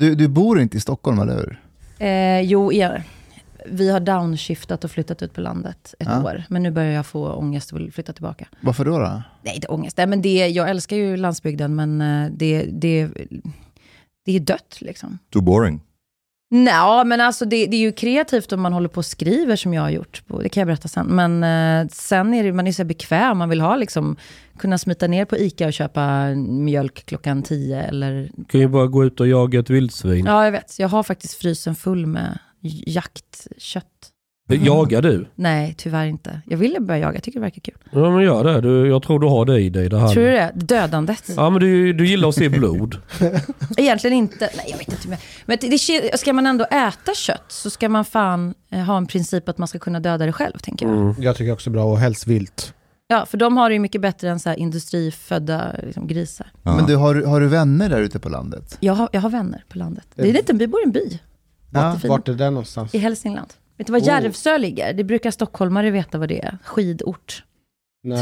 Du, du bor inte i Stockholm, eller hur? Eh, jo, er. vi har downshiftat och flyttat ut på landet ett Ja. år. Men nu börjar jag få ångest och vill flytta tillbaka. Varför då? då? Nej, inte ångest. Nej, men det, jag älskar ju landsbygden, men eh, det, det, det är dött liksom. Too boring. Nej, men alltså det, det är ju kreativt om man håller på och skriver som jag har gjort. Det kan jag berätta sen. Men eh, sen är det, man är så bekväm. Man vill ha liksom, kunna smita ner på ICA och köpa mjölk klockan 10 eller... Du kan ju bara gå ut och jaga ett vildsvin. Ja, jag vet. Jag har faktiskt frysen full med jaktkött. Jagar du? Nej, tyvärr inte. Jag ville börja jaga. Jag tycker det verkar kul. Ja men gör det. Du, jag tror du har det i dig. Det här. Tror du det? Dödandet? Ja men du, du gillar att se blod. Egentligen inte. Nej, jag vet inte. Men, men det, ska man ändå äta kött så ska man fan eh, ha en princip att man ska kunna döda det själv, tänker jag. Mm. Jag tycker också bra och helst vilt. Ja, för de har det ju mycket bättre än så här industrifödda liksom, grisar. Ja. Men du, har, du- har du vänner där ute på landet? Jag har, jag har vänner på landet. Det är en liten by, bor i en by Ja. Vart är det någonstans? i Hälsingland. Vet du var Oh. Järvsö ligger? Det brukar stockholmare veta vad det är. Skidort.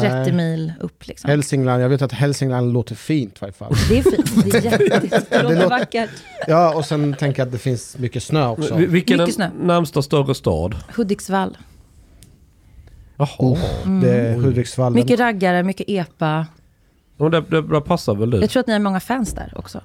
30 mil upp liksom. Hälsingland, jag vet att Hälsingland låter fint i varje fall. Det är fint. Det är jätte, det låter vackert. Ja, och sen tänker jag att det finns mycket snö också. Vi- Vilken är Mycket snö. närmsta större stad? Hudiksvall. Jaha. Det är Hudiksvall. Mycket raggare, mycket epa. Ja, det, det, det passar väl du? Jag tror att ni har många fans där också.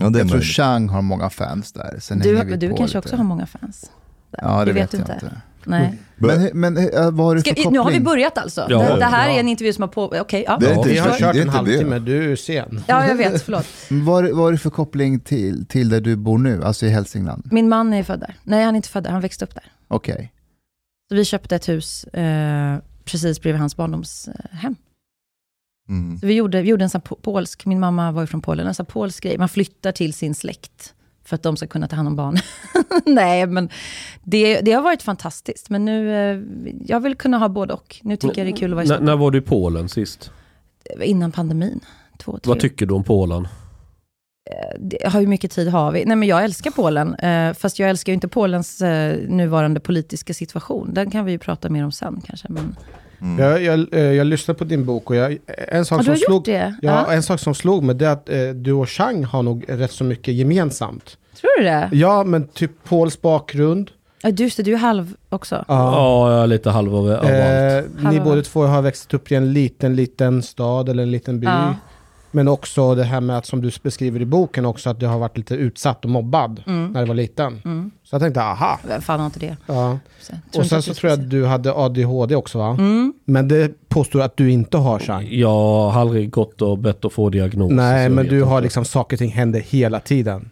Ja, det är Jag tror. Chang har många fans där. Sen Du, du kanske lite. också har många fans. Där. Ja, det, vet du jag inte. Nej. Men, men eh, vad har du för Ska, koppling? nu har vi börjat alltså. Ja. det, det här Ja. är en intervju som har på... Okej, ja. Det är Ja, inte, Vi har det är kört en inte halvtimme, det. du är sen. ja, jag vet. Förlåt. Vad, vad är det för koppling till, till där du bor nu, alltså i Hälsingland? Min man är född där. Nej, han är inte född där. Han växte upp där. Okej. Så vi köpte ett hus eh, precis bredvid hans barndomshem. Mm. Så vi gjorde, vi gjorde en sån polsk, min mamma var ju från Polen, en sån polsk grej. Man flyttar till sin släkt för att de ska kunna ta hand om barn. Nej, men det, det har varit fantastiskt. Men nu, eh, jag vill kunna ha både och. Nu tycker jag det är kul att vara i Stockholm. när var du i Polen sist? Innan pandemin. Två, Vad tycker du om Polen? det har ju mycket tid har vi. Nej men jag älskar Polen, eh, fast jag älskar ju inte Polens eh, nuvarande politiska situation. Den kan vi ju prata mer om sen kanske. Men... Jag, jag, eh, jag lyssnade på din bok och jag, en, sak som slog, det? ja, en sak som slog mig det är att eh, du och Chang har nog rätt så mycket gemensamt. Tror du det? Ja, men typ Pauls bakgrund. Ja, just det, du är halv också. Ja, jag är lite halv av, av allt. Eh, ni båda två har växt upp i en liten, liten stad eller en liten by. Men också det här med att, som du beskriver i boken också, att du har varit lite utsatt och mobbad Mm. när du var liten. Mm. Så jag tänkte, aha. Vem fan har inte det? Ja. Så, Och sen så tror jag att du hade ADHD också va? Mm. Men det påstår att du inte har, Chang. Jag har aldrig gått och bett att få diagnos. Nej, men du har liksom saker och ting händer hela tiden.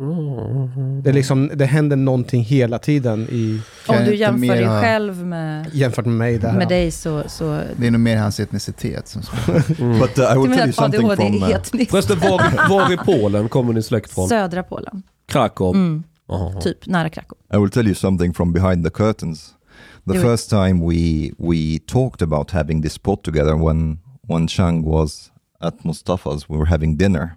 Mm. Det, är liksom, det händer någonting hela tiden i, Om du jämför mer dig själv med, jämfört med mig där. med dig så... så Det är nog mer hans etnicitet som But uh, I du will tell menar you att something ADHD from... är Uh, etniskt? Förresten, var, var i Polen kommer din släkt från? Södra Polen. Krakow? Mm. Jaha. Typ, nära Krakow. I will tell you something from behind the curtains. The Do it. first time we we talked about having this pod together when when Chang was at Mustafa's, we were having dinner.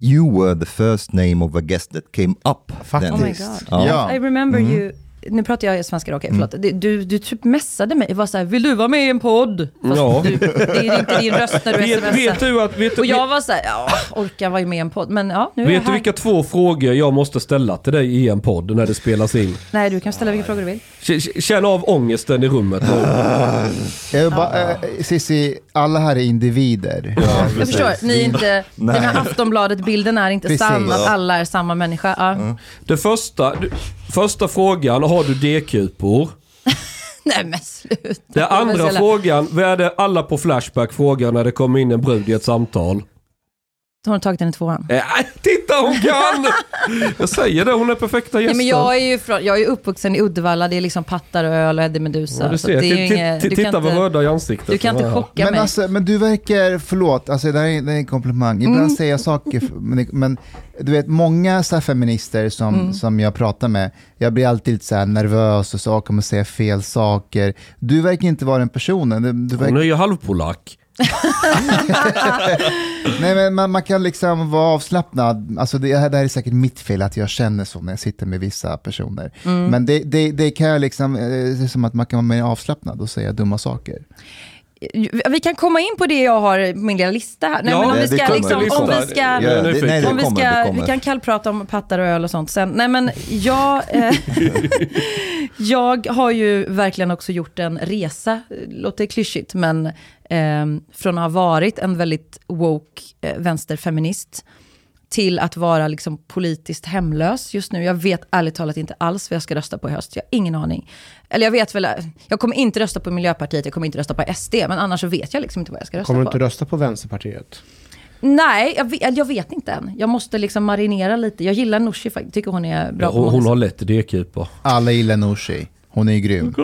You were the first name of a guest that came up. Faktiskt. Oh my god. Ja. I remember Mm. you... Nu pratar jag svenska, okej, förlåt. Du, du, du typ messade mig, var så här, vill du vara med i en podd? Fast Ja. du, det är inte din röst när du Vet, smsar. vet du, att, vet, Och jag var så här, ja, orkar vara med i en podd. Men ja, nu är jag vet du vilka två frågor jag måste ställa till dig i en podd när det spelas in? Nej, du kan ställa vilka frågor du vill. Känn av ångesten i rummet. Jag vill bara, eh, Cissi, alla här är individer. Jag förstår, ni är inte, den här Aftonbladet-bilden är inte Precis. sann, att alla är samma människa. Ja. Det första, du, första frågan, har du D-kupor? Nej men sluta. Den Det andra frågan, vad är det alla på Flashback frågar när det kommer in en brud i ett samtal? Har du tagit den i tvåan? Äh, titta hon kan! Jag säger det, hon är perfekta Nej, gästen. men jag är ju från, jag är uppvuxen i Uddevalla, det är liksom pattar och öl och Eddie Meduza. Ja, du så ser, det är inget- du titta vad inte- röda i ansiktet. Du kan inte Ja. chocka Men, mig. alltså, men du verkar, förlåt, alltså det här är, det är en komplimang. Ibland Mm. säger jag saker, men, men du vet många så här feminister som, Mm. som jag pratar med, jag blir alltid lite så här nervös och så kommer säga fel saker. Du verkar inte vara den personen. Du, du Hon verkar, är ju halvpolack. nej, men man, man kan liksom vara avslappnad. Alltså det, det här är säkert mitt fel att jag känner så när jag sitter med vissa personer. Mm. Men det, det, det kan jag liksom, eh, det är som att man kan vara mer avslappnad och säga dumma saker. Vi kan komma in på det jag har på min lilla lista här. Nej, Ja, men om vi ska, kommer, liksom, om vi ska, Ja, Jag är det, nyfiken. nej, det om vi, kommer, ska vi kan kallprata om pattar och öl och sånt sen. Nej men jag, eh, jag har ju verkligen också gjort en resa, låter klyschigt, men eh, från att ha varit en väldigt woke eh, vänsterfeminist till att vara liksom politiskt hemlös just nu. Jag vet ärligt talat inte alls vad jag ska rösta på i höst. Jag har ingen aning. Eller jag vet väl, jag kommer inte rösta på Miljöpartiet, jag kommer inte rösta på SD, men annars så vet jag liksom inte vad jag ska rösta Kommer du på. inte rösta på Vänsterpartiet? Nej, jag vet, jag vet inte än. Jag måste liksom marinera lite. Jag gillar Nooshi faktiskt, tycker hon är bra Ja, hon, hon har lätt D-keeper. Alla gillar Nooshi. Hon är ju grym.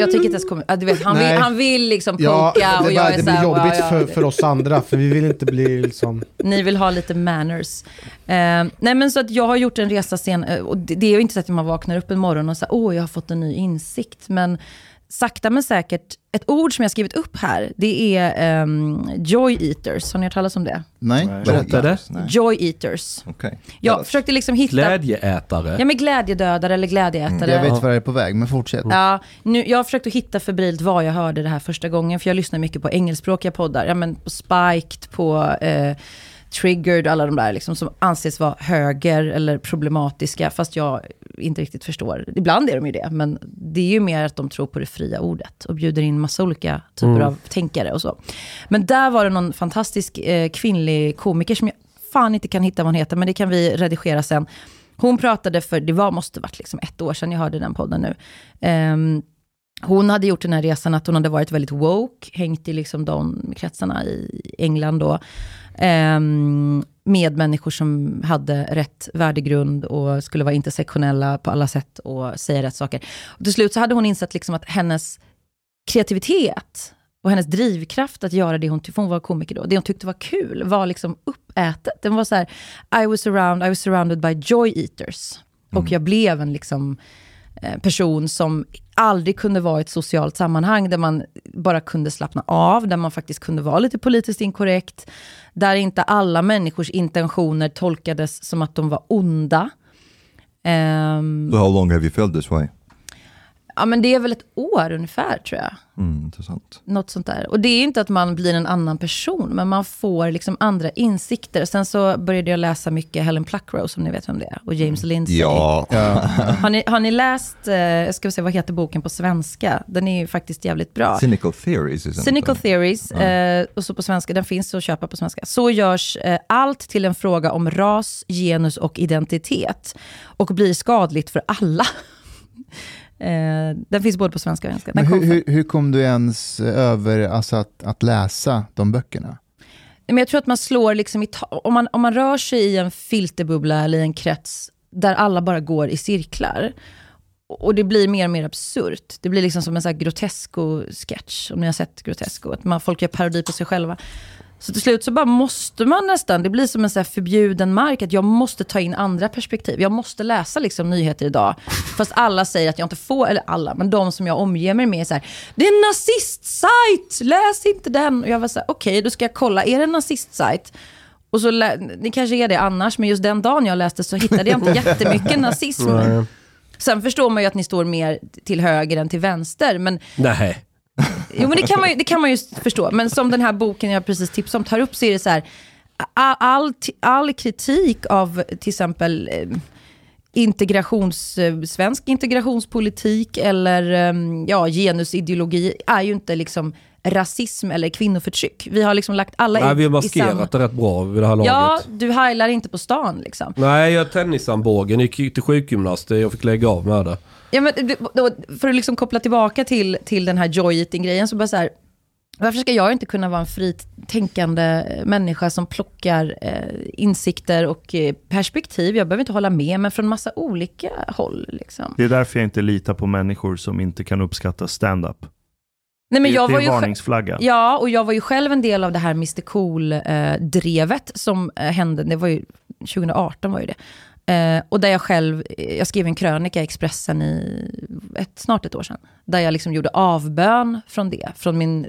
Jag tycker inte ens kommer... ja, Du vet, han, vill, han vill liksom Ja, punka det, och jag bara, är det blir jobbigt wow, ja, för, för oss andra, för vi vill inte bli liksom... Ni vill ha lite manners. Eh, nej men så att jag har gjort en resa sen, eh, och det, det är ju inte så att man vaknar upp en morgon och säger åh jag har fått en ny insikt. Men sakta men säkert, ett ord som jag skrivit upp här, det är ehm, joy eaters. Har ni hört talas om det? Nej, berätta. Det. Joy eaters. Okej. Jag Yes. försökte liksom hitta... Glädjeätare. Ja men glädjedödare eller glädjeätare. Jag vet vad det är på väg, men fortsätt. Ja, nu, jag har försökt att hitta febrilt var jag hörde det här första gången, för jag lyssnar mycket på engelskspråkiga poddar. Ja, men på Spiked, på eh, Triggered, alla de där liksom, som anses vara höger eller problematiska, fast jag inte riktigt förstår. Ibland är de ju det, men det är ju mer att de tror på det fria ordet och bjuder in massa olika typer av tänkare och så. Men där var det någon fantastisk eh, kvinnlig komiker som jag fan inte kan hitta vad hon heter, men det kan vi redigera sen. Hon pratade för, det var, måste varit liksom ett år sedan jag hörde den podden nu. Ehm, hon hade gjort den här resan att hon hade varit väldigt woke, hängt i liksom de kretsarna i England då. Ehm, med människor som hade rätt värdegrund och skulle vara intersektionella på alla sätt och säga rätt saker. Och till slut så hade hon insett liksom att hennes kreativitet och hennes drivkraft att göra det hon tyckte, hon var komiker då, det hon tyckte var kul var liksom uppätet. Den var så här, I was around, I was surrounded by joy eaters. Och jag blev en liksom eh, person som aldrig kunde vara i ett socialt sammanhang där man bara kunde slappna av, där man faktiskt kunde vara lite politiskt inkorrekt, där inte alla människors intentioner tolkades som att de var onda. Um, So how long have you felt this way? Ja men det är väl ett år ungefär tror jag. Mm, intressant. Något sånt där. Och det är inte att man blir en annan person, men man får liksom andra insikter. Sen så började jag läsa mycket Helen Pluckrose, om ni vet vem det är, och James Lindsay. Ja. Har, ni, har ni läst, eh, jag ska se vad heter boken på svenska? Den är ju faktiskt jävligt bra. Cynical theories Cynical it? Theories, eh, och så på svenska, den finns att köpa på svenska. Så görs eh, allt till en fråga om ras, genus och identitet. Och blir skadligt för alla. Eh, den finns både på svenska och engelska. Hur, hur, hur kom du ens över alltså, att, att läsa de böckerna? Men jag tror att man slår liksom om man, om man rör sig i en filterbubbla eller i en krets där alla bara går i cirklar. Och det blir mer och mer absurt. Det blir liksom som en här Grotesco-sketch, om ni har sett Grotesco. Att man, folk gör parodi på sig själva. Så till slut så bara måste man nästan, det blir som en så förbjuden mark, att jag måste ta in andra perspektiv. Jag måste läsa liksom nyheter idag. Fast alla säger att jag inte får, eller alla, men de som jag omger mig med är så här, det är en nazistsajt, läs inte den. Och jag var så här, okej, då ska jag kolla, är det en nazistsajt? Och så, det kanske är det annars, men just den dagen jag läste så hittade jag inte jättemycket nazism. Sen förstår man ju att ni står mer till höger än till vänster, men Nej. Jo men det kan, man ju, det kan man ju förstå. Men som den här boken jag precis tipsade om tar upp så är det så här, all, all, all kritik av till exempel eh, integrations, svensk integrationspolitik eller eh, ja, genusideologi är ju inte liksom rasism eller kvinnoförtryck. Vi har liksom lagt alla Nej, vi har i maskerat det rätt bra vid det här laget. Ja, du heilar inte på stan liksom. Nej, jag tennisarmbågen, gick till sjukgymnast, jag fick lägga av med det. Ja, men, då, för att liksom koppla tillbaka till, till den här joy eating-grejen, så bara så här, varför ska jag inte kunna vara en fritänkande människa som plockar eh, insikter och eh, perspektiv? Jag behöver inte hålla med, men från massa olika håll. Liksom. Det är därför jag inte litar på människor som inte kan uppskatta stand-up. Nej, men det, jag det var är ju sj- varningsflagga. Ja, och jag var ju själv en del av det här Mr Cool-drevet som eh, hände, det var ju 2018 var ju det. Eh, och där jag själv, jag skrev en krönika i Expressen i ett, snart ett år sedan. Där jag liksom gjorde avbön från det, från min,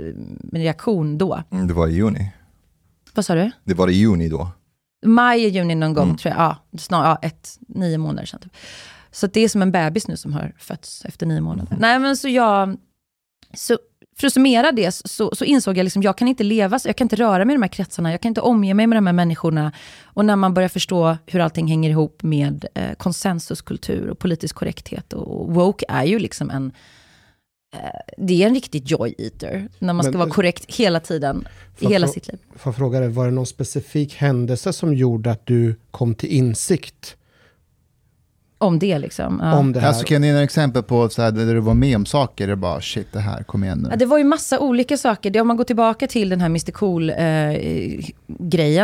min reaktion då. Mm, Det var i juni. Vad sa du? Det var i juni då. Maj, juni någon gång Mm. tror jag. Ja, snar, ja, ett, nio månader sedan. Typ. Så det är som en bebis nu som har fötts efter nio månader. Nej men så jag, så för att summera det så, så insåg jag liksom, jag kan inte leva, jag kan inte röra mig i de här kretsarna, jag kan inte omge mig med de här människorna. Och när man börjar förstå hur allting hänger ihop med eh, konsensuskultur och politisk korrekthet. Och, och woke är ju liksom en, eh, det är en riktig joy eater. När man ska Men- vara korrekt hela tiden, i hela sitt liv. Får jag fråga dig, var det någon specifik händelse som gjorde att du kom till insikt Om det liksom. Ja. om det här? Alltså, kan du ge några exempel på så här, där du var med om saker, är bara shit, det här, kom igen nu. Ja, det var ju massa olika saker. Det, om man går tillbaka till den här Mr Cool-grejen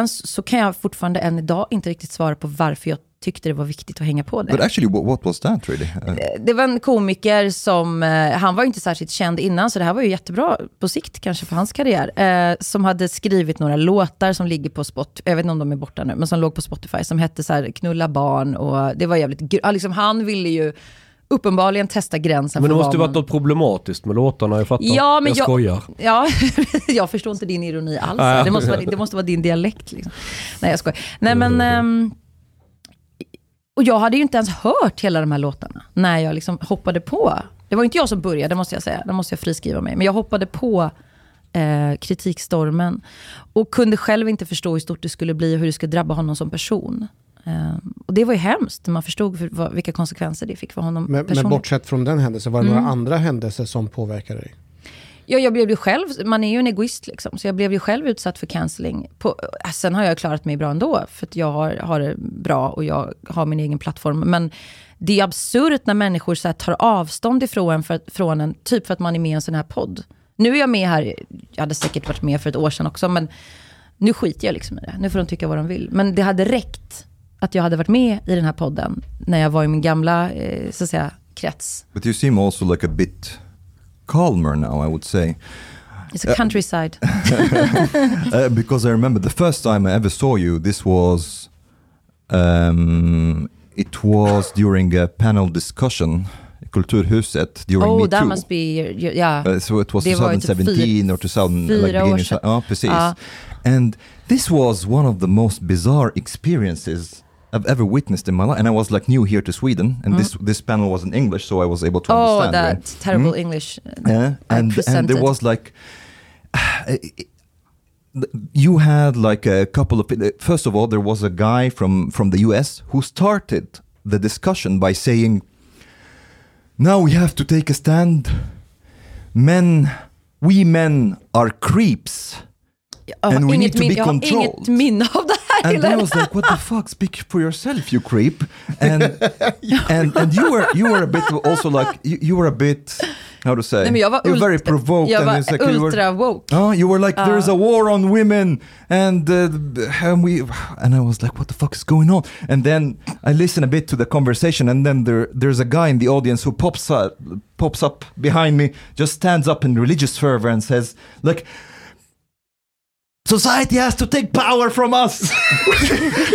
så kan jag fortfarande än idag inte riktigt svara på varför jag tyckte det var viktigt att hänga på det. But actually, what, what was that really? Uh, det var en komiker som, eh, han var ju inte särskilt känd innan, så det här var ju jättebra på sikt kanske för hans karriär. Eh, som hade skrivit några låtar som ligger på Spotify, jag vet inte om de är borta nu, men som låg på Spotify, som hette så här Knulla barn och det var jävligt, liksom, han ville ju uppenbarligen testa gränsen Men det måste ju varit man... något problematiskt med låtarna, jag fattar. Ja, men jag jag- skojar. Ja, jag förstår inte din ironi alls. Det måste vara, det måste vara din dialekt. Liksom. Nej, jag skojar. Nej, men... ehm, och jag hade ju inte ens hört hela de här låtarna när jag liksom hoppade på. Det var inte jag som började, måste jag säga. Där måste jag friskriva mig. Men jag hoppade på eh, kritikstormen. Och kunde själv inte förstå hur stort det skulle bli och hur det skulle drabba honom som person. Ehm, och det var ju hemskt när man förstod för, vad, vilka konsekvenser det fick för honom Men, men personligen. bortsett från den händelsen, var det Mm. några andra händelser som påverkade dig? Ja, jag blev ju själv, man är ju en egoist liksom, så jag blev ju själv utsatt för cancelling. På, äh, sen har jag klarat mig bra ändå, för att jag har, har det bra och jag har min egen plattform. Men det är absurt när människor så här, tar avstånd ifrån en, för, från en, typ för att man är med i en sån här podd. Nu är jag med här, jag hade säkert varit med för ett år sedan också, men nu skiter jag liksom i det. Nu får de tycka vad de vill. Men det hade räckt att jag hade varit med i den här podden när jag var i min gamla, eh, så att säga, krets. but you seem also like a bit calmer now, I would say. It's a countryside. Uh, because I remember the first time I ever saw you, this was um, it was during a panel discussion, Kulturhuset, during oh, Me that Too. must be, yeah. Uh, so it was Det var ju typ 2017 or 2000, like beginning, sedan. ja precis. Ja. And this was one of the most bizarre experiences I've ever witnessed in my life. And I was like new here to Sweden, and this this panel was in English, so I was able to Mm. Oh, understand. right? that terrible Mm. English. uh, Yeah, and and there was like you had like a couple of first of all there was a guy from from the US who started the discussion by saying now we have to take a stand men we men are creeps and we need to be jag har inget controlled. minne av det. and I was like what the fuck speak for yourself you creep and and and you were you were a bit also like you, you were a bit how to say Nej, men jag var, you're ult- very provoked jag and var it's like you were ultra woke. Oh, you were like, there's a war on women, and uh, and we, and I was like, what the fuck is going on? And then I listen a bit to the conversation, and then there there's a guy in the audience who pops up, pops up behind me, just stands up in religious fervor and says, like. Society has to take power from us.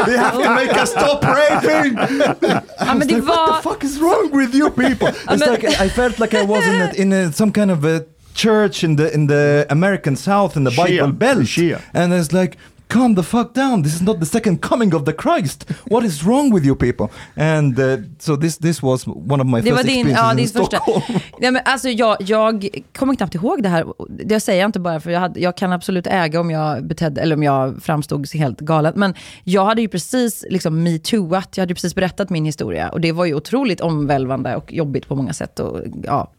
they have to make us stop raping. Ja, men det like, what the fuck is wrong with you people? It's like I felt like I was in a, in a, some kind of a church in the in the American South in the Shia. Bible Belt, Shia. and it's like. Calm the fuck down! This is not the second coming of the Christ. What is wrong with you people? And uh, so this this was one of my Det first var din, ja, in din första. Nej, men alltså jag, jag kommer knappt ihåg det här. Det säger jag inte bara för jag, hade, jag kan absolut äga om jag betedde, eller om jag framstod helt galet. Men jag hade ju precis liksom metooat, jag hade ju precis berättat min historia. Och det var ju otroligt omvälvande och jobbigt på många sätt. Och, ja.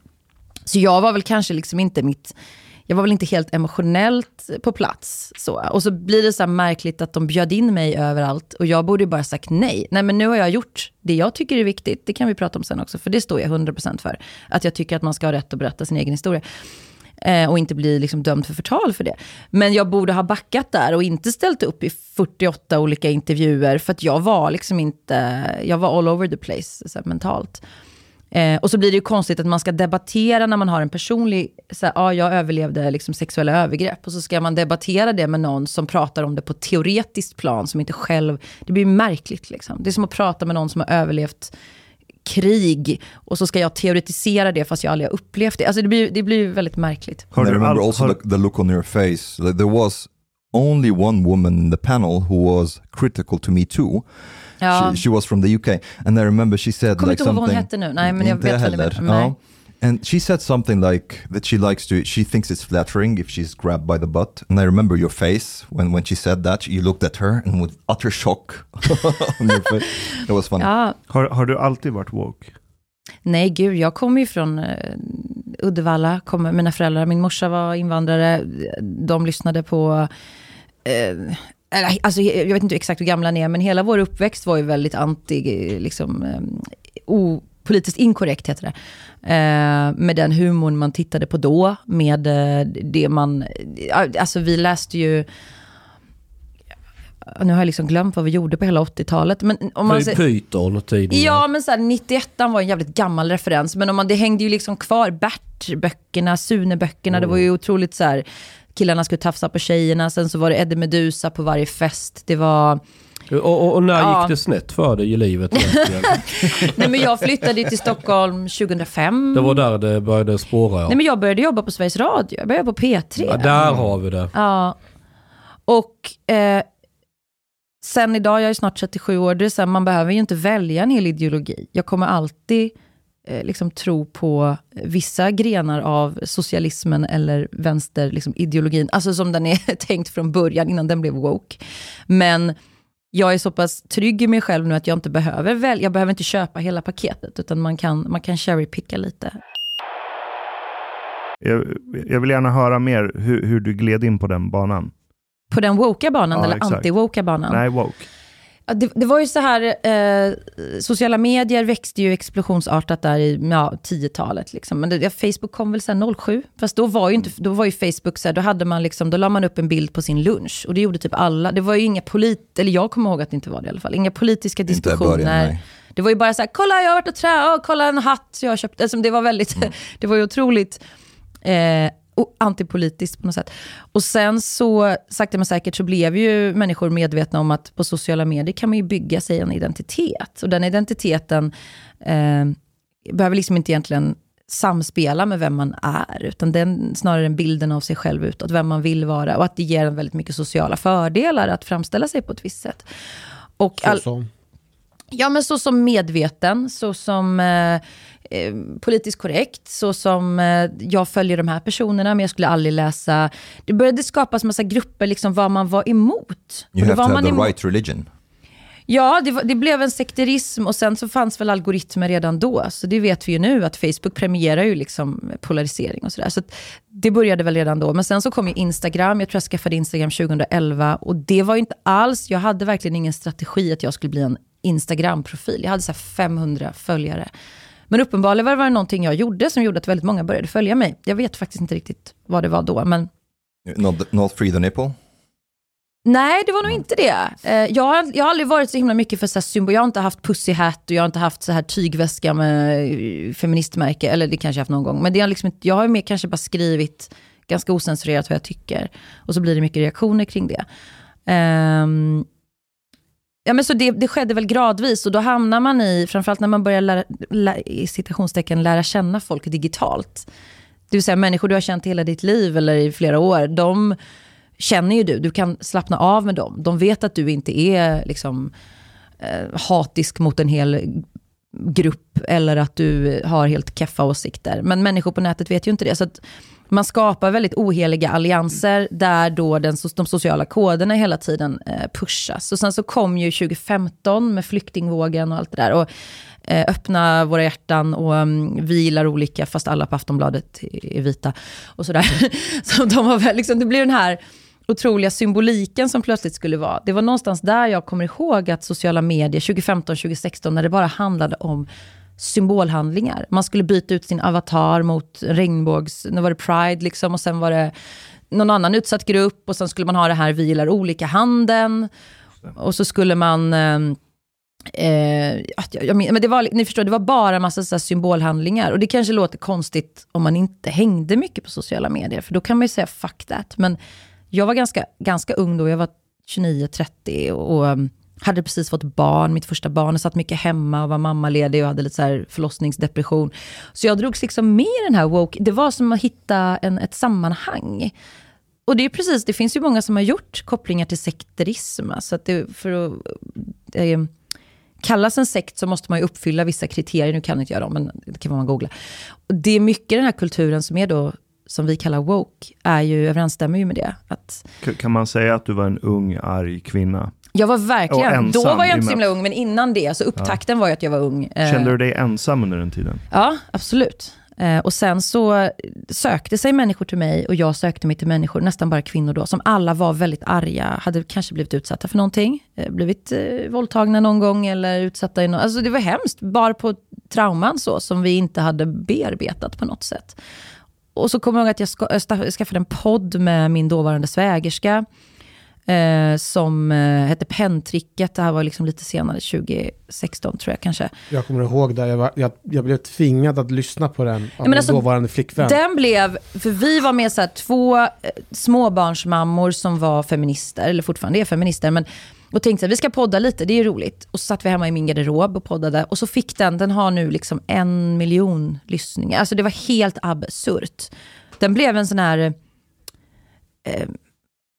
Så jag var väl kanske liksom inte mitt... Jag var väl inte helt emotionellt på plats. Så. Och så blir det så här märkligt att de bjöd in mig överallt. Och jag borde ju bara sagt nej. Nej men nu har jag gjort det jag tycker är viktigt. Det kan vi prata om sen också. För det står jag 100% för. Att jag tycker att man ska ha rätt att berätta sin egen historia. Eh, och inte bli liksom dömd för förtal för det. Men jag borde ha backat där och inte ställt upp i 48 olika intervjuer. För att jag var liksom inte, jag var all over the place så här, mentalt. Eh, och så blir det ju konstigt att man ska debattera när man har en personlig, så här, ja jag överlevde liksom sexuella övergrepp. Och så ska man debattera det med någon som pratar om det på teoretiskt plan som inte själv, det blir märkligt liksom. Det är som att prata med någon som har överlevt krig och så ska jag teoretisera det fast jag aldrig har upplevt det. Alltså det blir, det blir väldigt märkligt. I remember all- also har- the, the look on your face. Like, there was only one woman in the panel who was critical to me too. Ja. She, she was from the UK, and I remember she said Kommer like inte ihåg vad hon something. hette nu. Nej, men jag vet heller. Nej. Ja. And she said something like that she likes to, she thinks it's flattering if she's grabbed by the butt. And I remember your face when, when she said that. You looked at her and with utter shock on your face. It was funny. Ja, Har, har du alltid varit woke? nej gud, jag kommer ju från eh, Uddevalla, kommer, mina föräldrar, min morsa var invandrare, de lyssnade på, eh, eller, alltså, jag vet inte exakt hur gamla ni är, men hela vår uppväxt var ju väldigt anti, liksom, eh, o, politiskt inkorrekt heter det. Eh, med den humorn man tittade på då, med eh, det man, eh, alltså vi läste ju, nu har jag liksom glömt vad vi gjorde på hela 80-talet, men om man Py- säger- Python och tidningar. Ja, men så här, 91 var en jävligt gammal referens, men om man, det hängde ju liksom kvar. Bert-böckerna, Sune-böckerna, det var ju otroligt så här, killarna skulle tafsa på tjejerna, sen så var det Eddie Meduza på varje fest. Det var... Och, och, och när Ja. gick det snett för dig i livet? Nej men jag flyttade till Stockholm 2005. Det var där det började spåra. Ja. Nej men jag började jobba på Sveriges Radio, jag började på P3. Ja, där har vi det. Ja. Och eh, sen idag, jag är snart 37 år, det är så här, man behöver ju inte välja en hel ideologi. Jag kommer alltid liksom tro på vissa grenar av socialismen eller vänster liksom, ideologin, alltså som den är tänkt från början innan den blev woke. Men jag är så pass trygg i mig själv nu att jag inte behöver välja, jag behöver inte köpa hela paketet, utan man kan, man kan cherrypicka lite. Jag, jag vill gärna höra mer hur, hur du gled in på den banan. På den woka banan Ja, eller anti-woka banan? Nej, woke. Det, det var ju så här, eh, sociala medier växte ju explosionsartat där i ja, 10-talet. Liksom. Men det, Facebook kom väl sen 07, fast då var ju, inte, då var ju Facebook så här, då hade man liksom, då la man upp en bild på sin lunch. Och det gjorde typ alla. Det var ju inga polit, eller jag kommer ihåg att det inte var det i alla fall, inga politiska diskussioner. början, det var ju bara så här, kolla jag har varit och tränat, kolla en hatt jag har köpt. Alltså, det var väldigt, det var ju otroligt eh, antipolitiskt på något sätt. Och sen så, sakta men säkert, så blev ju människor medvetna om att på sociala medier kan man ju bygga sig en identitet. Och den identiteten eh, behöver liksom inte egentligen samspela med vem man är, utan den snarare en bilden av sig själv utåt, vem man vill vara. Och att det ger en väldigt mycket sociala fördelar att framställa sig på ett visst sätt. Och all, Så, så. Ja, men så som medveten, så som eh, eh, politiskt korrekt, så som eh, jag följer de här personerna, men jag skulle aldrig läsa... Det började skapas massa grupper, liksom vad man var emot. You have to have the emot- right religion. Ja, det, var, det blev en sekterism och sen så fanns väl algoritmer redan då. Så det vet vi ju nu, att Facebook premierar ju liksom polarisering och sådär. Så det började väl redan då. Men sen så kom ju Instagram, jag tror jag skaffade Instagram 2011. Och det var ju inte alls, jag hade verkligen ingen strategi att jag skulle bli en Instagram-profil. Jag hade så här 500 följare. Men uppenbarligen var det någonting jag gjorde som gjorde att väldigt många började följa mig. Jag vet faktiskt inte riktigt vad det var då, men Not, not free the nipple. Nej, det var nog inte det. Eh, Jag har, jag har aldrig varit så himla mycket för så symbol. Jag har inte haft pussy hat och jag har inte haft så här tygväska med eh, feministmärke. Eller det kanske jag haft någon gång. Men det har liksom jag har mer kanske bara skrivit ganska osensurerat vad jag tycker. Och så blir det mycket reaktioner kring det. Ehm, ja, men så det, det skedde väl gradvis och då hamnar man i, framförallt när man börjar lära, lä, i citationstecken lära känna folk digitalt. Det vill säga människor du har känt hela ditt liv eller i flera år, de känner ju du, du kan slappna av med dem. De vet att du inte är liksom, eh, hatisk mot en hel grupp eller att du har helt keffa åsikter. Men människor på nätet vet ju inte det. Så att man skapar väldigt oheliga allianser där då den, de sociala koderna hela tiden eh, pushas. Och sen så kom ju 2015 med flyktingvågen och allt det där. Och, eh, öppna våra hjärtan och mm, vi gillar olika, fast alla på Aftonbladet är vita. Och sådär. Så de var väl, liksom, det blir den här otroliga symboliken som plötsligt skulle vara. Det var någonstans där jag kommer ihåg att sociala medier 2015-2016, när det bara handlade om symbolhandlingar. Man skulle byta ut sin avatar mot regnbågs... Nu var det Pride liksom och sen var det någon annan utsatt grupp och sen skulle man ha det här vi gillar olika handen. Och så skulle man... Eh, eh jag, jag men, det var, ni förstår, det var bara massa så här symbolhandlingar. Och det kanske låter konstigt om man inte hängde mycket på sociala medier, för då kan man ju säga fuck that. Men jag var ganska, ganska ung då, jag var 29-30 och, och hade precis fått barn, mitt första barn, och satt mycket hemma och var mammaledig och hade lite så här förlossningsdepression. Så jag drogs liksom med i den här woke, det var som att hitta en, ett sammanhang. Och det är precis, det finns ju många som har gjort kopplingar till sekterism, alltså att det, för att eh, kallas en sekt så måste man ju uppfylla vissa kriterier. Nu kan inte jag dem, men det kan man googla. Och det är mycket den här kulturen som är då, som vi kallar woke, är ju, överensstämmer ju med det. Att Kan man säga att du var en ung, arg kvinna? Jag var verkligen, ensam då var jag inte så himla ung, men innan det, så upptakten var ju att jag var ung. Eh, Kände du dig ensam under den tiden? Ja, absolut. Eh, och sen så sökte sig människor till mig och jag sökte mig till människor, nästan bara kvinnor då, som alla var väldigt arga, hade kanske blivit utsatta för någonting, eh, blivit eh, våldtagna någon gång eller utsatta i något, alltså det var hemskt, bara på trauman så, som vi inte hade bearbetat på något sätt. Och så kommer jag ihåg att jag ska, skaffade en podd med min dåvarande svägerska, eh, som eh, hette Penntricket, det här var liksom lite senare, 2016 tror jag kanske. Jag kommer ihåg det, jag, var, jag, jag blev tvingad att lyssna på den av min alltså, dåvarande flickvän. Den blev, för vi var med så här, två eh, småbarnsmammor som var feminister, eller fortfarande är feminister, men och tänkte här, vi ska podda lite, det är roligt. Och så satt vi hemma i min garderob och poddade. Och så fick den, den har nu liksom en miljon lyssningar. Alltså det var helt absurt. Den blev en sån här... Eh,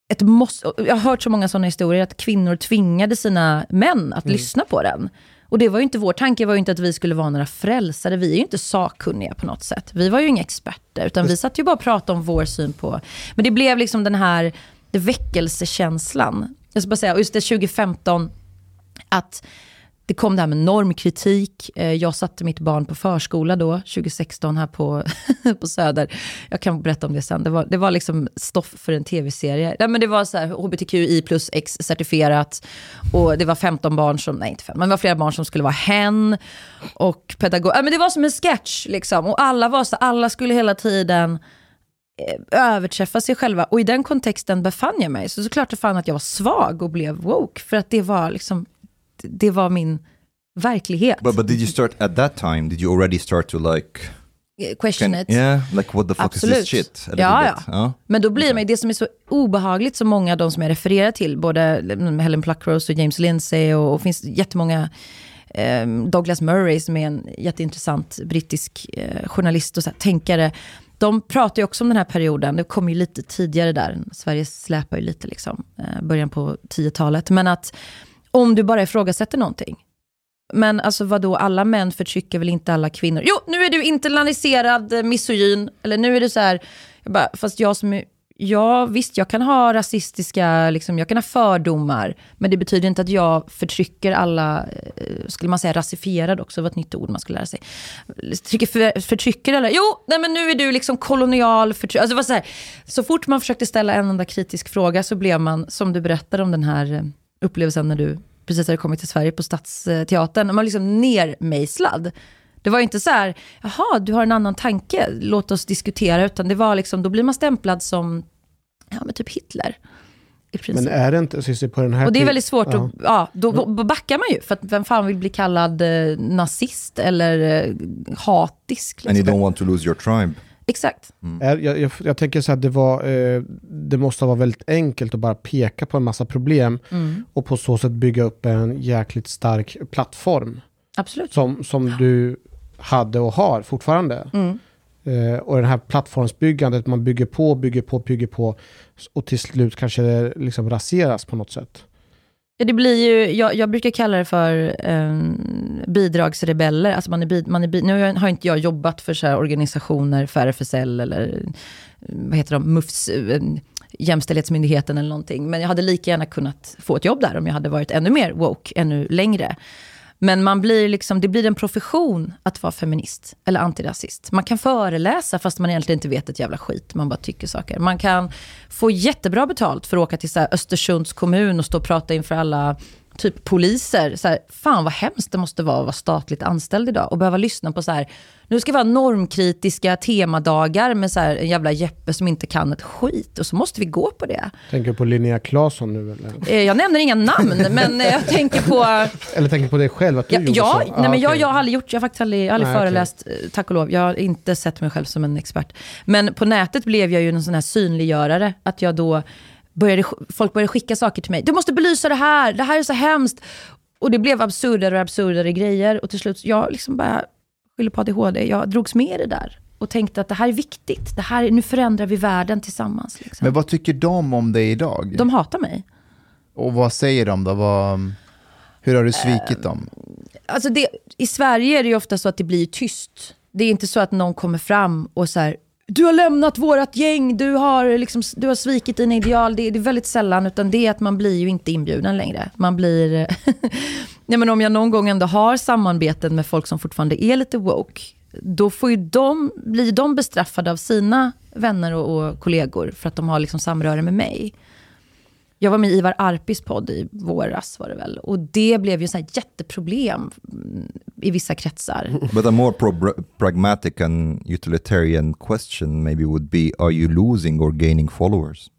ett måste, jag har hört så många sådana historier, att kvinnor tvingade sina män att lyssna på den. Och det var ju inte vår tanke, var ju inte att vi skulle vara några frälsare. Vi är ju inte sakkunniga på något sätt. Vi var ju inga experter, utan vi satt ju bara och pratade om vår syn på... Men det blev liksom den här väckelsekänslan. Jag ska bara säga, och just det 2015, att det kom det här med normkritik. Eh, jag satte mitt barn på förskola då, 2016 här på, på Söder. Jag kan berätta om det sen. Det var, det var liksom stoff för en tv-serie. Nej, men det var så här hbtqi plus x certifierat. Och det var 15 barn som, nej inte 15, men det var flera barn som skulle vara hen. Och pedagog, ja, men det var som en sketch liksom. Och alla var så, alla skulle hela tiden eh, överträffa sig själva. Och i den kontexten befann jag mig. Så såklart det fann att jag var svag och blev woke. För att det var liksom, det var min verklighet. But, but did you start at that time? Did you already start to like... Eh, Question Can, it. yeah, like what the fuck Absolut. is this shit? Ja, ja. Ja. Men då blir man ju, det som är så obehagligt, som många av de som jag refererar till, både Helen Pluckrose och James Lindsay och, och finns jättemånga, eh, Douglas Murray som är en jätteintressant brittisk eh, journalist och så här, tänkare, de pratar ju också om den här perioden, det kom ju lite tidigare där, Sverige släpar ju lite liksom, eh, början på 10-talet, men att om du bara ifrågasätter någonting, men alltså vadå, alla män förtrycker väl inte alla kvinnor? Jo, nu är du internaliserad eh, misogyn. Eller nu är du så här, jag bara, fast jag som är, ja visst jag kan ha rasistiska, liksom, jag kan ha fördomar. Men det betyder inte att jag förtrycker alla, eh, skulle man säga rasifierad också, var ett nytt ord man skulle lära sig. Förtrycker, för, förtrycker alla, jo, nej men nu är du liksom kolonial förtryck. Alltså, det var så, här, så fort man försökte ställa en enda kritisk fråga så blev man, som du berättade om den här eh, upplevelsen när du precis hade kommit till Sverige på Stadsteatern, man var liksom nermejslad. Det var inte så här, jaha, du har en annan tanke, låt oss diskutera, utan det var liksom, då blir man stämplad som, ja men typ Hitler. I princip. Men är det inte, Cissi, på den här Och det är väldigt svårt Ja. att, ja, då, då backar man ju. För att vem fan vill bli kallad eh, nazist eller eh, hatisk? And you Liksom. don't want to lose your tribe. Exakt. Är, jag, jag, jag tänker så att det var, eh, det måste vara väldigt enkelt att bara peka på en massa problem Mm. och på så sätt bygga upp en jäkligt stark plattform Absolut. som, som du hade och har fortfarande. Mm. Eh, och den här plattformsbyggandet, man bygger på, bygger på, bygger på och till slut kanske det liksom raseras på något sätt. Ja, det blir ju, jag, jag brukar kalla det för eh, bidragsrebeller. Alltså man är, man är nu har inte jag jobbat för så här organisationer, för RFSL eller eh, vad heter de, MUFS, eh, Jämställdhetsmyndigheten eller någonting. Men jag hade lika gärna kunnat få ett jobb där om jag hade varit ännu mer woke, ännu längre. Men man blir liksom, det blir en profession att vara feminist eller antirasist. Man kan föreläsa fast man egentligen inte vet ett jävla skit. Man bara tycker saker. Man kan få jättebra betalt för att åka till så här Östersunds kommun och stå och prata inför alla typ poliser. Så här, fan vad hemskt det måste vara att vara statligt anställd idag och behöva lyssna på så här, nu ska det vara normkritiska temadagar med så här en jävla Jeppe som inte kan ett skit och så måste vi gå på det. Tänker du på Linnea Claesson nu eller? Eh, Jag nämner inga namn, men eh, jag tänker på Eller tänker på dig själv att du Ja, gjorde ja, så? nej, men jag, okej. jag har aldrig gjort, jag har faktiskt aldrig, jag aldrig Nej, föreläst, eh, tack och lov. Jag har inte sett mig själv som en expert. Men på nätet blev jag ju en sån här synliggörare, att jag då började, folk började skicka saker till mig. Du måste belysa det här, det här är så hemskt. Och det blev absurdare och absurdare grejer. Och till slut, jag liksom bara skyller på ADHD, jag drogs med i det där. Och tänkte att det här är viktigt, det här, nu förändrar vi världen tillsammans. Liksom. Men vad tycker de om dig idag? De hatar mig. Och vad säger de då? Vad, hur har du svikit dem? Alltså det, I Sverige är det ju ofta så att det blir tyst. Det är inte så att någon kommer fram och så här, du har lämnat vårat gäng, du har, liksom, du har svikit dina ideal. Det, det är väldigt sällan, utan det är att man blir ju inte inbjuden längre. Man blir... Nej, men om jag någon gång ändå har samarbeten med folk som fortfarande är lite woke, då får ju de, blir de bestraffade av sina vänner och, och kollegor för att de har liksom samröre med mig. Jag var med i Ivar Arpis podd i våras var det väl. Och det blev ju så här jätteproblem mm, i vissa kretsar. But a more pro- pragmatic and utilitarian question maybe would be Are you losing or gaining followers?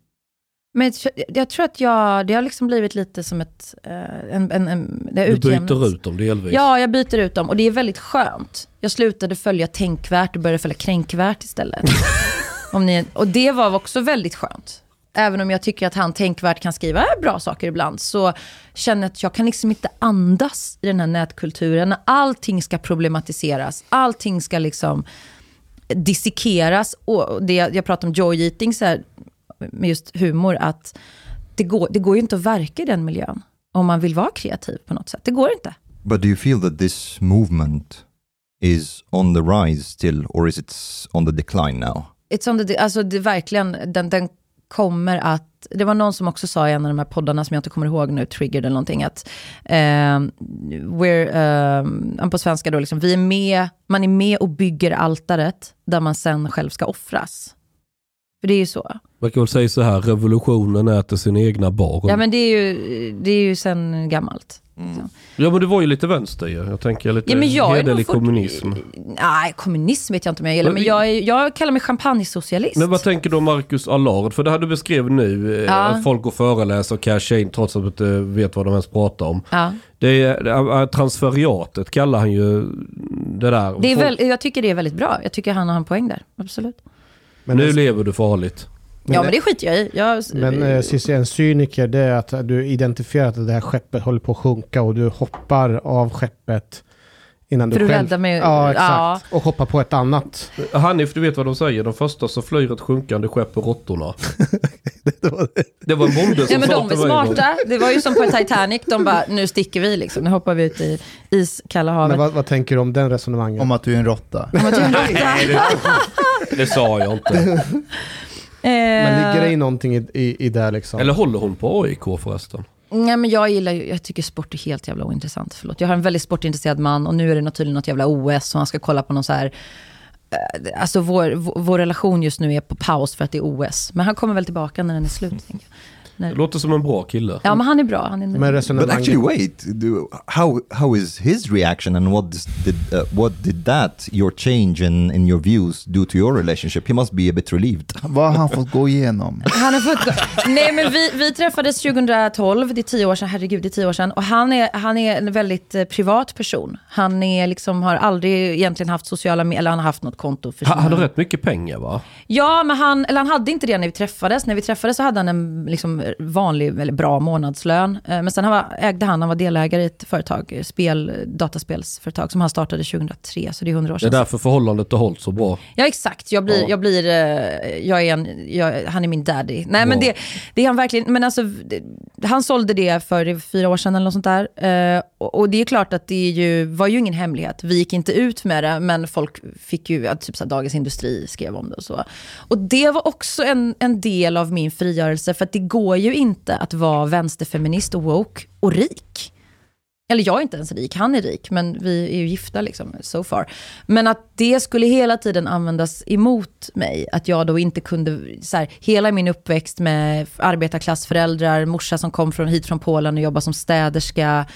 Men jag, tror att jag, det har liksom blivit lite som ett... eh, En, en, en, det Du byter ut dem delvis. Ja, jag byter ut dem och det är väldigt skönt. Jag slutade följa tänkvärt och började följa kränkvärt istället. om ni, och det var också väldigt skönt. Även om jag tycker att han tänkvärt kan skriva bra saker ibland, så känner jag att jag kan liksom inte andas i den här nätkulturen. Allting ska problematiseras, allting ska liksom dissekeras. Och det, jag pratar om joy eating, så här, med just humor, att det går, det går ju inte att verka i den miljön om man vill vara kreativ på något sätt. Det går inte. But do you feel that this movement is on the rise still, or is it on the decline now? It's on the, alltså det är verkligen, den, den kommer att, det var någon som också sa i en av de här poddarna som jag inte kommer ihåg nu, Triggered eller någonting, att eh, we're, eh, på svenska då, liksom, vi är med, man är med och bygger altaret där man sen själv ska offras. För det är ju så. Man kan väl säga så här, revolutionen äter sin egna barn. Ja men det är ju, det är ju sen gammalt. Ja men det var ju lite vänster ju. Jag tänker lite Ja, men jag hederlig fort- kommunism. Nej, kommunism vet jag inte om jag gillar, men jag, är, jag kallar mig champagnesocialist. Men vad tänker du om Marcus Allard? För det här du beskrev nu, eh, Ja. att folk går föreläser och cashar in trots att de inte vet vad de ens pratar om. ja. Det är, det är transferiatet kallar han ju det där. det är Folk- väl, jag tycker det är väldigt bra. Jag tycker han har en poäng där, absolut. Men, nu lever du farligt. ja, men det skiter jag i. Jag, men eh, Cissi, en cyniker det är att du identifierar att det här skeppet håller på att sjunka och du hoppar av skeppet innan För du att själv... rädda mig- Ja, exakt. ja. Och hoppar på ett annat. Hanif, du vet vad de säger? De första som flyr ett sjunkande skepp på råttorna. det var en bonde som Ja, men de är smarta. Det var ju som på Titanic. De bara, nu sticker vi liksom. Nu hoppar vi ut i iskalla Men havet. vad, vad tänker du om den resonemanget? Om att du är en råtta. Om att jag är en råtta. Det sa jag inte. Men ligger det Eh, i någonting i, i, i det liksom? Eller håller hon på AIK förresten? Nej, men jag gillar ju, jag tycker sport är helt jävla ointressant. Förlåt. Jag har en väldigt sportintresserad man och nu är det tydligen något jävla OS och han ska kolla på någon så här... Eh, alltså vår, vår, vår relation just nu är på paus för att det är OS. Men han kommer väl tillbaka när den är slut jag. Det låter som en bra kille. Ja, men han är bra. Han är Men But resonemanget... actually, wait. Do, how how is his reaction, and what did uh, what did that your change in in your views do to your relationship? He must be a bit relieved. Vad har han fått gå igenom? Han har fått gå. Nej men vi, vi träffades 2012, det är tio år sedan, herregud det är tio år sedan. Och han är, han är en väldigt eh, privat person. Han är liksom, har aldrig egentligen haft sociala medier, eller han har haft något konto för Han hade rätt mycket pengar va? Ja, men han, eller han hade inte det när vi träffades. När vi träffades så hade han en liksom, vanlig, eller bra månadslön. Eh, Men sen han var, ägde han, han var delägare i ett företag, eh, spel, dataspelsföretag, som han startade 2003, så det är 100 år Det är sedan. därför förhållandet har hållit så bra. Ja exakt, jag blir, Ja. jag blir, eh, jag är en, jag, han är min daddy. Nej men Ja. det, det är han verkligen, men alltså det, han sålde det för fyra år sedan eller något sånt där. Och, och det är klart att det ju, var ju ingen hemlighet. Vi gick inte ut med det, men folk fick ju, typ så här, Dagens Industri skrev om det och så. Och det var också en, en del av min frigörelse, för att det går ju inte att vara vänsterfeminist och woke och rik. Eller jag är inte ens rik, han är rik, men vi är ju gifta liksom, so far. Men att det skulle hela tiden användas emot mig. Att jag då inte kunde, så här, hela min uppväxt med arbetarklassföräldrar, morsa som kom från, hit från Polen och jobbade som städerska.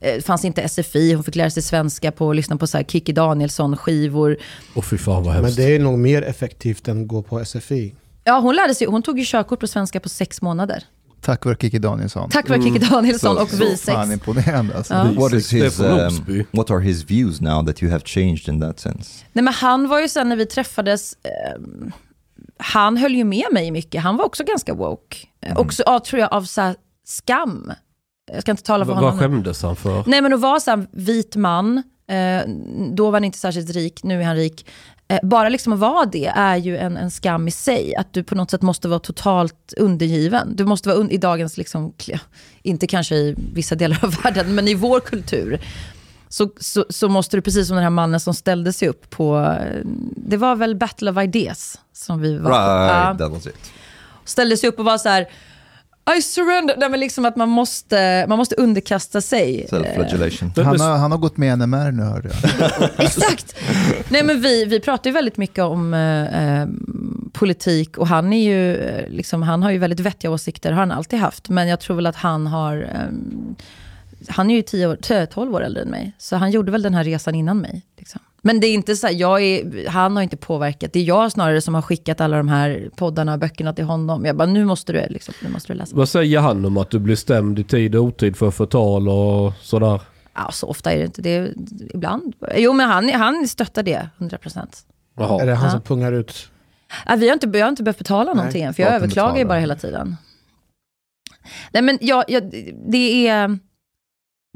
Eh, fanns inte SFI, hon fick lära sig svenska på att lyssna på så här Kikki Danielsson-skivor. Och fy fan vad Men hemskt. det är nog mer effektivt än att gå på SFI. Ja, hon lärde sig, hon tog ju körkort på svenska på sex månader. Tack vare Kikki Danielsson. Tack vare Kikki Danielsson och vi sex. Fan imponerande alltså. Ja. What is his um, what are his views now that you have changed in that sense? Nej men han var ju sen när vi träffades, eh, han höll ju med mig mycket. Han var också ganska woke. Eh, Också av, tror jag, av så här, skam. Jag ska inte tala för Vad vad honom. skämdes han för? Nej men att vara så här, vit man, eh, då var han inte särskilt rik, nu är han rik. Eh, bara liksom att vara det är ju en, en skam i sig. Att du på något sätt måste vara totalt undergiven. Du måste vara un- i dagens, liksom, inte kanske i vissa delar av världen, men i vår kultur. så, så, så måste du, precis som den här mannen som ställde sig upp på, eh, det var väl Battle of Ideas som vi var på. Right, ställde sig upp och var så här I surrender. Nej, men liksom att man måste, man måste underkasta sig. Self-flagellation. Men- Han har, han har gått med NMR nu hörde jag. Exakt. Nej, men vi, vi pratar ju väldigt mycket om eh, eh, politik och han, är ju, eh, liksom, han har ju väldigt vettiga åsikter, har han alltid haft. Men jag tror väl att han har... Eh, han är ju 10 år, 10, 12 år äldre än mig, så han gjorde väl den här resan innan mig. Liksom. Men det är inte så här, jag är, han har inte påverkat. Det är jag snarare som har skickat alla de här poddarna och böckerna till honom. Jag bara, nu måste du, liksom, nu måste du läsa. Vad säger han om att du blir stämd i tid och otid för förtal och sådär? Ja, så ofta är det inte. Det är, ibland. Jo, men han, han stöttar det, 100 procent. Är Jaha. det han Ja. som pungar ut? Ja, vi har inte, jag har inte behövt betala någonting än, för jag överklagar ju bara hela tiden. Nej, men jag, jag, det är...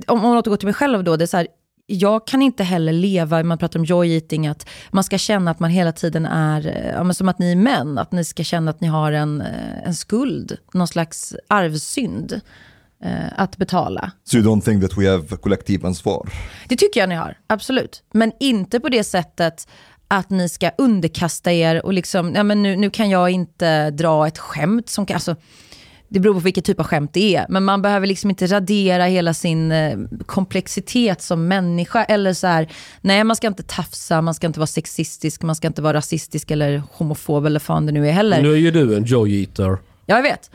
Om man återgår till mig själv då, det är så här, jag kan inte heller leva, man pratar om joy eating, att man ska känna att man hela tiden är, ja, men som att ni är män, att ni ska känna att ni har en, eh, en skuld, någon slags arvsynd eh, att betala. So you don't think that we have kollektivansvar? Det tycker jag ni har, absolut. Men inte på det sättet att ni ska underkasta er och liksom, ja men nu, nu kan jag inte dra ett skämt som kan, alltså, det beror på vilken typ av skämt det är, men man behöver liksom inte radera hela sin eh, komplexitet som människa eller så här, nej man ska inte tafsa, man ska inte vara sexistisk, man ska inte vara rasistisk eller homofob eller fan det nu är heller. Nu är ju du en joy eater. Ja, jag vet.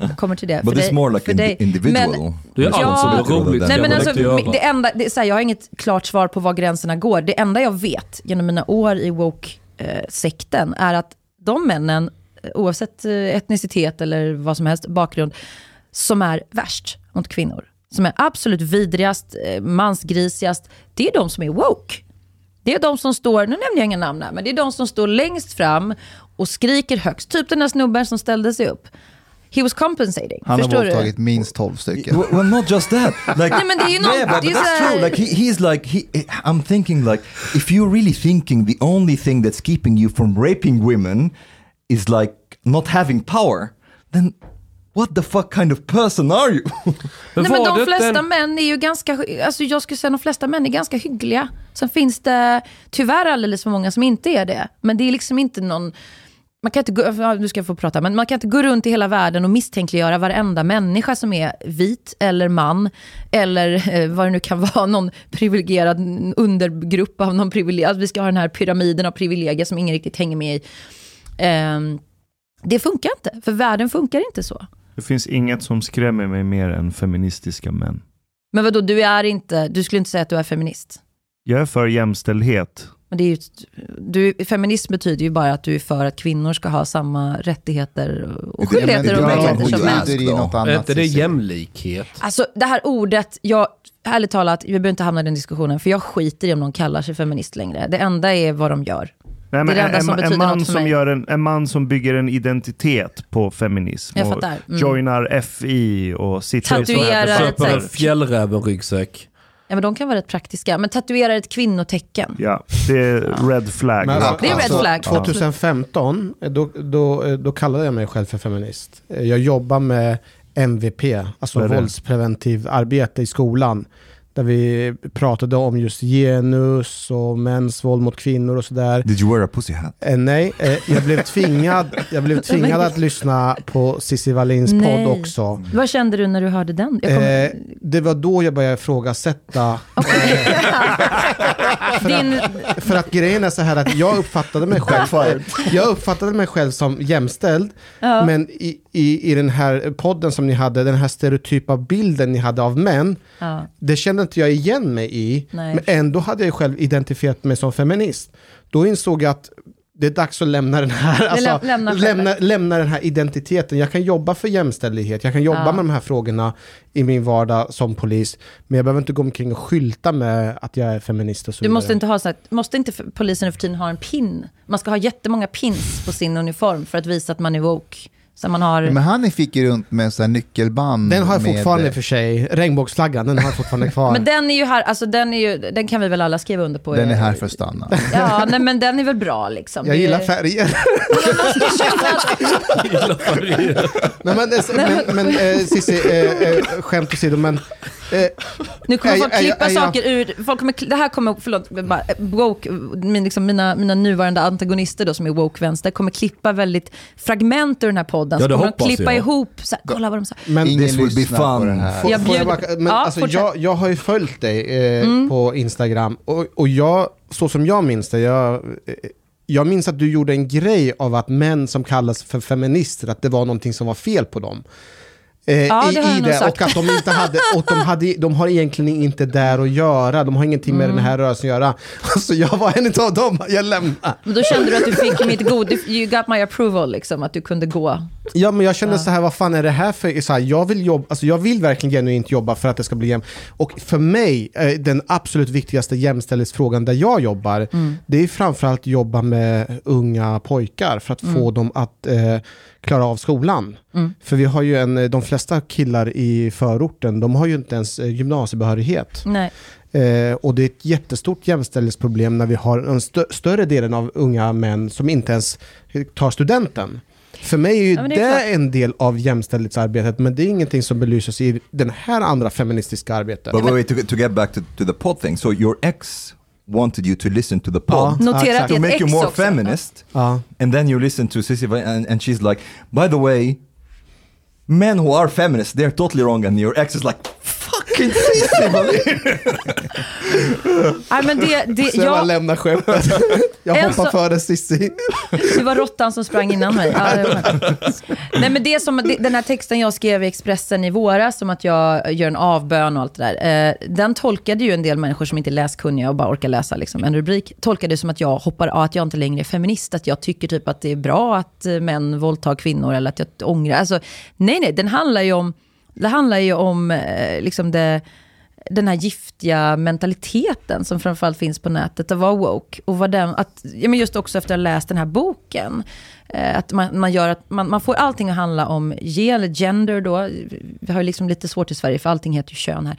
Jag kommer till det. But För it's dig- more like dig. individual. Men- Du gör Ja. allt som är roligt. Nej, men alltså, det enda, det, är så här, jag har inget klart svar på var gränserna går. Det enda jag vet genom mina år i woke-sekten är att de männen, eh, oavsett eh, etnicitet eller vad som helst, bakgrund, som är värst mot kvinnor, som är absolut vidrigast, eh, mansgrisigast, det är de som är woke. Det är de som står, nu nämner jag inga namn här, men det är de som står längst fram och skriker högst. Typ den där snubben som ställde sig upp. He was compensating. Han har Förstår våldtagit minst 12 stycken. Well, not just that. Like, Nej, men det är ju något- yeah, but, but that's här- true. Like he, he's like he. I'm thinking like if you're really thinking the only thing that's keeping you from raping women is like not having power, then what the fuck kind of person are you? Nej, men de flesta den- män är ju ganska, alltså jag skulle säga de flesta män är ganska hyggliga. Sen finns det tyvärr alldeles för många som inte är det. Men det är liksom inte någon, man kan inte gå, nu ska jag få prata, men man kan inte gå runt i hela världen och misstänkliggöra varenda människa som är vit eller man, eller eh, vad det nu kan vara, någon privilegierad undergrupp av någon privilegierad, vi ska ha den här pyramiden av privilegier som ingen riktigt hänger med i. Ehm, det funkar inte, för världen funkar inte så. Det finns inget som skrämmer mig mer än feministiska män. Men vadå, du är inte, du skulle inte säga att du är feminist? Jag är för jämställdhet. Men det är ju, du, feminism betyder ju bara att du är för att kvinnor ska ha samma rättigheter och Det är skyldigheter och möjligheter som män. är inte det jämlikhet? Alltså det här ordet, jag, ärligt talat, vi behöver inte hamna i den diskussionen, för jag skiter i om de kallar sig feminist längre. Det enda är vad de gör. Nej, Det är det enda en, som en, betyder man något för som mig. gör en, en man som bygger en identitet på feminism Jag och fattar. Mm. joinar FI och sitter Tatuerar ett. Köper en fjällräven-ryggsäck. Ja, men de kan vara rätt praktiska. Men tatuerar ett kvinnotecken. Ja, det är red flag. Men alltså, Det är red flag. 2015, då, då, då kallade jag mig själv för feminist. Jag jobbar med MVP, alltså våldspreventiv arbete i skolan. Där vi pratade om just genus och mäns våld mot kvinnor och sådär. Did you wear a pussy hat? Eh, nej, eh, jag blev tvingad, jag blev tvingad att lyssna på Cissi Wallins Nej. podd också. Vad kände du när du hörde den? Kommer- Eh, det var då jag började ifrågasätta. Din, För att grejen är så här att jag uppfattade mig själv, jag uppfattade mig själv som jämställd. ja. Men i, i, i den här podden som ni hade, den här stereotypa bilden ni hade av män, ja. det kände inte jag igen mig i. Nej. Men ändå hade jag själv identifierat mig som feminist. Då insåg jag att det är dags att lämna den här, alltså, läm- lämna lämna, lämna den här identiteten. Jag kan jobba för jämställdhet, jag kan jobba Ja. med de här frågorna i min vardag som polis. Men jag behöver inte gå omkring och skylta med att jag är feminist och så Du måste inte ha så här, måste inte polisen nu för tiden ha en pin? Man ska ha jättemånga pins på sin uniform för att visa att man är woke. Så man har... Men han fick ju runt med en sån här nyckelband. Den har jag med, fortfarande för sig, regnbågsflaggan, den har jag fortfarande kvar. Men den är ju här, alltså den är ju, den kan vi väl alla skriva under på. Den är här för att stanna. Ja, nej, men den är väl bra liksom. jag gillar färger. Nej, men, eh, men, men eh, Cissi, eh, eh, skämt åsido, men Eh, Nu kommer folk klippa saker ur, folk kommer, det här kommer, förlåt, bara, eh, woke, min, liksom, mina, mina nuvarande antagonister då som är woke-vänster kommer klippa väldigt fragment ur den här podden. Ja, så det kommer de klippa jag. ihop, så här, kolla vad de sa. men Ingen This will be fun. Får, Jag får jag bjuder- bara, men Ja, alltså, jag, jag har ju följt dig eh, på Instagram och, och jag, så som jag minns det, jag, eh, jag minns att du gjorde en grej av att män som kallas för feminister, att det var någonting som var fel på dem. Eh, Ja, i, det i nog det, och att de inte hade, och de, hade, de har egentligen inte där att göra, de har ingenting med Mm. den här rörelsen att göra. Så jag var en av dem, jag lämnade. Men då kände du att du fick mitt god, you got my approval liksom, att du kunde gå. Ja, men jag kände så här, vad fan är det här för... Så här, jag, vill jobba, alltså jag vill verkligen genuint jobba för att det ska bli jämnt. Och för mig, eh, den absolut viktigaste jämställdhetsfrågan där jag jobbar, det är framförallt jobba med unga pojkar för att få dem att eh, klara av skolan. För vi har ju en, de flesta killar i förorten, de har ju inte ens eh, gymnasiebehörighet. Nej. Eh, och det är ett jättestort jämställdhetsproblem när vi har en stö- större delen av unga män som inte ens tar studenten. För mig är ju Ja, men det, det är en del av jämställdhetsarbetet, men det är ingenting som belyses i den här andra feministiska arbetet. But wait, to, to get back to, to the pod thing, so your ex wanted you to listen to the pod Ja. Notera det to make you more också. feminist, Ja. and then you listen to Sissy and, and she's like, by the way, men who are feminists, they're totally wrong, and your ex is like, fucking Sissy, Nej, men det, det, Så jag bara jag, lämnar skeppet. jag hoppar så- före Cissi. det var råttan som sprang innan mig. Ja, Nej, men det som, den här texten jag skrev i Expressen i våras, om att jag gör en avbön och allt det där, eh, den tolkade ju en del människor som inte är läskunniga och bara orkar läsa liksom, en rubrik, tolkade det som att jag hoppar av, att jag inte längre är feminist, att jag tycker typ att det är bra att män våldtar kvinnor eller att jag ångrar. Alltså, nej, nej, den handlar ju om, det handlar ju om eh, liksom det, den här giftiga mentaliteten som framförallt finns på nätet, att vara woke. Och vad den, att, ja, men just också efter att ha läst den här boken, eh, att man, man, gör att man, man får allting att handla om ge eller gender då, vi har ju liksom lite svårt i Sverige för allting heter ju kön här.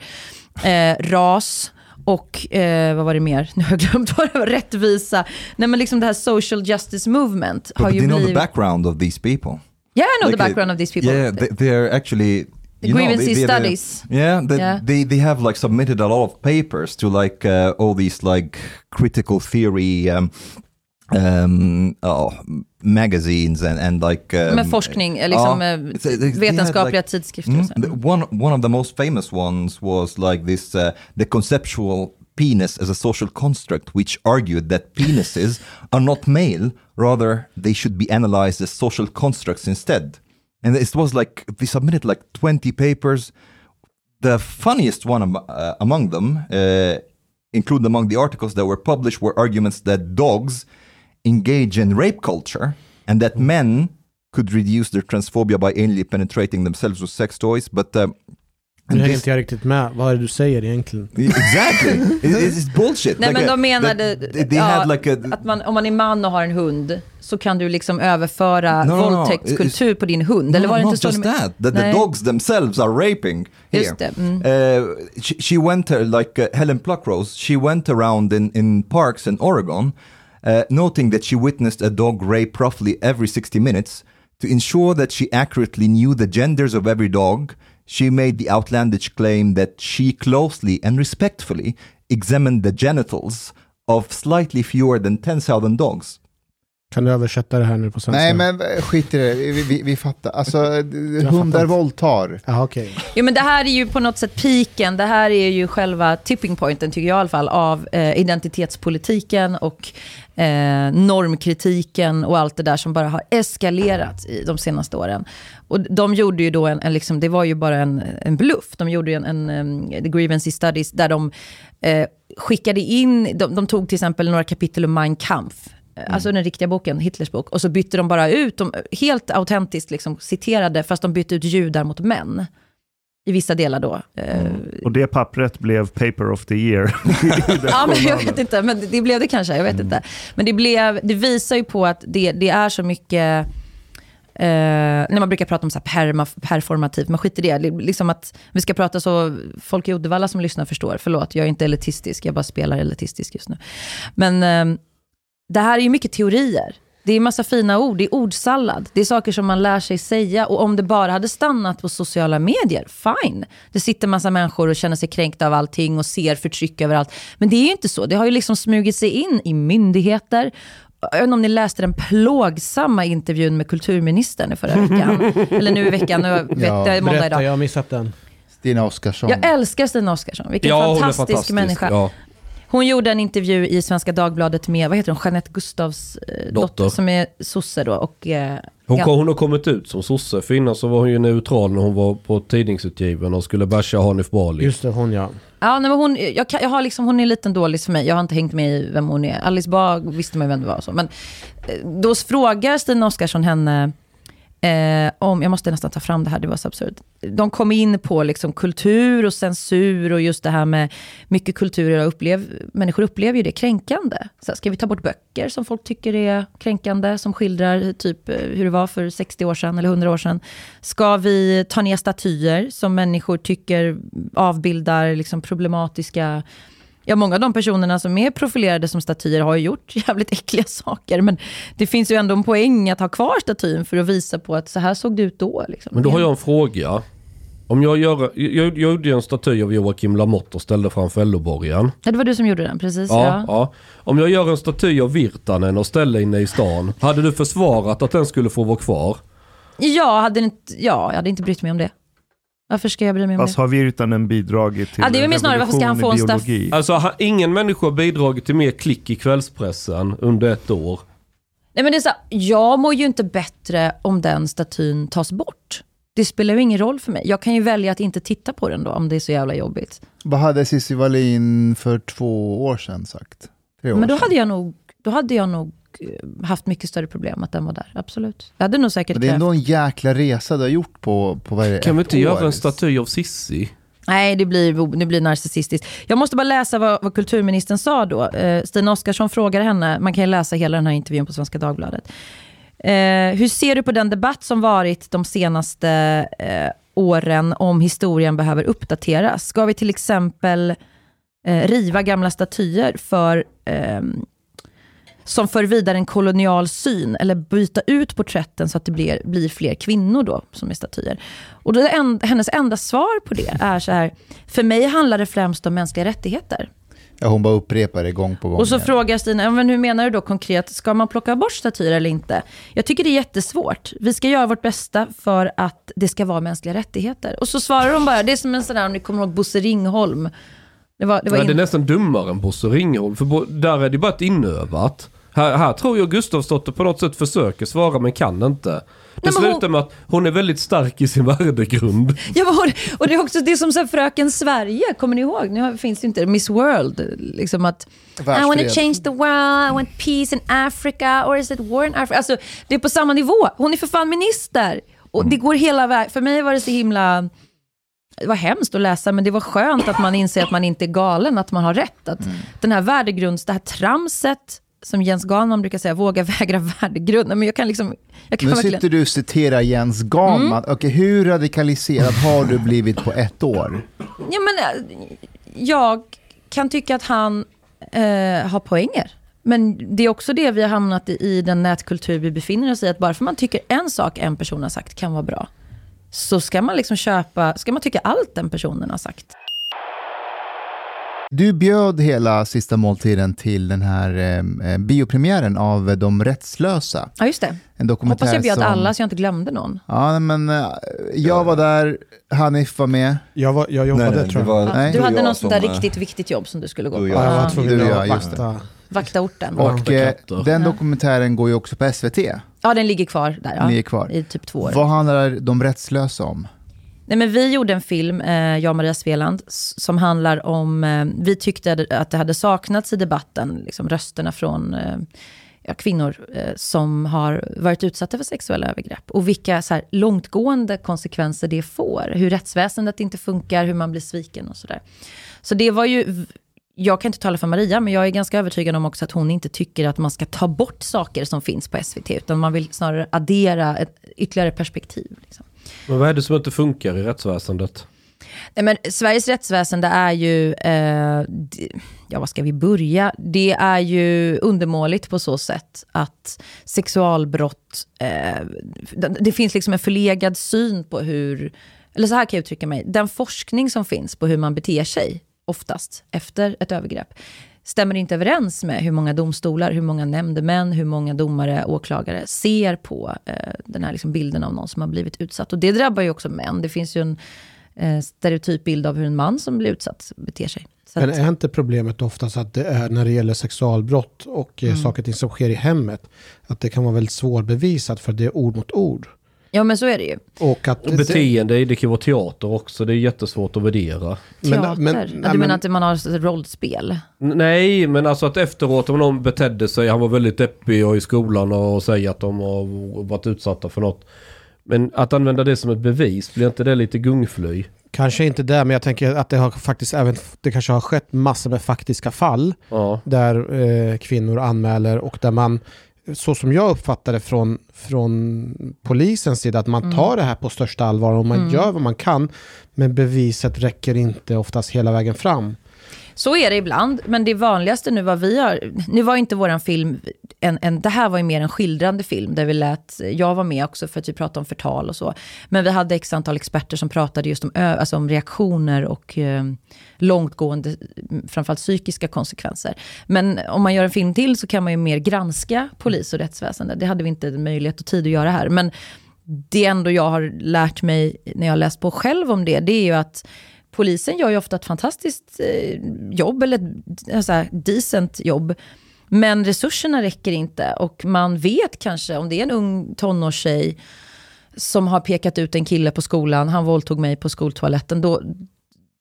Eh, ras, och eh, vad var det mer? Nu har jag glömt vad det var. Rättvisa. Nej men liksom det här social justice movement har But ju do you know the background of these people? Yeah, I know Like, the background uh, of these people. Yeah, they, they're actually you know, grievancy they, they, they- studies. Yeah, they, Yeah. they they have like submitted a lot of papers to like uh, all these like critical theory um, um, oh, magazines and and like um, Med forskning, eh, liksom, ja, it's- they- they had, vetenskapliga like- tidskrifter. Mm, the- one one of the most famous ones was like this uh, the conceptual penis as a social construct which argued that penises are not male rather they should be analyzed as social constructs instead and it was like they submitted like 20 papers. The funniest one am- uh, among them uh, included among the articles that were published were arguments that dogs engage in rape culture and that men could reduce their transphobia by anally penetrating themselves with sex toys. But uh, Nu hänger inte jag riktigt med. Vad är det du säger egentligen? exactly it, it's bullshit Nej Like, men de menade that- they, they ja, like a att man, om man är man och har en hund så kan du liksom överföra No, no, no. våldtäktskultur på din hund. Eller var det not inte så? just that, that the dogs themselves are raping here. Just det, mm. Uh, she, she went uh, like uh, Helen Pluckrose. She went around in, in parks in Oregon, uh, noting that she witnessed a dog rape roughly every 60 minutes. To ensure that she accurately knew the genders of every dog, she made the outlandish claim that she closely and respectfully examined the genitals of slightly fewer than 10,000 dogs. Kan du översätta det här nu på svenska? Nej, men eh, skit i det. Vi, vi, vi fattar. Alltså, hundar våldtar. Ja, okej. Jo, men det här är ju på något sätt piken. Det här är ju själva tipping pointen, tycker jag i alla fall, av eh, identitetspolitiken och eh, normkritiken och allt det där som bara har eskalerat i de senaste åren. Och de gjorde ju då en, en liksom, det var ju bara en, en bluff. De gjorde ju en, en um, The Grievancy Studies där de eh, skickade in, de, de tog till exempel några kapitel om Mein Kampf. Alltså den riktiga boken, Hitlers bok. Och så bytte de bara ut, de, helt autentiskt liksom, citerade, fast de bytte ut judar mot män. I vissa delar då. Eh, Och det pappret blev paper of the year. Ja, men jag vet inte, men det- blev det kanske, jag vet inte. Men det, blev, det visar ju på att det, det är så mycket, eh, när man brukar prata om så här perma, performativt, men skit i det. Liksom att vi ska prata så folk i Uddevalla som lyssnar förstår. Förlåt, jag är inte elitistisk, jag bara spelar elitistisk just nu. Men eh, det här är ju mycket teorier. Det är massa fina ord, det är ordsallad. Det är saker som man lär sig säga. Och om det bara hade stannat på sociala medier, fine. Det sitter massa människor och känner sig kränkta av allting och ser förtryck överallt. Men det är ju inte så. Det har ju liksom smugit sig in i myndigheter. Jag vet inte om ni läste den plågsamma intervjun med kulturministern i förra veckan. Eller nu i veckan, nu vet Ja, jag, måndag Berätta, idag. jag har missat den. Stina Oskarsson. Jag älskar Stina Oskarsson. Vilken Ja, är fantastisk, fantastisk. människa. Ja. Hon gjorde en intervju i Svenska Dagbladet med, vad heter hon, Jeanette Gustavs eh, dotter. Dotter. som är sosse då. Och, eh, Hon, kom, hon har kommit ut som sosse. För innan så var hon ju neutral när hon var på tidningsutgiven och skulle basha Hanif Bali. Just det, hon ja. Ja, nej, men hon, jag, kan- jag har liksom, hon är en liten dålig för mig. Jag har inte hängt med i vem hon är. Alice Bah visste man ju vem det var. och Så. Men eh, då frågar Stina Oskarsson henne eh, om, jag måste nästan ta fram det här, det var så absurt. De kom in på liksom kultur och censur och just det här med mycket kultur. och upplev, människor upplever ju det kränkande. Så här, ska vi ta bort böcker som folk tycker är kränkande, som skildrar typ eh, hur det var för 60 år sedan eller 100 år sedan? Ska vi ta ner statyer som människor tycker avbildar liksom problematiska Ja, många av de personerna som är profilerade som statyer har ju gjort jävligt äckliga saker. Men det finns ju ändå en poäng att ha kvar statyn för att visa på att så här såg det ut då. Liksom. Men då har jag en fråga. Om jag, gör, jag, gjorde en staty av Joakim Lamotte och ställde framför LO-borgen. Ja, det var du som gjorde den, precis. Ja, Ja. ja. Om jag gör en staty av Virtanen och ställer inne i stan. Hade du försvarat att den skulle få vara kvar? Ja, hade inte, ja, jag hade inte brytt mig om det. Varför ska jag bry mig om Alltså det? har Virtanen bidragit till Ja, det är en snarare, varför ska han få en i biologi? Alltså ha- ingen människa har bidragit till mer klick i kvällspressen under ett år. Nej, men det är så här, jag mår ju inte bättre om den statyn tas bort. Det spelar ju ingen roll för mig. Jag kan ju välja att inte titta på den då, om det är så jävla jobbigt. Vad hade Cissi Wallin för två år sedan sagt? Tre år Men då sedan. hade jag nog, då hade jag nog eh, haft mycket större problem att den var där. Absolut. Jag hade nog säkert det är ändå en jäkla resa du har gjort på, på det, Kan vi inte göra en staty av Sissi? Nej, det blir, det blir narcissistiskt. Jag måste bara läsa vad, vad kulturministern sa då. Eh, Stina Oskarsson frågar henne, man kan ju läsa hela den här intervjun på Svenska Dagbladet. Eh, hur ser du på den debatt som varit de senaste eh, åren om historien behöver uppdateras? Ska vi till exempel eh, riva gamla statyer för ehm, som för vidare en kolonial syn, eller byta ut porträtten så att det blir, blir fler kvinnor då, som är statyer. Och det en, hennes enda svar på det är så här, för mig handlar det främst om mänskliga rättigheter. Ja, hon bara upprepar det gång på gång. Och så igen. frågar Stina, "Ja, men hur menar du då konkret, ska man plocka bort statyer eller inte? Jag tycker det är jättesvårt. Vi ska göra vårt bästa för att det ska vara mänskliga rättigheter. Och så svarar hon bara, det är som en sån där, om ni kommer ihåg Bosse Ringholm. Det var, det var Nej, det är nästan dummare än Bosse Ringholm. För där är det bara ett inövat. Här, här tror jag Gustavsdotter på något sätt försöker svara men kan inte. Det hon- slutar med att hon är väldigt stark i sin värdegrund. Ja, men och- det är också det som så här, Fröken Sverige, kommer ni ihåg? Nu finns det inte Miss World. Liksom att, I want to change the world, I want peace in Africa, or is it war in Africa? Alltså, det är på samma nivå. Hon är för fan minister. Och det går hela vägen. För mig var det så himla... Det var hemskt att läsa, men det var skönt att man inser att man inte är galen, att man har rätt. Att Den här värdegrunds, det här tramset, som Jens Ganman brukar säga, våga vägra värdegrund. Nej, Men jag kan liksom... Jag kan Nu verkligen... sitter du och citerar Jens Ganman. Mm. Okej, hur radikaliserad har du blivit på ett år? Ja, men, eh, jag kan tycka att han eh, har poänger. Men det är också det vi har hamnat i, i den nätkultur vi befinner oss i. Att bara för man tycker en sak en person har sagt kan vara bra, så ska man liksom köpa, ska man tycka allt den personen har sagt. Du bjöd hela sista måltiden till den här eh, eh, biopremiären av De rättslösa. Ja, just det. En dokumentär Hoppas jag bjöd som... alla så jag inte glömde någon. Ja, men eh, jag var där, Hanif var med. Jag, var, jag jobbade tror jag. Nej. Du var hade något sånt där eh, riktigt viktigt jobb som du skulle gå på. jag. Ja, jag var Ja, tvungen att jag, just det. vakta. vakta orten. Och eh, den dokumentären går ju också på SVT. Ja, den ligger kvar där. Den ligger Ja, kvar. I typ två år. Vad handlar De rättslösa om? Nej, men vi gjorde en film, eh, jag och Maria Sveland, som handlar om, eh, vi tyckte att det hade saknats i debatten, liksom rösterna från eh, ja, kvinnor eh, som har varit utsatta för sexuella övergrepp. Och vilka så här, långtgående konsekvenser det får. Hur rättsväsendet inte funkar, hur man blir sviken och sådär. Så det var ju, jag kan inte tala för Maria, men jag är ganska övertygad om också att hon inte tycker att man ska ta bort saker som finns på SVT, utan man vill snarare addera ett ytterligare perspektiv. Liksom. Men vad är det som inte funkar i rättsväsendet? Nej, men Sveriges rättsväsende är ju, eh, ja vad ska vi börja? Det är ju undermåligt på så sätt att sexualbrott, eh, det finns liksom en förlegad syn på hur, eller så här kan jag uttrycka mig, den forskning som finns på hur man beter sig oftast efter ett övergrepp stämmer inte överens med hur många domstolar, hur många nämndemän, hur många domare, åklagare ser på eh, den här liksom bilden av någon som har blivit utsatt. Och det drabbar ju också män. Det finns ju en eh, stereotyp bild av hur en man som blir utsatt beter sig. Så Men är inte problemet oftast att det är när det gäller sexualbrott och Mm. eh, saker och ting som sker i hemmet, att det kan vara väldigt svårbevisat för det är ord mot ord. Ja men så är det ju. Och att Och beteende, det kan vara teater också. Det är jättesvårt att värdera. Men- Teater. men- ja, nej, du men- menar att man har ett rollspel? Nej, men alltså att efteråt om någon betedde sig, han var väldigt deppig och i skolan och säger att de har varit utsatta för något. Men att använda det som ett bevis, blir inte det lite gungfly? Kanske inte det, men jag tänker att det har faktiskt även, det kanske har skett massor med faktiska fall Ja. där eh, kvinnor anmäler och där man, så som jag uppfattar det från, från polisens sida, att man tar det här på största allvar och man gör vad man kan, men beviset räcker inte oftast hela vägen fram. Så är det ibland, men det vanligaste nu vad vi har... Nu var inte våran film... En, en, det här var ju mer en skildrande film där vi lät... Jag var med också för att vi pratade om förtal och så. Men vi hade x antal experter som pratade just om, alltså om reaktioner och eh, långtgående, mm, framförallt psykiska konsekvenser. Men om man gör en film till så kan man ju mer granska polis och rättsväsende. Det hade vi inte möjlighet och tid att göra här. Men det ändå jag har lärt mig när jag läst på själv om det, det är ju att polisen gör ju ofta ett fantastiskt eh, jobb, eller ett alltså, decent jobb. Men resurserna räcker inte och man vet kanske om det är en ung tonårstjej som har pekat ut en kille på skolan, han våldtog mig på skoltoaletten, då,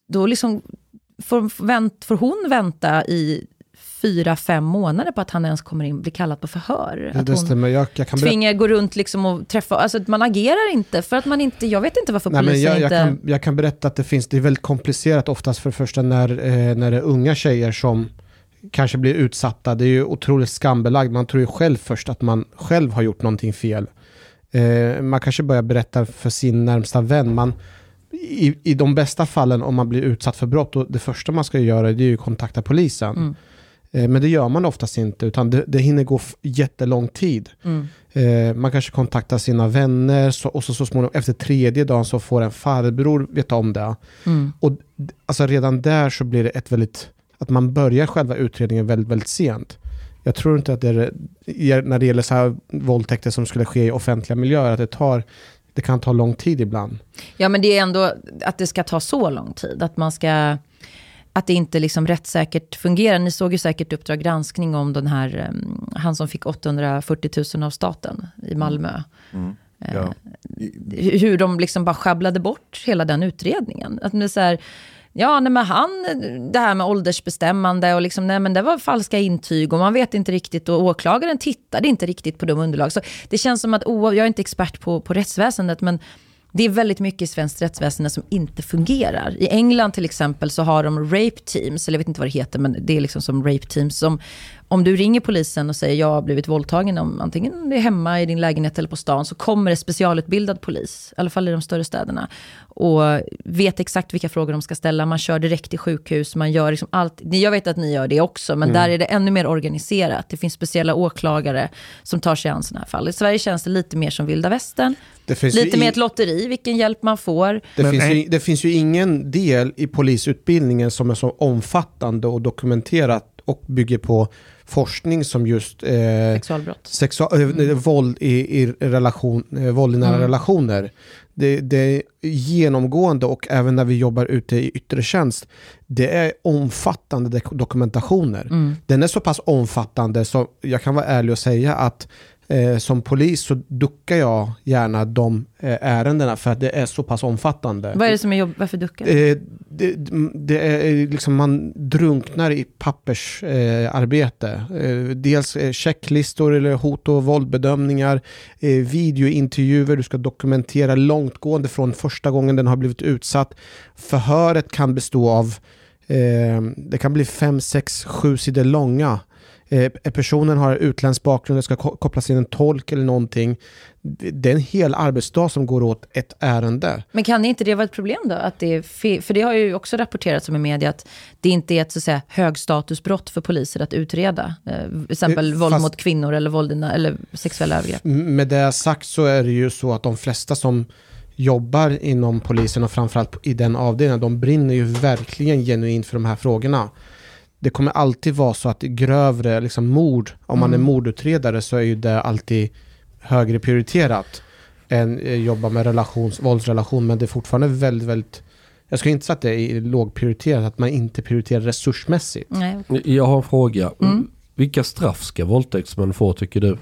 då liksom får, vänt, får hon vänta i fyra, fem månader på att han ens kommer in, blir kallad på förhör. Att det hon stämmer. Jag, jag kan tvingar gå runt liksom och träffa, alltså man agerar inte för att man inte, jag vet inte varför Nej, polisen jag, jag, inte... kan, jag kan berätta att det finns, det är väldigt komplicerat oftast för det första när, eh, när det är unga tjejer som kanske blir utsatta. Det är ju otroligt skambelagt. Man tror ju själv först att man själv har gjort någonting fel. Eh, man kanske börjar berätta för sin närmsta vän. Man, i, I de bästa fallen om man blir utsatt för brott, och det första man ska göra är ju att kontakta polisen. Mm. Eh, men det gör man oftast inte, utan det, det hinner gå jättelång tid. Mm. Eh, man kanske kontaktar sina vänner så, och så, så småningom efter tredje dagen så får en farbror veta om det. Mm. Och alltså redan där så blir det ett väldigt, att man börjar själva utredningen väldigt, väldigt sent. Jag tror inte att det är, när det gäller så här våldtäkter som skulle ske i offentliga miljöer, att det tar, det kan ta lång tid ibland. Ja, men det är ändå att det ska ta så lång tid. Att man ska... Att det inte liksom rättssäkert fungerar. Ni såg ju säkert Uppdrag granskning om den här, um, han som fick 840 000 av staten i Malmö. Mm. Eh, Ja. hu- Hur de liksom bara sjabblade bort hela den utredningen. Att det är så här, ja, nej, men han, det här med åldersbestämmande och liksom, nej men det var falska intyg och man vet inte riktigt och åklagaren tittade inte riktigt på de underlag. Så det känns som att, oh, jag är inte expert på, på rättsväsendet, men det är väldigt mycket i svenskt rättsväsende som inte fungerar. I England till exempel så har de rape teams, eller jag vet inte vad det heter, men det är liksom som rape teams. Som, om du ringer polisen och säger jag har blivit våldtagen, om antingen det är hemma i din lägenhet eller på stan, så kommer det specialutbildad polis, i alla fall i de större städerna, och vet exakt vilka frågor de ska ställa. Man kör direkt till sjukhus, man gör liksom allt. Jag vet att ni gör det också, men där är det ännu mer organiserat. Det finns speciella åklagare som tar sig an sådana här fall. I Sverige känns det lite mer som vilda västern. Det finns ju Lite mer ett lotteri, vilken hjälp man får. Det, Men finns ju, det finns ju ingen del i polisutbildningen som är så omfattande och dokumenterat och bygger på forskning som just eh, Sexualbrott. sexual, eh, våld i, i, relation, eh, våld i nära Mm. relationer. Det, det är genomgående och även när vi jobbar ute i yttre tjänst, det är omfattande dokumentationer. Mm. Den är så pass omfattande så jag kan vara ärlig och säga att eh, som polis så duckar jag gärna de eh, ärendena för att det är så pass omfattande. Vad är det som är jobb? Varför duckar du? Eh, det, det är liksom man drunknar i pappersarbete. Eh, eh, dels eh, checklistor eller hot och våldbedömningar, eh, videointervjuer, du ska dokumentera långtgående från första gången den har blivit utsatt. Förhöret kan bestå av Eh, det kan bli fem, sex, sju sidor långa. Eh, personen har utländsk bakgrund, det ska ko- kopplas in en tolk eller någonting. Det är en hel arbetsdag som går åt ett ärende. Men kan inte det vara ett problem då? Att det är för det har ju också rapporterats om i media att det inte är ett så att säga, högstatusbrott för poliser att utreda. Eh, till exempel Eh, våld fast- mot kvinnor eller, våld eller sexuella övergrepp. Med det sagt så är det ju så att de flesta som jobbar inom polisen och framförallt i den avdelningen, de brinner ju verkligen genuint för de här frågorna. Det kommer alltid vara så att grövre liksom mord, om man är mordutredare så är ju det alltid högre prioriterat än eh, jobba med relations, våldsrelation, men det är fortfarande väldigt, väldigt jag skulle inte säga att det är lågprioriterat, att man inte prioriterar resursmässigt. Nej. Jag har en fråga. Mm. Vilka straff ska våldtäktsmän få tycker du?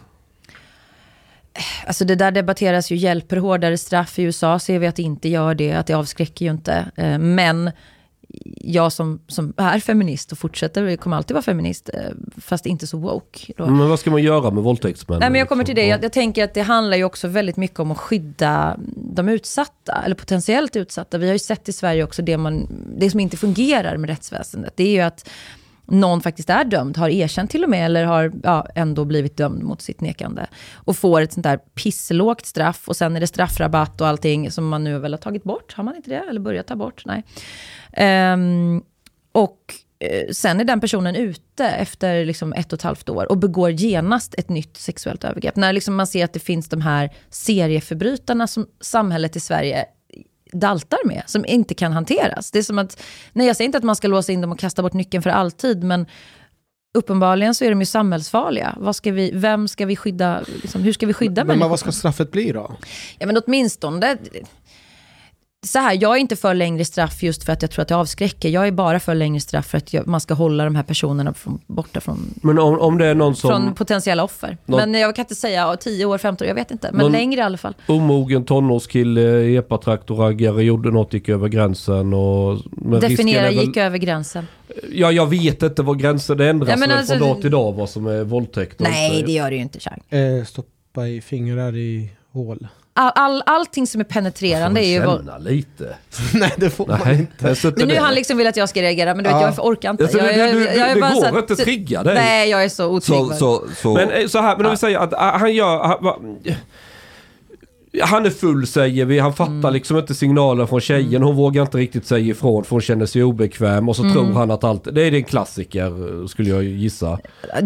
Alltså det där debatteras ju, hjälper hårdare straff i USA ser vi att det inte gör det, att det avskräcker ju inte. Eh, Men jag som, som är feminist och fortsätter, kommer alltid vara feminist, eh, fast inte så woke. Då. Men vad ska man göra med våldtäktsmän? Nej, men jag kommer till det. Liksom? Jag, jag tänker att det handlar ju också väldigt mycket om att skydda de utsatta, eller potentiellt utsatta. Vi har ju sett i Sverige också det, man, det som inte fungerar med rättsväsendet. Det är ju att någon faktiskt är dömd, har erkänt till och med, eller har ja, ändå blivit dömd mot sitt nekande. Och får ett sånt där pisslågt straff, och sen är det straffrabatt och allting som man nu väl har tagit bort. Har man inte det? Eller börjat ta bort? Nej. Um, och eh, sen är den personen ute efter liksom ett och ett halvt år och begår genast ett nytt sexuellt övergrepp. När liksom man ser att det finns de här serieförbrytarna som samhället i Sverige daltar med, som inte kan hanteras. Det är som att, nej jag säger inte att man ska låsa in dem och kasta bort nyckeln för alltid, men uppenbarligen så är de ju samhällsfarliga. Vad ska vi, vem ska vi skydda, liksom, hur ska vi skydda Men människor? vad ska straffet bli då? Ja men åtminstone, så här, jag är inte för längre straff just för att jag tror att det avskräcker. Jag är bara för längre straff för att jag, man ska hålla de här personerna från, borta från, Men om, om det är någon som från potentiella offer. Någon- Men jag kan inte säga ja, 10 år, 15 år, jag vet inte. Men längre i alla fall. omogen tonårskille, epatraktorraggare, gjorde något, gick över gränsen och... Definiera väl, gick över gränsen. Ja, jag vet inte vad gränsen, det ändras Ja, alltså- från dag till dag vad som är våldtäkt Nej, inte. det gör det ju inte, Chang. Eh, stoppa i fingrar i hål. All, all, allting som är penetrerande är ju Får känna lite. Nej, det får man Nej, inte. jag suttit Men nu har han liksom vill att jag ska reagera, men du vet, Ja. jag orkar inte. Jag, du- jag, du- jag, jag är det bara går att- inte att trigga dig. Nej, jag är så otrygg. Så, så, så, Men eh, så här, men om vi säger att ah, han gör... Han, va, han är full säger vi, han fattar Mm. liksom inte signalen från tjejen, hon vågar inte riktigt säga ifrån för hon känner sig obekväm och så Mm. tror han att allt... Det är en klassiker skulle jag gissa.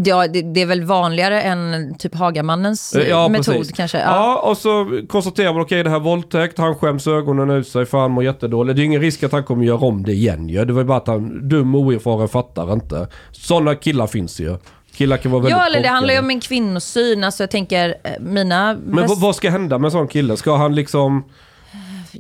Ja, det, det är väl vanligare än typ Hagamannens Eh, ja, metod precis. kanske. Ja. och så konstaterar man okej det här är våldtäkt, han skäms ögonen ut sig för han mår jättedåligt. Det är ingen risk att han kommer göra om det igen ju. Det var ju bara att han dum och oerfaren fattar inte. Sådana killar finns ju. Killar kan vara väldigt Ja, eller det handlar ju om en kvinnosyn. Alltså jag tänker, eh, mina... Men vad, vad ska hända med en sån kille? Ska han liksom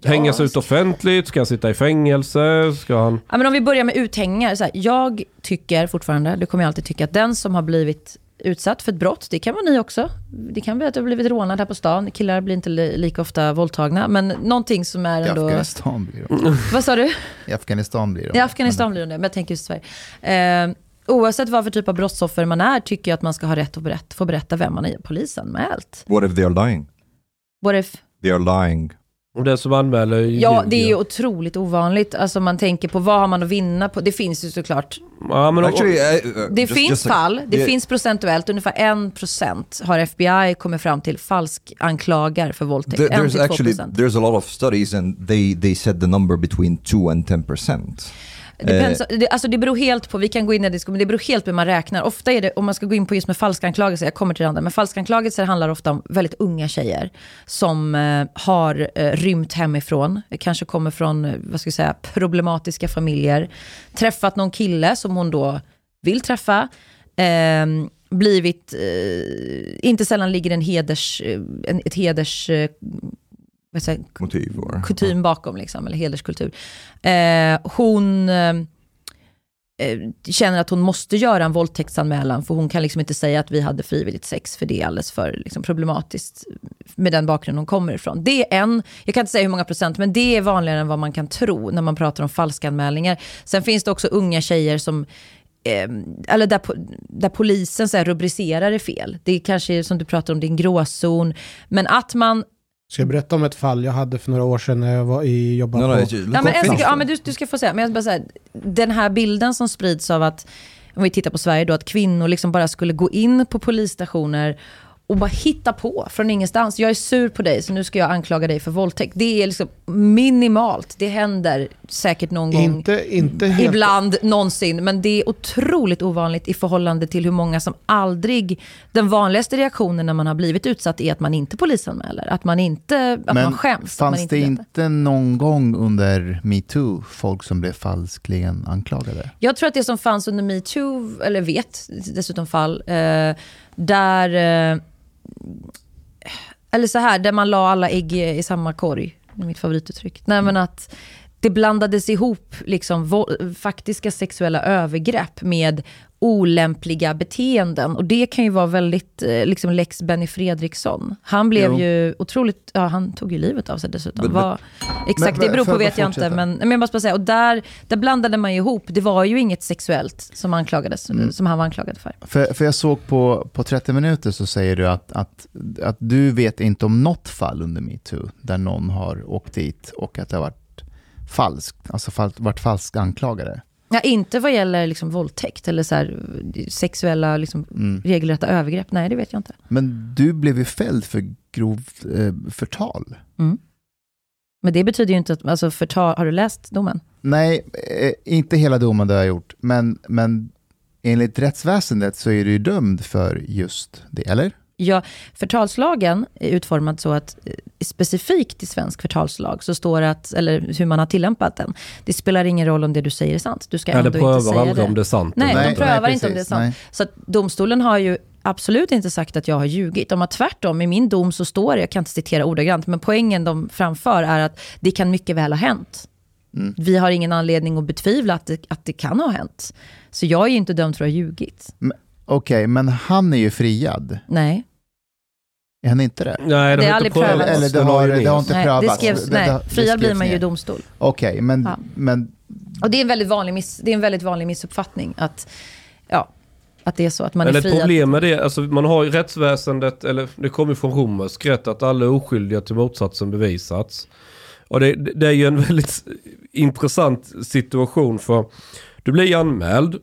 hängas ut offentligt? Ska han sitta i fängelse? Ska han... Ja, men om vi börjar med uthängningar. Så här, jag tycker fortfarande, det kommer jag alltid tycka, att den som har blivit utsatt för ett brott, det kan vara ni också. Det kan vara att du har blivit rånad här på stan. Killar blir inte li- lika ofta våldtagna. Men någonting som är I ändå... Afghanistan blir de. Vad sa du? I Afghanistan blir de. I Afghanistan blir det men jag tänker just Sverige. Eh, oavsett vad för typ av brottsoffer man är, tycker jag att man ska ha rätt att berätta, få berätta vem man är polisanmält. what if they are lying? What if? They are lying. Om den som anmäler Ja, det är ju otroligt ovanligt. Alltså man tänker på vad har man att vinna på? Det finns ju såklart. Ja, men, Actually, uh, uh, Det just- finns just like- fall, det Yeah. finns procentuellt, ungefär 1% har FBI kommit fram till falsk anklagar för våldtäkt. There, there's 1-2%. actually there's a lot of studies and they they said the number between 2 and 10 Depends, det, alltså det beror helt på, vi kan gå in i det, diskussion, men det beror helt på hur man räknar. Ofta är det, om man ska gå in på just med falskanklagelser, jag kommer till det andra, men falskanklagelser handlar ofta om väldigt unga tjejer som eh, har eh, rymt hemifrån, kanske kommer från, eh, vad ska jag säga, problematiska familjer, träffat någon kille som hon då vill träffa, eh, blivit, eh, inte sällan ligger en heders, eh, en, ett heders, säga, Motiv or kutym bakom, liksom, eller hederskultur. Eh, hon eh, eh, känner att hon måste göra en våldtäktsanmälan, för hon kan liksom inte säga att vi hade frivilligt sex, för det är alldeles för liksom, problematiskt med den bakgrund hon kommer ifrån. Det är en, jag kan inte säga hur många procent, men det är vanligare än vad man kan tro när man pratar om falskanmälningar. Sen finns det också unga tjejer som eh, eller där, där polisen så här rubricerar det fel. Det är kanske som du pratar om, det är en gråzon. Men att man Ska jag berätta om ett fall jag hade för några år sedan när jag var i, jobbade no, på... Ja, men sekund, ja, men du, du ska få säga. Men jag bara säga, den här bilden som sprids av att, om vi tittar på Sverige då, att kvinnor liksom bara skulle gå in på polisstationer och bara hitta på från ingenstans. Jag är sur på dig så nu ska jag anklaga dig för våldtäkt. Det är liksom minimalt. Det händer säkert någon gång. Inte, inte helt... Ibland, någonsin, men det är otroligt ovanligt i förhållande till hur många som aldrig... Den vanligaste reaktionen när man har blivit utsatt är att man inte polisanmäler. Att man inte att man skäms. att man fanns inte det inte någon gång under metoo folk som blev falskligen anklagade? Jag tror att det som fanns under metoo, eller vet dessutom fall, eh, där... Eh, eller så här, där man la alla ägg i, samma korg. Det är mitt favorituttryck. Nej men att det blandades ihop liksom faktiska sexuella övergrepp med olämpliga beteenden. Och det kan ju vara väldigt, eh, liksom lex Benny Fredriksson. Han blev Jo. ju otroligt, ja han tog ju livet av sig dessutom. Men- Vad, exakt, men- det beror på vet jag inte. Men, men jag måste bara säga, och där, där blandade man ju ihop. Det var ju inget sexuellt som, anklagades, Mm. som han var anklagad för. För, för jag såg på, på 30 minuter så säger du att, att, att du vet inte om något fall under metoo där någon har åkt dit och att det har varit falskt, alltså fall, varit falskt anklagade. Ja, inte vad gäller liksom våldtäkt eller så här, sexuella liksom, Mm. regelrätta övergrepp. Nej, det vet jag inte. Men du blev ju fälld för grovt eh, förtal. Men det betyder ju inte att, alltså förtal, har du läst domen? Nej, eh, inte hela domen det har jag gjort, men, men enligt rättsväsendet så är du ju dömd för just det, eller? Ja, förtalslagen är utformad så att eh, specifikt i svensk förtalslag så står det att, eller hur man har tillämpat den, det spelar ingen roll om det du säger är sant. Du ska Ja, ändå det inte prövar säga aldrig det. om det är sant. Nej, eller de inte. prövar inte om det är sant. nej. Så att domstolen har ju absolut inte sagt att jag har ljugit. De har tvärtom, i min dom så står det, jag kan inte citera ordagrant, men poängen de framför är att det kan mycket väl ha hänt. Mm. Vi har ingen anledning att betvivla att det, att det kan ha hänt. Så jag är ju inte dömd för att ha ljugit. Okej, men han är ju friad. Nej. Är han inte det? Nej, Det är har aldrig prövats. Eller det Den har- det har inte Nej, det prövats. skrevs, Det- nej, det- det friad blir skrevs man ju i domstol. Okej, men, Ja. men Och det är en väldigt vanlig, miss, det är en väldigt vanlig missuppfattning att, ja, att det är så att man Men är ett friad. problem med det, alltså man har ju rättsväsendet, eller det kommer från romersk rätt, att alla är oskyldiga till motsatsen bevisats. Och det, det är ju en väldigt intressant situation för du blir anmäld,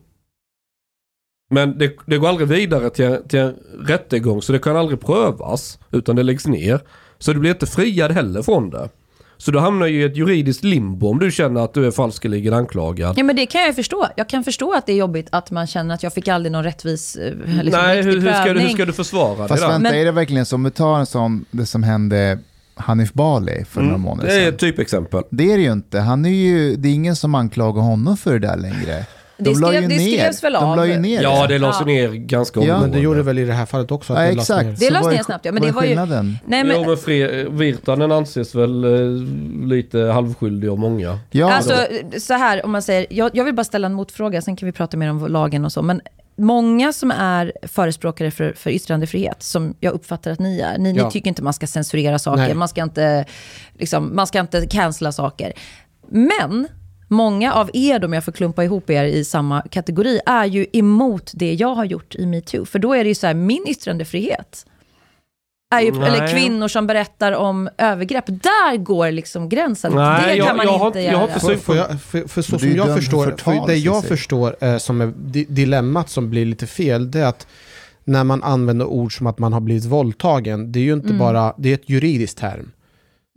men det, det går aldrig vidare till, en- till en rättegång så det kan aldrig prövas, utan det läggs ner. Så du blir inte friad heller från det. Så du hamnar ju i ett juridiskt limbo om du känner att du är falskeligen anklagad. Ja men det kan jag ju förstå. Jag kan förstå att det är jobbigt att man känner att jag fick aldrig någon rättvis eh, liksom, Nej, hur, hur, ska du, hur ska du försvara fast det då? vänta, Men- är det verkligen så? Om vi tar en sån, det som hände Hanif Bali för några månader Mm. det är sedan. ett typexempel. Det är det ju inte. Han är ju, det är ingen som anklagar honom för det där längre. De Det la skrev- ju det ner. skrevs väl De av. la ju ner Ja, det det. lades Ja. ner ganska Ja. omgående. Men det gjorde väl i det här fallet också? Att Ja, det lades ner. exakt. Det lades vad är- ner snabbt, ja, men det var ju-? Nej, Jo men, men Fre- Virtanen anses väl eh, lite halvskyldig av många. Ja, alltså, då. så här, om man säger, jag, jag vill bara ställa en motfråga, sen kan vi prata mer om lagen och så. Men många som är förespråkare för, för yttrandefrihet, som jag uppfattar att ni är, ni, Ja. ni tycker inte man ska censurera saker, Nej. man ska inte, liksom, man ska inte cancella saker. Men många av er, om jag får klumpa ihop er i samma kategori, är ju emot det jag har gjort i metoo. För då är det ju så här, min yttrandefrihet, är ju, Nej. eller kvinnor som berättar om övergrepp, där går liksom gränsen. Nej, det jag- kan man jag har inte jag har göra. får jag, för, för så som jag för förstår, förtal, för det jag förstår eh, som är di- dilemmat som blir lite fel, det är att när man använder ord som att man har blivit våldtagen, det är ju inte Mm. bara, det är ett juridiskt term.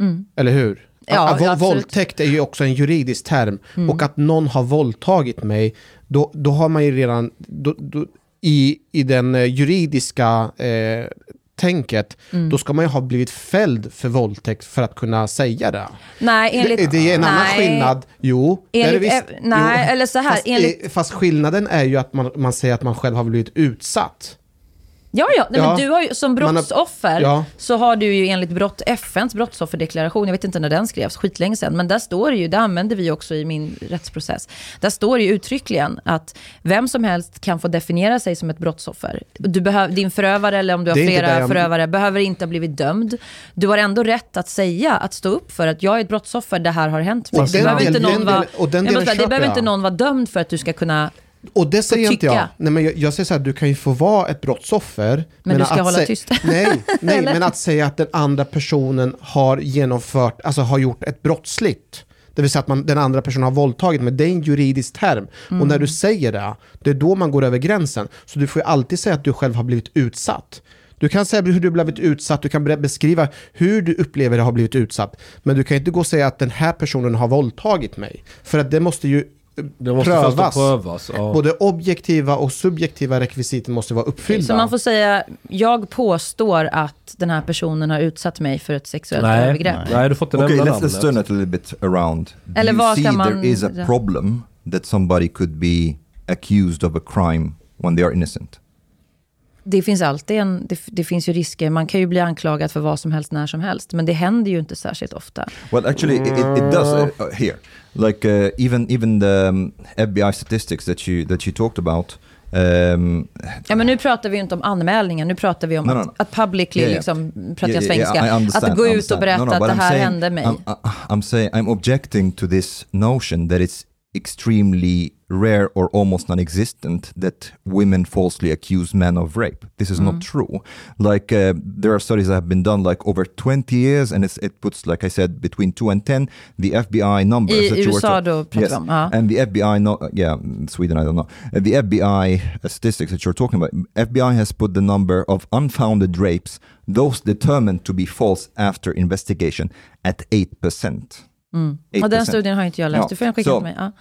Mm. Eller hur? Ja, absolut. våldtäkt är ju också en juridisk term. Mm. Och att någon har våldtagit mig, då, då har man ju redan, då, då, i, i den eh, juridiska eh, tänket, Mm. då ska man ju ha blivit fälld för våldtäkt för att kunna säga det. Nej, enligt... det, det är en annan nej. skillnad. Jo, det är det Enligt, visst. nej, Jo. eller så här, Fast, enligt... fast skillnaden är ju att man, man säger att man själv har blivit utsatt. Ja, ja. Nej, Ja. Men du har ju, som Man har- brottsoffer Ja. så har du ju enligt brott, FNs brottsofferdeklaration, jag vet inte när den skrevs, skitlänge sedan, men där står det ju, det använder vi också i min rättsprocess, där står det ju uttryckligen att vem som helst kan få definiera sig som ett brottsoffer. Du behöver, din förövare, eller om du har flera jag- förövare, behöver inte ha blivit dömd. Du har ändå rätt att säga, att stå upp för att jag är ett brottsoffer, det här har hänt mig. Och Det den behöver den den inte någon vara dömd för att du ska kunna Och det säger inte jag. Nej, men jag, jag säger så här, du kan ju få vara ett brottsoffer. Men du ska att hålla tyst. Nej, nej men att säga att den andra personen har genomfört, alltså har gjort ett brottsligt. Det vill säga att man, den andra personen har våldtagit, men det är en juridisk term. Och Mm. när du säger det, det är då man går över gränsen. Så du får ju alltid säga att du själv har blivit utsatt. Du kan säga hur du har blivit utsatt, du kan beskriva hur du upplever att ha blivit utsatt. Men du kan inte gå och säga att den här personen har våldtagit mig. För att det måste ju Det måste prövas. prövas. Ja. Både objektiva och subjektiva rekvisiten måste vara uppfyllda. Så man får säga, jag påstår att den här personen har utsatt mig för ett sexuellt Nej, övergrepp. nej, du får inte Okay, nämna let's, let's turn namnet. it a little bit around. Do Eller you vad see man- there is a problem that somebody could be accused of a crime when they are innocent? Det finns alltid en, det, det finns ju risker, man kan ju bli anklagad för vad som helst när som helst. Men det händer ju inte särskilt ofta. Well, actually, it, it, does uh, uh, here. Like uh, even even the um, FBI statistics that you that you talked about. Um, Ja, men nu pratar vi ju inte om anmälningen, nu pratar vi om No, no, att, no. att publicly, Yeah, yeah. liksom, pratar yeah, jag svenska, att gå ut och berätta att det här saying- hände mig. I'm, I- I'm saying I'm objecting to this notion that it's extremely rare or almost non-existent that women falsely accuse men of rape. This is Mm. not true. Like uh, there are studies that have been done like over 20 years, and it's, it puts like I said between two and ten. The FBI numbers I that you were USA ta- yes. Ja. and the FBI, no, yeah, in Sweden I don't know. Uh, the FBI statistics that you're talking about, FBI has put the number of unfounded rapes, those determined to be false after investigation, at 8%. Mm. Och den studien har inte jag läst, Ja, du får skicka så- till mig. Ja.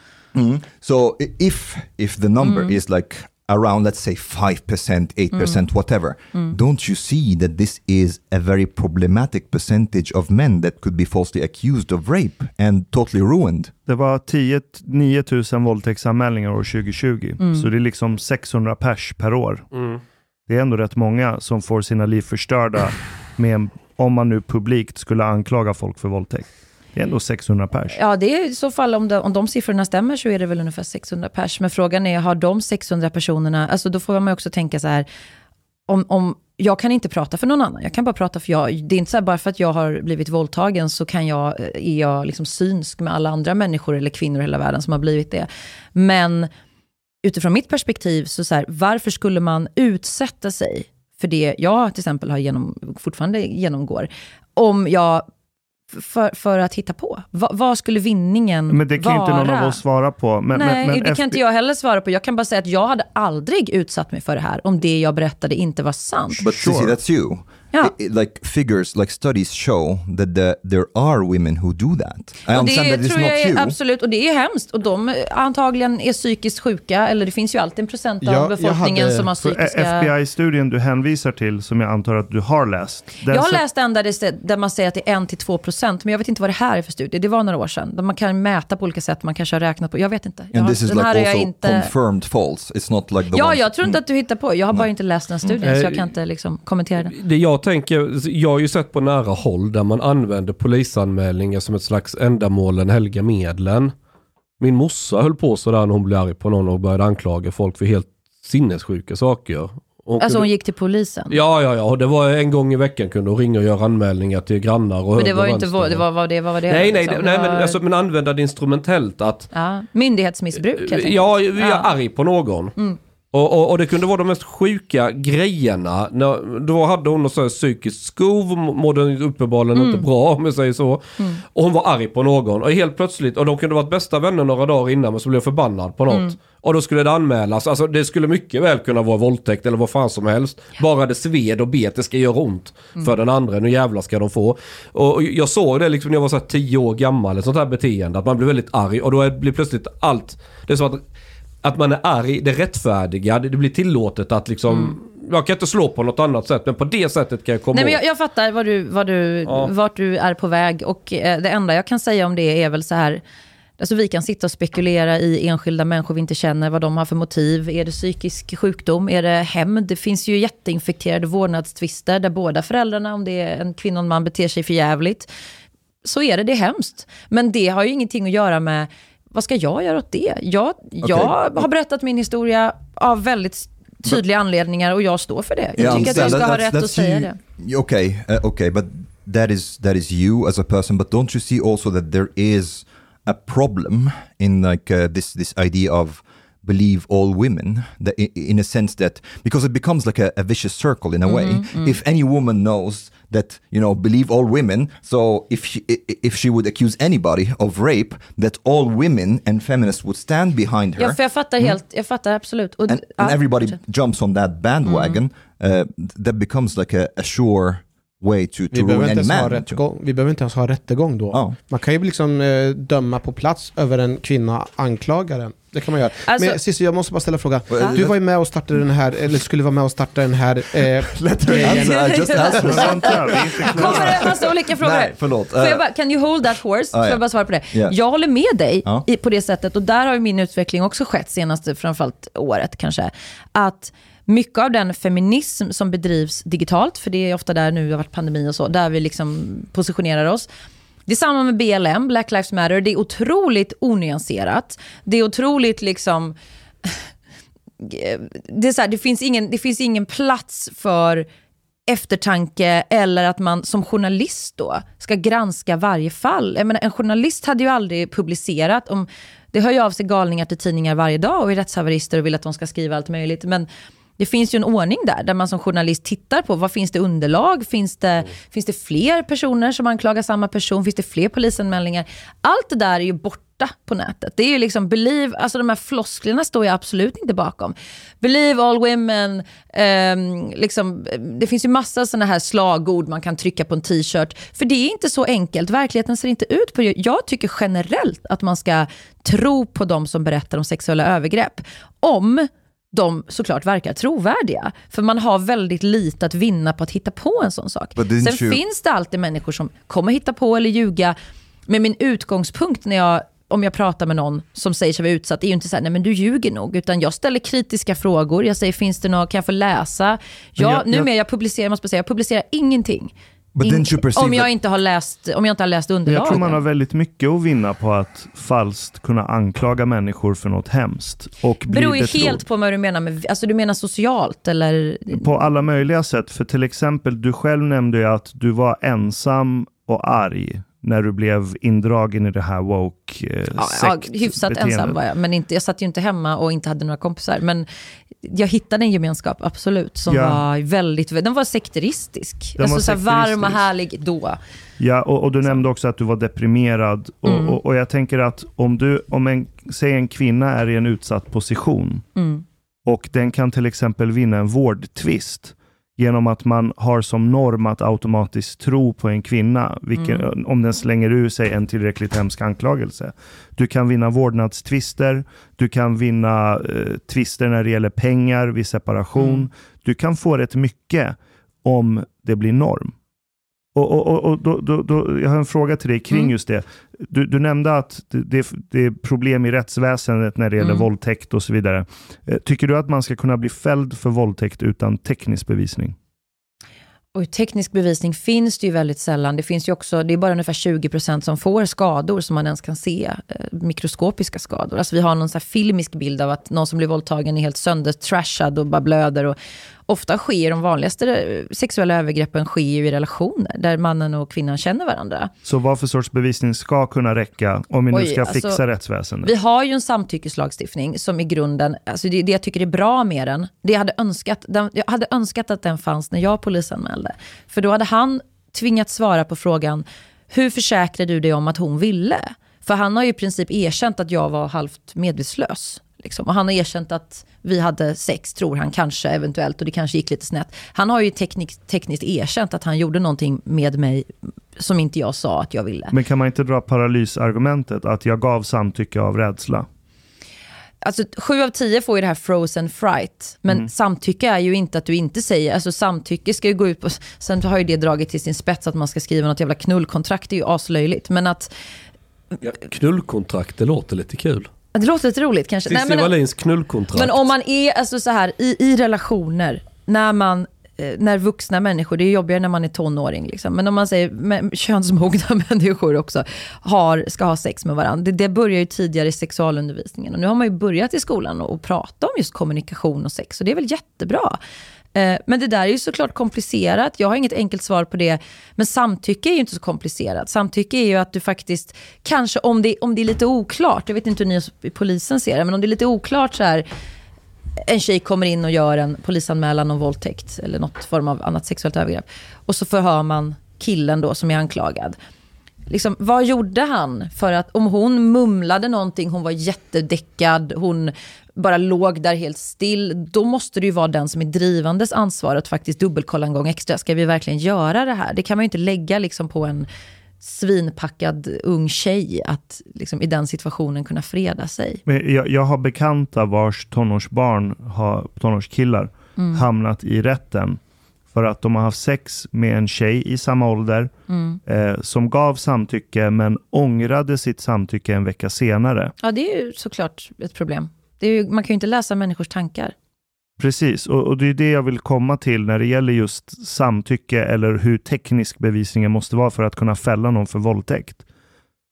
Mm. So if if the number is like around let's say 5%, 8%, whatever, don't you see that this is a very problematic percentage of men that could be falsely accused of rape and totally ruined? Det var 10, 9 000 våldtäktsanmälningar år 2020. Så det är liksom 600 pers per år. Mm. Det är ändå rätt många som får sina liv förstörda med, en- om man nu publikt skulle anklaga folk för våldtäkt. Det är ändå 600 pers. Ja, det är i så fall om de, om de siffrorna stämmer så är det väl ungefär 600 pers. Men frågan är, har de 600 personerna, alltså då får man ju också tänka så här, om, om, jag kan inte prata för någon annan, jag kan bara prata för jag. Det är inte så här, bara för att jag har blivit våldtagen så kan jag, eh, är jag liksom synsk med alla andra människor eller kvinnor i hela världen som har blivit det. Men utifrån mitt perspektiv, så, så här, varför skulle man utsätta sig för det jag till exempel har genom, fortfarande genomgår, om jag för, för att hitta på. Va, vad skulle vinningen Men det kan vara? inte någon av oss svara på. Men, Nej, men, men det kan inte jag heller svara på. Jag kan bara säga att jag hade aldrig utsatt mig för det här om det jag berättade inte var sant. But Sure. that's you. Ja. I- I- like figures, like studies show that the, there are women who do that. I Och understand that det it's tror not jag är you. absolut, och det är hemskt. Och de eh, antagligen är psykiskt sjuka, eller det finns ju alltid en procent av Ja, befolkningen hade- som har psykiska... FBI-studien du hänvisar till, som jag antar att du har läst. den Jag har läst en där, det, där man säger att det är 1-2 procent, men jag vet inte vad det här är för studie. Det var några år sedan. Man kan mäta på olika sätt, man kanske har räknat på, jag vet inte. Jag And this is den like här är also inte... confirmed false. It's not like the Ja, ones- jag tror inte att du hittar på. Jag har bara inte läst den studien, Mm. så jag kan inte liksom kommentera den. Det jag tänker, jag har ju sett på nära håll där man använder polisanmälningar som ett slags ändamålen helga medlen. Min morsa höll på sådär när hon blev arg på någon och började anklaga folk för helt sinnessjuka saker. Och Alltså hon gick till polisen. Ja, ja, ja. Det var en gång i veckan kunde hon ringa och göra anmälningar till grannar och Men det var ju inte vår, det var vad det, vad var det Nej, nej, liksom? nej Det men, var- alltså, men använda det instrumentellt att Ja, myndighetsmissbruk enkelt. Ja, jag är Ja. arg på någon. Mm. Och, och, och det kunde vara de mest sjuka grejerna. När, då hade hon något psykiskt skov, mådde uppenbarligen Mm. inte bra om jag säger så. Och hon var arg på någon. Och helt plötsligt, och de kunde varit bästa vänner några dagar innan men så blev jag förbannad på något. Mm. Och då skulle det anmälas. Alltså det skulle mycket väl kunna vara våldtäkt eller vad fan som helst. Bara det sved och bet, det ska göra ont Mm. för den andra. Nu jävlar ska de få. Och jag såg det liksom när jag var så här tio år gammal, ett sånt här beteende. Att man blir väldigt arg och då blir plötsligt allt... Det är så att att man är arg, det rättfärdiga, det det blir tillåtet att liksom... Jag kan inte slå på något annat sätt, men på det sättet kan jag komma Nej, men jag, jag fattar vad du, vad du, Ja. vart du är på väg. Och eh, det enda jag kan säga om det är väl så här, alltså vi kan sitta och spekulera i enskilda människor vi inte känner, vad de har för motiv. Är det psykisk sjukdom? Är det hämnd? Det finns ju jätteinfekterade vårdnadstvister där båda föräldrarna, om det är en kvinna och en man, beter sig för jävligt. Så är det, det är hemskt. Men det har ju ingenting att göra med, vad ska jag göra åt det? Jag, jag har berättat min historia av väldigt tydliga anledningar och jag står för det. Jag Yeah, tycker att jag ska understand. ha That- rätt att säga det. you- Okay, uh, okay, but that is that is you as a person. But don't you see also that there is a problem in like uh, this this idea of believe all women that in a sense that because it becomes like a, a vicious circle in a way if any woman knows that you know believe all women so if she if she would accuse anybody of rape that all women and feminists would stand behind her Ja, för jag fattar helt, jag fattar absolut. Och, and, and everybody fortsätt. jumps on that bandwagon uh, that becomes like a, a sure way to, Vi to behöver, ruin inte any ens ha man rättegång. vi behöver inte ens ha rättegång då. Ja. Man kan ju liksom eh, döma på plats över en kvinna, anklagaren. Det kan man göra. Alltså- Men Cissi, jag måste bara ställa en fråga. Ja. Du var ju med och startade den här, eller skulle vara med och starta den här... Eh, grejen. Answer, I just klara. Kommer det en massa olika frågor? Nej, förlåt. Får jag Eh, bara, can you hold that horse? Får ja. jag bara svara på det? Ja. Jag håller med dig Ja. i, på det sättet och där har ju min utveckling också skett senaste, framförallt året kanske. Att mycket av den feminism som bedrivs digitalt, för det är ofta där nu det har varit pandemi och så, där vi liksom positionerar oss. Det är samma med BLM, Black Lives Matter. Det är otroligt onyanserat. Det är otroligt liksom det, är så här, det, finns ingen, det finns ingen plats för eftertanke eller att man som journalist då ska granska varje fall. Jag menar, en journalist hade ju aldrig publicerat om... Det hör ju av sig galningar till tidningar varje dag och är rättshaverister och vill att de ska skriva allt möjligt. Men det finns ju en ordning där, där man som journalist tittar på vad finns det underlag? Finns det, finns det fler personer som anklagar samma person? Finns det fler polisanmälningar? Allt det där är ju borta på nätet. Det är ju liksom believe, alltså de här flosklerna står jag absolut inte bakom. Believe all women, ehm, liksom, det finns ju massa sådana här slagord man kan trycka på en t-shirt. För det är inte så enkelt, verkligheten ser inte ut på det. Jag tycker generellt att man ska tro på de som berättar om sexuella övergrepp. Om de såklart verkar trovärdiga. För man har väldigt lite att vinna på att hitta på en sån sak. Sen you- finns det alltid människor som kommer hitta på eller ljuga. Men min utgångspunkt när jag, om jag pratar med någon som säger sig vara utsatt, är ju inte så här, nej men du ljuger nog. Utan jag ställer kritiska frågor. Jag säger, finns det något, kan jag få läsa? Jag, jag- nu jag- jag publicerar, måste säga, jag publicerar ingenting. Om, jag inte har läst, om jag inte har läst underlaget. Jag tror man har väldigt mycket att vinna på att falskt kunna anklaga människor för något hemskt. Och bli beror ju helt på vad du menar med, alltså du menar socialt eller? På alla möjliga sätt. För till exempel, du själv nämnde ju att du var ensam och arg när du blev indragen i det här woke eh, Ja, ja, hyfsat ensam var jag, men inte, jag satt ju inte hemma och inte hade några kompisar. Men jag hittade en gemenskap, absolut, som Ja. var väldigt, den var sekteristisk. Den alltså var så här varm och sekteristisk. härlig då. Ja, och, och du nämnde också att du var deprimerad. Och, Mm. och, och jag tänker att om du, om en, säg en kvinna är i en utsatt position Mm. och den kan till exempel vinna en vårdtvist genom att man har som norm att automatiskt tro på en kvinna, vilken, Mm. om den slänger ur sig en tillräckligt hemsk anklagelse. Du kan vinna vårdnadstvister, du kan vinna eh, tvister när det gäller pengar vid separation. Mm. Du kan få rätt mycket om det blir norm. Och, och, och, då, då, då, jag har en fråga till dig kring Mm. just det. Du, du nämnde att det, det, är problem i rättsväsendet när det gäller Mm. våldtäkt och så vidare. Eh, Tycker du att man ska kunna bli fälld för våldtäkt utan teknisk bevisning? Och teknisk bevisning finns det ju väldigt sällan. Det finns ju också, det är bara ungefär 20% som får skador som man ens kan se, eh, mikroskopiska skador. Alltså vi har någon så filmisk bild av att någon som blir våldtagen är helt söndertrashad och bara blöder. Och ofta sker de vanligaste eh, sexuella övergreppen sker ju i relationer där mannen och kvinnan känner varandra. Så vad för sorts bevisning ska kunna räcka om vi nu Oj, ska alltså, fixa rättsväsendet? Vi har ju en samtyckeslagstiftning som i grunden, alltså det, det jag tycker är bra med den, det jag hade önskat, den, jag hade önskat att den fanns när jag polisanmälde. För då hade han tvingats svara på frågan, hur försäkrar du dig om att hon ville? För han har ju i princip erkänt att jag var halvt medvetslös. Liksom. Och han har erkänt att vi hade sex, tror han, kanske eventuellt, och det kanske gick lite snett. Han har ju teknik, tekniskt erkänt att han gjorde någonting med mig som inte jag sa att jag ville. Men kan man inte dra paralysargumentet att jag gav samtycke av rädsla? Alltså sju av tio får ju det här frozen fright. Men Mm. samtycke är ju inte att du inte säger, alltså samtycke ska ju gå ut på, sen har ju det dragit till sin spets att man ska skriva något jävla knullkontrakt, det är ju aslöjligt. Men att, Ja, knullkontrakt, det låter lite kul. Det låter lite roligt kanske. Nej, Cissi men, Wallins knullkontrakt. men om man är alltså så här i, i relationer, när man eh, när vuxna människor, det är jobbigare när man är tonåring, liksom. men om man säger men, könsmogna människor också, har, ska ha sex med varandra. Det, det börjar ju tidigare i sexualundervisningen. Och nu har man ju börjat i skolan och, och prata om just kommunikation och sex, och det är väl jättebra. Eh, men det där är ju såklart komplicerat. Jag har inget enkelt svar på det. Men samtycke är ju inte så komplicerat. Samtycke är ju att du faktiskt, kanske om det, om det är lite oklart, jag vet inte hur ni i polisen ser det, men om det är lite oklart så här, en tjej kommer in och gör en polisanmälan om våldtäkt eller något form av annat sexuellt övergrepp. Och så förhör man killen då som är anklagad. Liksom, vad gjorde han för att, om hon mumlade någonting, hon var jättedäckad, hon bara låg där helt still, då måste det ju vara den som är drivandes ansvar att faktiskt dubbelkolla en gång extra. Ska vi verkligen göra det här? Det kan man ju inte lägga liksom på en svinpackad ung tjej att liksom, i den situationen kunna freda sig. Men jag, jag har bekanta vars tonårsbarn, har, tonårskillar, hamnat i rätten för att de har haft sex med en tjej i samma ålder eh, som gav samtycke men ångrade sitt samtycke en vecka senare. Ja, det är ju såklart ett problem. Det är ju, man kan ju inte läsa människors tankar. Precis, och, och det är det jag vill komma till när det gäller just samtycke eller hur teknisk bevisningen måste vara för att kunna fälla någon för våldtäkt.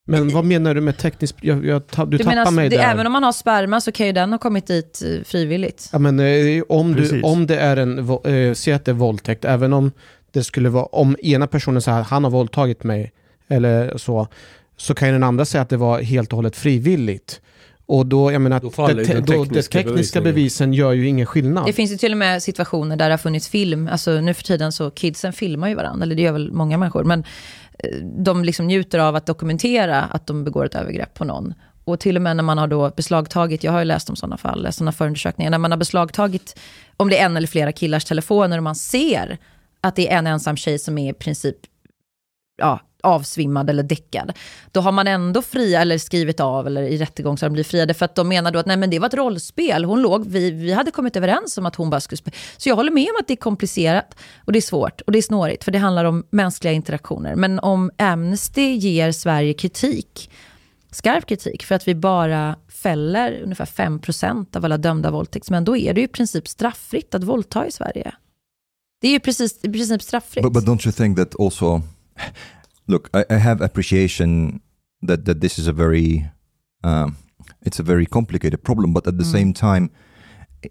Men vad menar du med tekniskt? Jag, jag, du Du tappar menar, mig det, där. även om man har sperma så kan ju den ha kommit dit eh, frivilligt. Ja, men, eh, om, du, om det är en, eh, säg att det är våldtäkt, även om det skulle vara, om ena personen säger att han har våldtagit mig, eller så, så kan ju den andra säga att det var helt och hållet frivilligt. Och då, jag menar, Då det, den då, tekniska det tekniska bevisen gör ju ingen skillnad. Det finns ju till och med situationer där det har funnits film. Alltså nu för tiden så kidsen filmar ju varandra, eller det gör väl många människor. Men eh, de liksom njuter av att dokumentera att de begår ett övergrepp på någon. Och till och med när man har då beslagtagit, jag har ju läst om sådana fall, sådana förundersökningar, när man har beslagtagit, om det är en eller flera killars telefoner och man ser att det är en ensam tjej som är i princip ja, avsvimmad eller däckad. Då har man ändå fria eller skrivit av eller i rättegång så har de blivit friade för att de menar då att nej men det var ett rollspel. Hon låg, vi, vi hade kommit överens om att hon bara skulle spela. Så jag håller med om att det är komplicerat och det är svårt och det är snårigt för det handlar om mänskliga interaktioner. Men om Amnesty ger Sverige kritik, skarp kritik för att vi bara fäller ungefär 5% av alla dömda våldtäktsmän, då är det ju i princip strafffritt att våldta i Sverige. Det är ju precis, i princip strafffritt. But, but don't you think that also, look, I, I have appreciation that, that this is a very, um, it's a very complicated problem, but at the same time,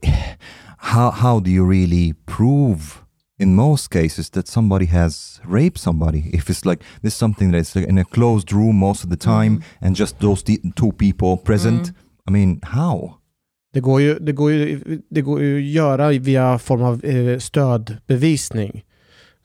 how, how do you really prove in most cases that somebody has raped somebody? If it's like, this is something that's like in a closed room most of the time and just those two people present, I mean, how? Det går ju, det går ju, det går ju att göra via form av eh, stödbevisning.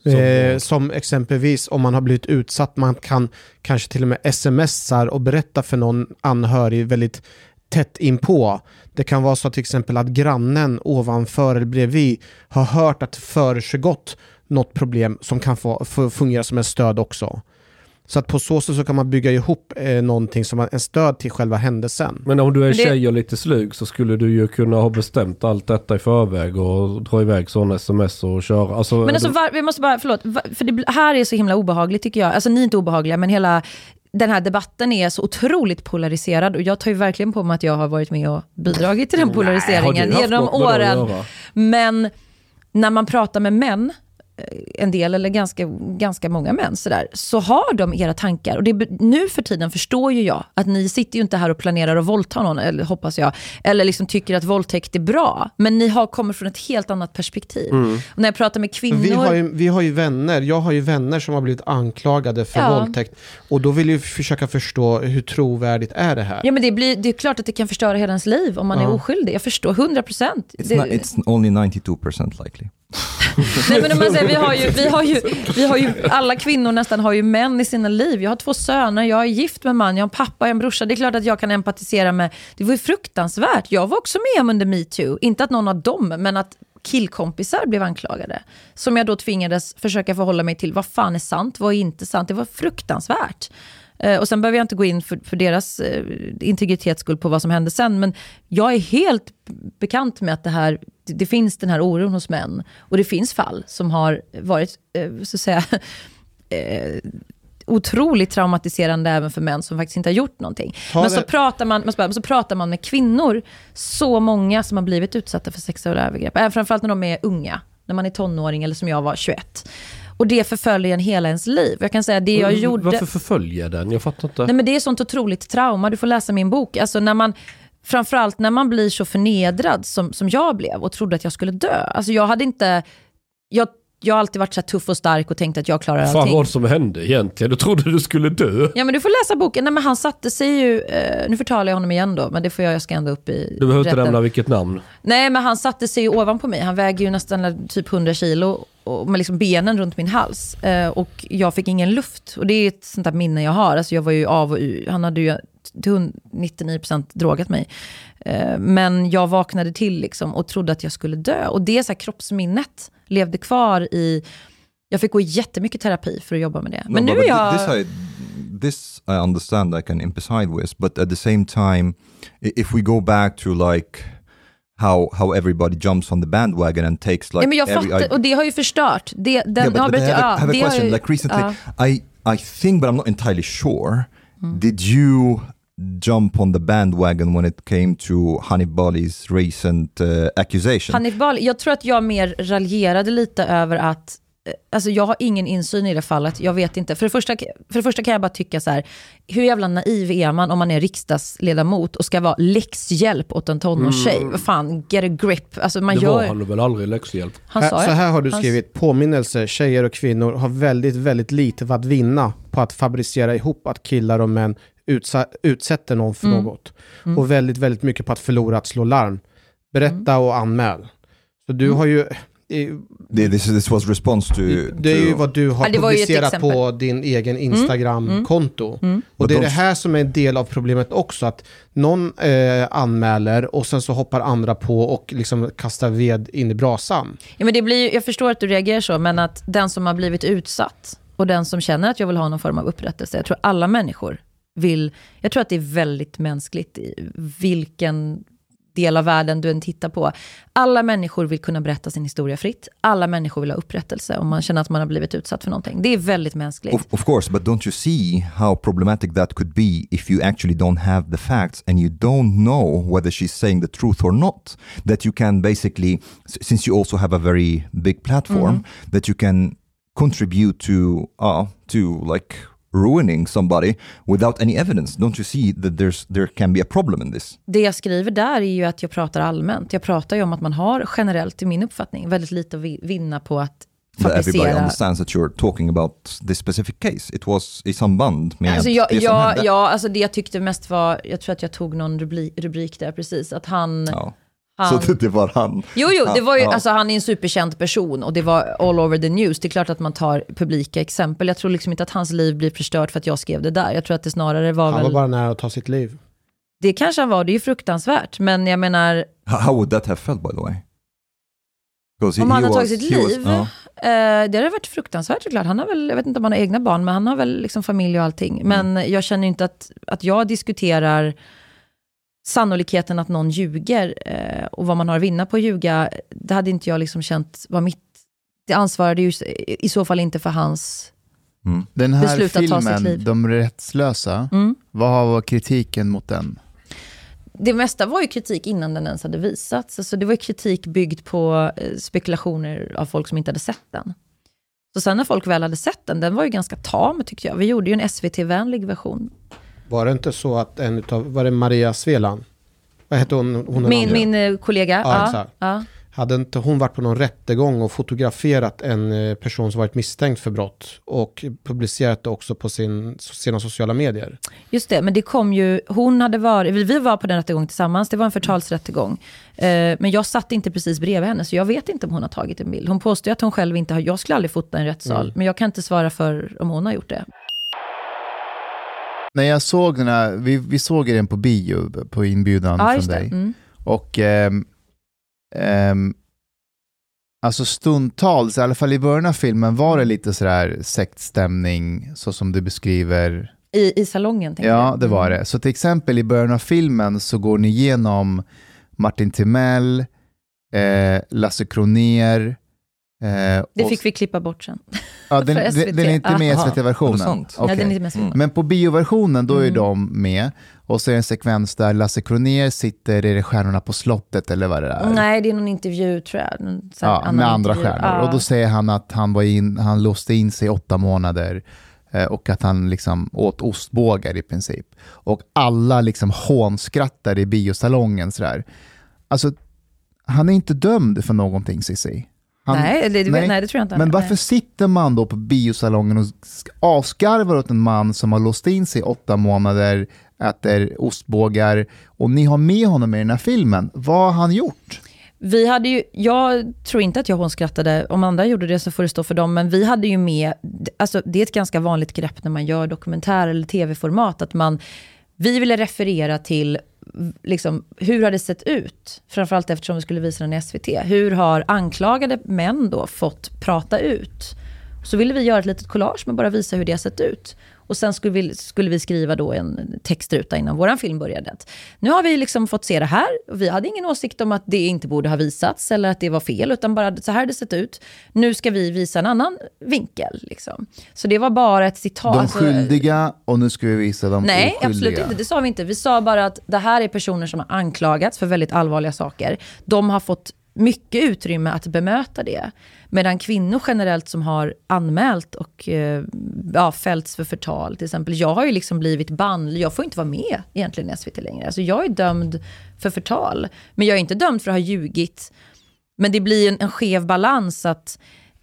Som eh, vad? som exempelvis om man har blivit utsatt, man kan kanske till och med smsar och berätta för någon anhörig väldigt tätt inpå. Det kan vara så till exempel att grannen ovanför eller bredvid har hört att det försiggått något problem som kan få, få fungera som ett stöd också. Så att på så sätt så kan man bygga ihop eh, någonting som är en stöd till själva händelsen. Men om du är det- tjej och lite slug så skulle du ju kunna ha bestämt allt detta i förväg och dra iväg sådana sms och köra. Alltså, Men alltså, var, vi måste bara, förlåt, för det här är så himla obehagligt tycker jag. Alltså ni är inte obehagliga, men hela den här debatten är så otroligt polariserad och jag tar ju verkligen på mig att jag har varit med och bidragit till den polariseringen du haft genom åren. Men när man pratar med män, en del eller ganska, ganska många män sådär, så har de era tankar. Och det, nu för tiden förstår ju jag att ni sitter ju inte här och planerar att våldta någon, eller hoppas jag, eller liksom tycker att våldtäkt är bra. Men ni har kommit från ett helt annat perspektiv. Och när jag pratar med kvinnor... Vi har, ju, vi har ju vänner, jag har ju vänner som har blivit anklagade för Ja. våldtäkt. Och då vill jag försöka förstå hur trovärdigt är det här? Ja men det, blir, det är klart att det kan förstöra hela ens liv om man är Ja. oskyldig. Jag förstår, 100 procent. It's, not, it's only 92% likely. Nej, men man säger, vi, har ju, vi, har ju, vi har ju, alla kvinnor nästan har ju män i sina liv. Jag har två söner, jag är gift med en man, jag har en pappa, och en brorsa. Det är klart att jag kan empatisera med, det var ju fruktansvärt. Jag var också med om under metoo, inte att någon av dem, men att killkompisar blev anklagade. Som jag då tvingades försöka förhålla mig till, vad fan är sant, vad är inte sant? Det var fruktansvärt. Eh, Och sen behöver jag inte gå in för, för deras eh, integritets skull på vad som hände sen, men jag är helt bekant med att det här, det, finns den här oron hos män. Och det finns fall som har varit, eh, så att säga, eh, otroligt traumatiserande även för män som faktiskt inte har gjort någonting. Ta Men så pratar, man, men så bara- så pratar man med kvinnor, så många som har blivit utsatta för sexuella övergrepp, även framförallt när de är unga, när man är tonåring eller som jag var 21. Och det förföljer en hela ens liv. Jag kan säga det jag gjorde... Varför förföljer den? Jag fattar inte. Nej men det är sånt otroligt trauma, du får läsa min bok. Alltså när man, framförallt när man blir så förnedrad som, som jag blev och trodde att jag skulle dö. Alltså jag hade inte... Jag, jag har alltid varit så tuff och stark och tänkt att jag klarar Fan allting. vad som hände egentligen. Du trodde du skulle dö. Ja men du får läsa boken. Nej men han satte sig ju, eh, nu förtalar jag honom igen då, men det får jag, jag ska ändå upp i Du behöver inte rätten. nämna vilket namn. Nej men han satte sig ju ovanpå mig, han väger ju nästan typ 100 kilo och med liksom benen runt min hals. Eh, och jag fick ingen luft. Och det är ett sånt där minne jag har. Alltså jag var ju av och ur, han hade ju till 99% drogat mig. Eh, men jag vaknade till liksom och trodde att jag skulle dö. Och det så här, kroppsminnet levde kvar i... Jag fick gå jättemycket terapi för att jobba med det. Men No, nu är jag... This I, this I understand. I can empathize with, but at the same time, if we go back to like how how everybody jumps on the bandwagon and takes like ja, men jag every fattar, och det har ju förstört. Det, den, yeah, but, ja, but I have a, ja, have a det har question. ju- like recently, ja. I I think, but I'm not entirely sure. Mm. Did you jump on the bandwagon when it came to Hanif Bali's recent uh, accusation? Hanif Bali, jag tror att jag mer raljerade lite över att Alltså jag har ingen insyn i det fallet, jag vet inte. För det, första, för det första kan jag bara tycka så här, hur jävla naiv är man om man är riksdagsledamot och ska vara läxhjälp åt en tonårstjej? Vad fan, get a grip. Alltså man det gör... var han väl aldrig läxhjälp. Han Här, sa så här har du han- skrivit, påminnelse, tjejer och kvinnor har väldigt, väldigt lite att vinna på att fabricera ihop att killar och män utsa, utsätter någon för Mm. något. Och väldigt, väldigt mycket på att förlora att slå larm. Berätta Mm. och anmäl. Så du har ju... The- this, this was response to... Det är ju vad du har Ja, det publicerat på din egen Instagram-konto. Mm. Och det är Men det de- här som är en del av problemet också, att någon eh, anmäler och sen så hoppar andra på och liksom kastar ved in i brasan. Ja, men det blir, jag förstår att du reagerar så, men att den som har blivit utsatt och den som känner att jag vill ha någon form av upprättelse, jag tror alla människor vill, jag tror att det är väldigt mänskligt i vilken del av världen du än tittar på. Alla människor vill kunna berätta sin historia fritt. Alla människor vill ha upprättelse om man känner att man har blivit utsatt för någonting. Det är väldigt mänskligt. Of, of course, but don't you see how problematic that could be if you actually don't have the facts and you don't know whether she's saying the truth or not? That you can basically, since you also have a very big platform, that you can contribute to, uh, to like ruining somebody without any evidence. Don't you see that there's there can be a problem in this? Det jag skriver där är ju att jag pratar allmänt. Jag pratar ju om att man har generellt, i min uppfattning, väldigt lite att vi- vinna på att But everybody fabricera understands that you're talking about this specific case. It was i samband med Alltså jag, det som hände. ja, alltså det jag tyckte mest var, jag tror att jag tog någon rubrik, rubrik där precis, att han... Ja. Han Så det, det var han. jo, jo, det var ju, Ja. alltså han är en superkänd person och det var all over the news. Det är klart att man tar publika exempel. Jag tror liksom inte att hans liv blir förstört för att jag skrev det där. Jag tror att det snarare var Han väl... var bara nära att ta sitt liv. Det kanske han var, det är ju fruktansvärt. Men jag menar, How, how would that have felt by the way? 'Cause Om han har tagit sitt he was- liv? ja. eh, det hade varit fruktansvärt såklart. Han har väl, jag vet inte om han har egna barn, men han har väl liksom familj och allting. Men jag känner inte att, att jag diskuterar sannolikheten att någon ljuger eh, och vad man har att vinna på att ljuga. Det hade inte jag liksom känt var mitt... Det ansvarade ju i så fall inte för hans... Mm. Den här Beslut att ta sitt filmen, liv. De rättslösa, Mm. vad har kritiken mot den? Det mesta var ju kritik innan den ens hade visats. Alltså det var ju kritik byggd på eh, spekulationer av folk som inte hade sett den. Så sen när folk väl hade sett den, den var ju ganska tam tyckte jag. Vi gjorde ju en SVT-vänlig version. Var det inte så att en utav, var det Maria Sveland? Vad hette hon? hon Min, min eh, kollega, Ja, exakt. ja. Hade inte hon varit på någon rättegång och fotograferat en eh, person som varit misstänkt för brott och publicerat det också på sin, sina sociala medier? just det. Men det kom ju, hon hade varit, vi- var på den rättegången tillsammans, det var en förtalsrättegång. Eh, men jag satt inte precis bredvid henne, så jag vet inte om hon har tagit en bild. Hon påstår att hon själv inte har, jag skulle aldrig fota en rättssal, men jag kan inte svara för om hon har gjort det. När jag såg den här, vi, vi såg den på bio på inbjudan Ja, från dig. Mm. Och ehm, ehm, alltså stundtals, i alla fall i början av filmen, var det lite sådär sektstämning, så som du beskriver. I, I salongen, Ja, jag. det var Mm. det. Så till exempel i början av filmen så går ni igenom Martin Timell, eh, Lasse Kronér. Eh, Det fick vi klippa bort sen. ja, den, den, den är inte med i SVT-versionen. sant? Ja, Okej. den är inte med så- Men på bioversionen, då är Mm. de med. Och så är det en sekvens där Lasse Kronér sitter, är det Stjärnorna på slottet eller vad det är? Nej, det är någon intervju tror jag. Ja, med andra intervju. stjärnor. Ja. Och då säger han att han, var in, han låste in sig i åtta månader Eh, och att han liksom åt ostbågar i princip. Och alla liksom hånskrattar i biosalongen sådär. Alltså, han är inte dömd för någonting Cissi. Han- nej, det, nej. nej, det tror jag inte. Men varför Nej. sitter man då på biosalongen och sk- avskarvar åt en man som har låst in sig i åtta månader, äter ostbågar och ni har med honom i den här filmen? Vad har han gjort? Vi hade ju, jag tror inte att jag hånskrattade, om andra gjorde det så får det stå för dem, men vi hade ju med, alltså det är ett ganska vanligt grepp när man gör dokumentär eller tv-format, att man, vi ville referera till liksom, hur har det sett ut? Framförallt eftersom vi skulle visa den i SVT. Hur har anklagade män då fått prata ut? Så ville vi göra ett litet collage med bara visa hur det har sett ut. Och sen skulle vi, skulle vi skriva då en textruta innan vår film började. Nu har vi liksom fått se det här. Vi hade ingen åsikt om att det inte borde ha visats eller att det var fel, utan bara så här det sett ut. Nu ska vi visa en annan vinkel. Liksom. Så det var bara ett citat. De skyldiga och nu ska vi visa de Nej, oskyldiga. absolut inte. Det sa vi inte. Vi sa bara att det här är personer som har anklagats för väldigt allvarliga saker. De har fått mycket utrymme att bemöta det. Medan kvinnor generellt som har anmält och eh, ja, fällts för förtal, till exempel. Jag har ju liksom blivit bannlyst. Jag får inte vara med egentligen i SVT längre. Alltså jag är dömd för förtal. Men jag är inte dömd för att ha ljugit. Men det blir en, en skev balans att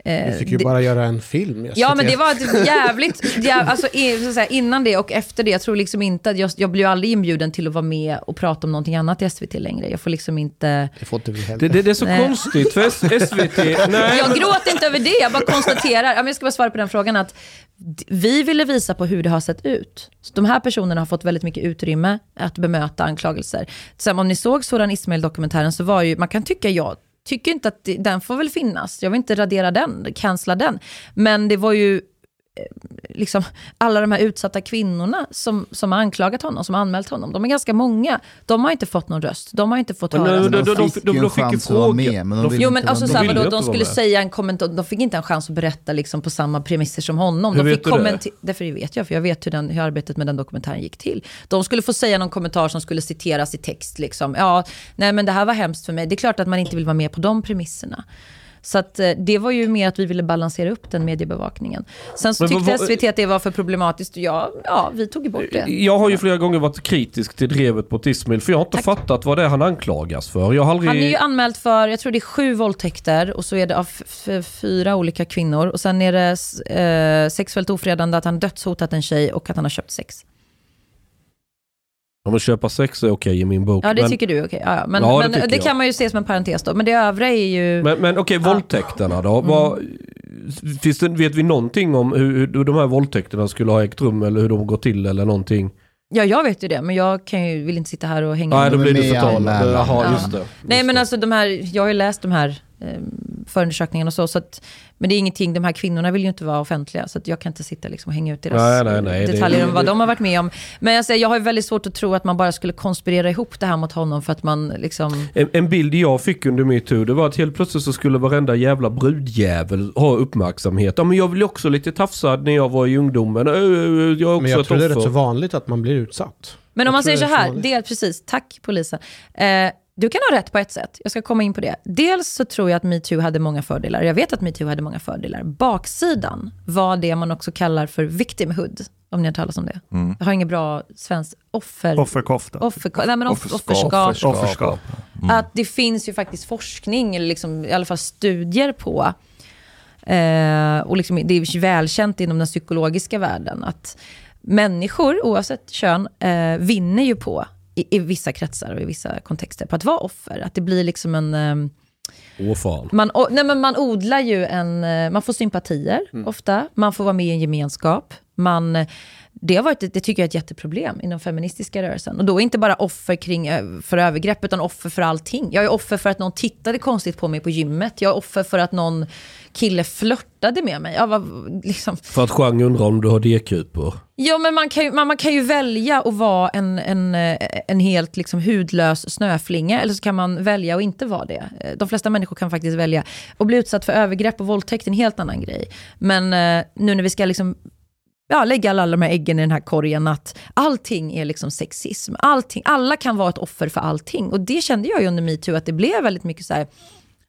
eh, Vi fick ju det- bara göra en film. Ja, men det var ett jävligt... Ja, alltså, i- så att säga, innan det och efter det, jag tror liksom inte att jag, jag blir ju aldrig inbjuden till att vara med och prata om någonting annat i SVT längre. Jag får liksom inte... Det får inte vi heller. Det, det, det är så Nej. konstigt för SVT... Nej, Jag men- gråter inte över det, jag bara konstaterar. Jag ska bara svara på den frågan att vi ville visa på hur det har sett ut. Så de här personerna har fått väldigt mycket utrymme att bemöta anklagelser. Sen om ni såg Soran Ismail-dokumentären så var ju, man kan tycka jag tycker inte att det, den får väl finnas. Jag vill inte radera den, cancella den. Men det var ju liksom, alla de här utsatta kvinnorna som, som har anklagat honom, som har anmält honom, de är ganska många. De har inte fått någon röst, de har inte fått Men höra. Men de- de, de- fick de- de en fick vara fråga. med, men de De- Jo men alltså vadå, inte de vara skulle säga en kommentar, de fick inte en chans att berätta liksom på samma premisser som honom. Hur De vet fick du det? Därför vet jag, för jag vet hur, den, hur arbetet med den dokumentären gick till. De skulle få säga någon kommentar som skulle citeras i text. Liksom. Ja, nej men det här var hemskt för mig. Det är klart att man inte vill vara med på de premisserna. Så att, eh, det var ju mer att vi ville balansera upp den mediebevakningen. Sen så Men tyckte vad- SVT att det var för problematiskt och ja, ja vi tog bort det. Jag har ju flera gånger varit kritisk till drevet på Ismail för jag har inte Tack. fattat vad det är han anklagas för. Jag har aldrig... Han är ju anmäld för, jag tror det är sju våldtäkter och så är det av fyra olika kvinnor. Och sen är det eh, sexuellt ofredande, att han dödshotat en tjej och att han har köpt sex. Om att köpa sex är okej i min bok. Ja, det men, tycker du är okej. Ja, ja. Men, Ja, det men det, kan man ju se som en parentes då. Men det övriga är ju... men, men okej, Ja. våldtäkterna då? Vad, finns det, vet vi någonting om hur, hur de här våldtäkterna skulle ha ägt rum eller hur de går till eller någonting? Ja, jag vet ju det. Men jag kan ju, vill inte sitta här och hänga Nej, med. då De är blir det med i förtal. anmälan. Jaha, Ja. just det. Nej, Just men det. alltså de här, jag har ju läst de här eh, förundersökningarna och så, så att, men det är ingenting, de här kvinnorna vill ju inte vara offentliga, så att jag kan inte sitta liksom och hänga ut deras Nej, nej, nej, det- detaljer om vad de har varit med om. Men jag, säger, jag har väldigt svårt att tro att man bara skulle konspirera ihop det här mot honom för att man liksom... En, en bild jag fick under metoo, det var att helt plötsligt så skulle varenda jävla brudjävel ha uppmärksamhet. Ja men jag blev också lite tafsad när jag var i ungdomen. Jag är också Men jag tror det är rätt så vanligt att man blir utsatt. Men Jag om man tror säger så det är här, vanligt. del, precis, tack polisen. Eh, du kan ha rätt på ett sätt, jag ska komma in på det. Dels så tror jag att metoo hade många fördelar, jag vet att metoo hade många fördelar. Baksidan var det man också kallar för victimhood, om ni har talat om det. Jag har inget bra svenskt offer... Offerkofta. Offer, nej, men off, Offerskap. offerskap. Offerskap. Att det finns ju faktiskt forskning, eller liksom, i alla fall studier på, eh, och liksom, det är välkänt inom den psykologiska världen, att människor, oavsett kön, eh, vinner ju på, i, i vissa kretsar och i vissa kontexter, på att vara offer. Att det blir liksom en... Eh, man, nej men man odlar ju en, eh, man får sympatier ofta, man får vara med i en gemenskap. Man, det, har varit, det tycker jag är ett jätteproblem inom feministiska rörelsen. Och då är inte bara offer kring, eh, för övergrepp, utan offer för allting. Jag är offer för att någon tittade konstigt på mig på gymmet. Jag är offer för att någon kille flörtade med mig. Ja, vad, liksom. För att Chang undrar om du har D-kupor. Ja, men man kan ju, man, man kan ju välja att vara en, en, eh, en helt liksom hudlös snöflinga, eller så kan man välja att inte vara det. Eh, De flesta människor kan faktiskt välja att bli utsatt för övergrepp och våldtäkt, är en helt annan grej. Men eh, nu när vi ska liksom ja, lägga alla de här äggen i den här korgen, att allting är liksom sexism. Allting, alla kan vara ett offer för allting. Och det kände jag ju under metoo, att det blev väldigt mycket så här,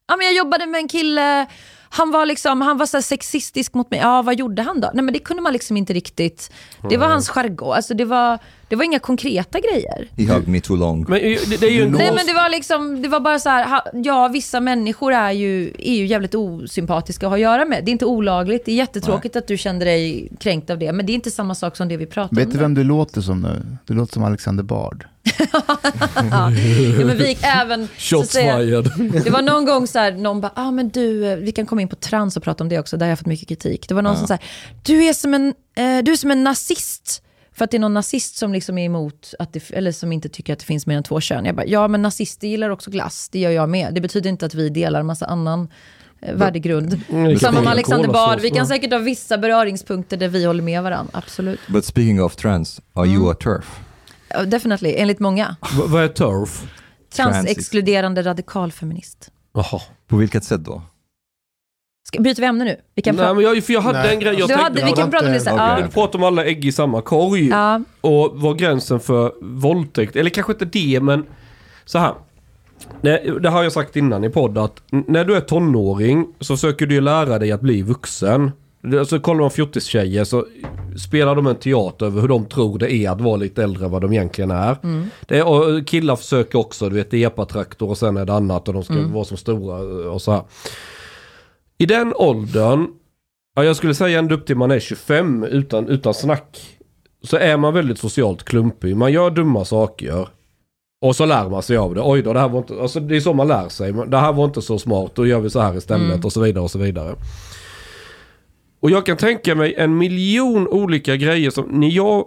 ja men jag jobbade med en kille, Han var, liksom, han var så sexistisk mot mig. Ja, vad gjorde han då? Nej, men det kunde man liksom inte riktigt... Det var hans jargong. Alltså, det, var, det var inga konkreta grejer. He hugged me too long. Men eh, det, det är ju en Nej men det var liksom, det var bara så här, ja vissa människor är ju, är ju jävligt osympatiska att ha att göra med. Det är inte olagligt, det är jättetråkigt att du kände dig kränkt av det, men det är inte samma sak som det vi pratade Vet om. du nu. vem du låter som nu? Du låter som Alexander Bard. ja, men vi gick även, Shots säga, det var någon gång så här, någon bara, ah, men du, eh, vi kan komma in på trans och prata om det också, där har jag fått mycket kritik. Det var någon som sa, du är som en, eh, du är som en nazist. För att det är någon nazist som liksom är emot, att det, eller som inte tycker att det finns mer än två kön. Jag bara, ja men nazister gillar också glass, det gör jag med. Det betyder inte att vi delar en massa annan eh, värdegrund. Mm, Samma med Alexander Bard, vi kan säkert ha vissa beröringspunkter där vi håller med varandra, absolut. But speaking of trans, are you a turf? Ja, Definitely, enligt många. Vad är turf? Transexkluderande radikalfeminist. Jaha. På vilket sätt då? Ska, byter vi ämne nu? Vi kan Nej prata- men jag, för jag hade Nej. en grej jag du tänkte hade, vi kan prata om det sen. Okej. Ja. Du pratar om alla ägg i samma korg. Ja. Och vad gränsen för våldtäkt, eller kanske inte det men så här. Det har jag sagt innan i podd att när du är tonåring så försöker du lära dig att bli vuxen. Det- Alltså kollar man fjortistjejer så spelar de en teater över hur de tror det är att vara lite äldre än vad de egentligen är. Det är och killar försöker också, du vet epatraktor och sen är det annat och de ska vara som stora och så här. I den åldern, ja, jag skulle säga ända upp till man är 25 utan, utan snack. Så är man väldigt socialt klumpig. Man gör dumma saker. Och så lär man sig av det. Oj då, det här var inte... Alltså det är så man lär sig. Det här var inte så smart, då gör vi så här istället och så vidare och så vidare. Och jag kan tänka mig en miljon olika grejer som... När jag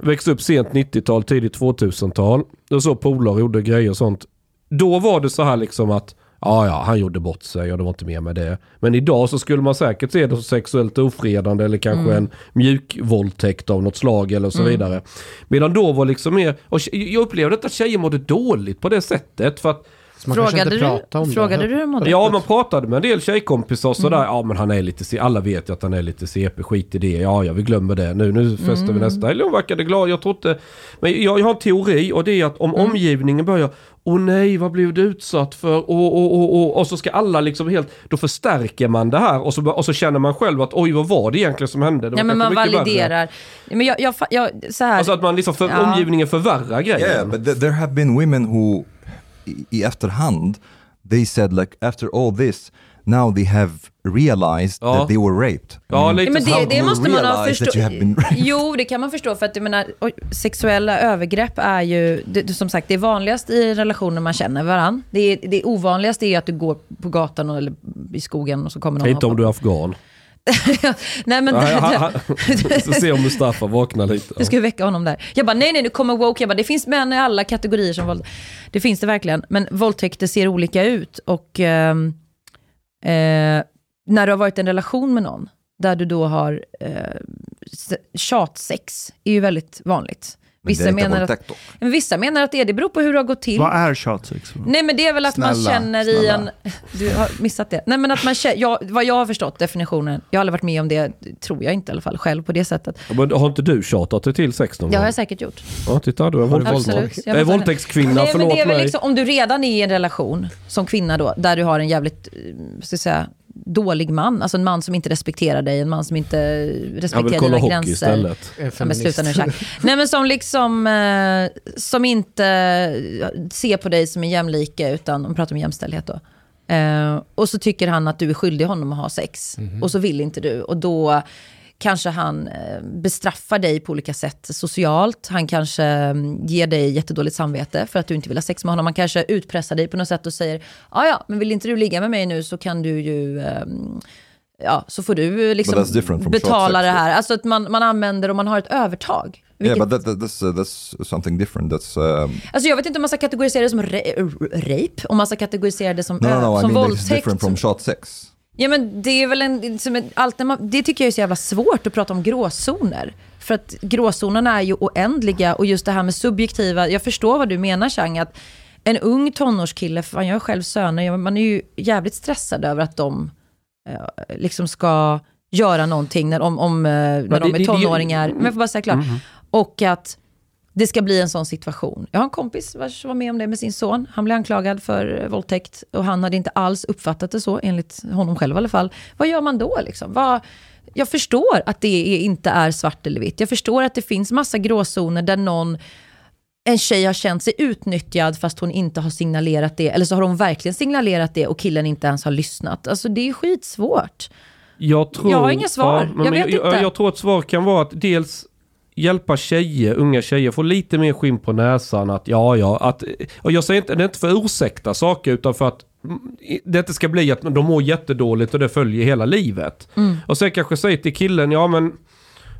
växte upp sent 90-tal, tidigt 2000-tal. Och så polare gjorde grejer och sånt. Då var det så här liksom att Ja, ja, han gjorde bort sig och det var inte mer med det. Men idag så skulle man säkert se det som sexuellt ofredande eller kanske en mjuk våldtäkt av något slag eller så vidare. Medan då var liksom mer, och jag upplevde inte att tjejer mådde dåligt på det sättet. För att Så man kanske Frågade, inte du, pratar om frågade det. du hur de mådde? Ja, man pratade med en del tjejkompisar och sådär. Ja, men han är lite Alla vet ju att han är lite CP. Skit i det. Ja, ja, vi glömmer det. Nu, nu festar vi nästa. Eller hon verkade glad. Jag tror inte... Men jag, jag har en teori och det är att om omgivningen börjar Åh nej, vad blev du utsatt för? Och, och, och, och, och så ska alla liksom helt... Då förstärker man det här och så, och så känner man själv att oj, vad var det egentligen som hände? Det Ja, men man värre. validerar. Men jag, jag, jag, så här. Alltså att man liksom för, Ja. omgivningen förvärrar grejen. Yeah, but th- there have been women who, i, efterhand, they said like after all this, now they have realized Ja. that they were raped. Ja, Mm. men det, det måste man ha raped? Jo, det kan man förstå. För att jag menar, sexuella övergrepp är ju, det, som sagt, det är vanligast i relationer man känner varandra. Det, det ovanligaste är att du går på gatan eller i skogen och så kommer någon Inte om du är afghan. Nej, men det, han- han- se om Mustafa vaknar lite. Jag ska väcka honom där. Jag bara, nej nej, nu kommer woke. Jag bara, det finns män i alla kategorier som våld. Det finns det verkligen. Men våldtäkter ser olika ut. Och ehm, eh, när du har varit i en relation med någon, där du då har eh, tjatsex, är ju väldigt vanligt. Vissa menar, att, men vissa menar att det, är- det beror på hur det har gått till. Vad är tjatsex? Nej men det är väl att man Snälla, känner i snälla. en... Du har missat det. Nej men att man känner, jag, vad jag har förstått definitionen, jag har aldrig varit med om det, tror jag inte i alla fall, själv på det sättet. Men har inte du tjatat dig till sex någon Det har gång? jag säkert gjort. Ja, titta du är Absolut. våldtäkt. Jag Jag är våldtäktskvinna, Nej, men förlåt det är väl mig. liksom, om du redan är i en relation som kvinna då, där du har en jävligt, eh, ska säga, dålig man, alltså en man som inte respekterar dig, en man som inte Jag vill respekterar kolla dina hockey gränser. istället. En Ja, men feminist. sluta nu Jack. Nej men som liksom, eh, som inte ser på dig som en jämlike, utan de pratar om jämställdhet då. Eh, och så tycker han att du är skyldig honom att ha sex. Och så vill inte du. Och då kanske han eh, bestraffar dig på olika sätt socialt. Han kanske mm, ger dig jättedåligt samvete för att du inte vill ha sex med honom. Han kanske utpressar dig på något sätt och säger, ja ja, men vill inte du ligga med mig nu så kan du ju ehm, Ja, så får du liksom different from betala det här. Alltså att man, man använder och man har ett övertag. Vilket, Yeah, but that, that, that's, uh, that's something different. That's um, Alltså jag vet inte om man ska kategorisera det som ra- rape, om man ska kategorisera det som, no, no, ö- no. I som mean, it's våldtäkt. different from shot sex. Ja men det är väl en, som när man, det tycker jag är så jävla svårt att prata om gråzoner. För att gråzonerna är ju oändliga och just det här med subjektiva, jag förstår vad du menar Chang, att en ung tonårskille, fan jag har själv söner, man är ju jävligt stressad över att de eh, liksom ska göra någonting när, om, om, eh, när det- de det- är det- tonåringar. Men jag får bara säga klart. Och att det ska bli en sån situation. Jag har en kompis vars var med om det med sin son. Han blev anklagad för eh, våldtäkt och han hade inte alls uppfattat det så, enligt honom själv i alla fall. Vad gör man då liksom? Vad, jag förstår att det inte är svart eller vitt. Jag förstår att det finns massa gråzoner där någon en tjej har känt sig utnyttjad fast hon inte har signalerat det. Eller så har hon verkligen signalerat det och killen inte ens har lyssnat. Alltså det är skitsvårt. Jag, tror, Jag har inga svar. men Jag vet jag, inte. Jag tror att svar kan vara att dels hjälpa tjejer, unga tjejer, få lite mer skinn på näsan att ja, ja, att, och jag säger inte, det är inte för att ursäkta saker utan för att mm, det inte ska bli att de mår jättedåligt och det följer hela livet. Mm. Och sen kanske säga till killen, ja men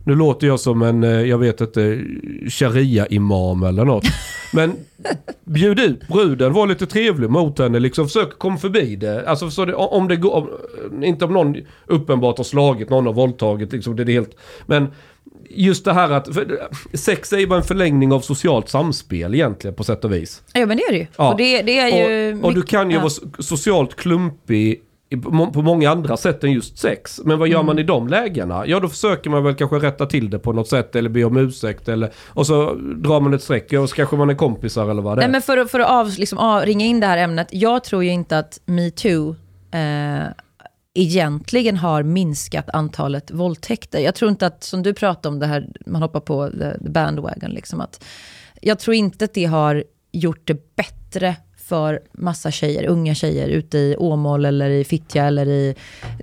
nu låter jag som en, eh, jag vet inte, sharia-imam eller något. Men bjud ut bruden, var lite trevlig mot henne, liksom försök komma förbi det. Alltså så det, om det går, om, inte om någon uppenbart har slagit, någon har våldtagit, liksom det är helt. Men just det här att, sex är ju bara en förlängning av socialt samspel egentligen på sätt och vis. Ja men det är det ju. Ja. Och det, det är ju Och, och du kan ju ja. vara so- socialt klumpig på må- på många andra sätt än just sex. Men vad gör Mm. man i de lägena? Ja, då försöker man väl kanske rätta till det på något sätt eller be om ursäkt eller och så drar man ett streck och så kanske man är kompisar eller vad det Nej, är. men för, för att av, liksom, av, ringa in det här ämnet. Jag tror ju inte att metoo eh, egentligen har minskat antalet våldtäkter. Jag tror inte att, som du pratade om det här, man hoppar på the, the bandwagon, liksom, att jag tror inte att det har gjort det bättre för massa tjejer, unga tjejer ute i Åmål eller i Fittja eller i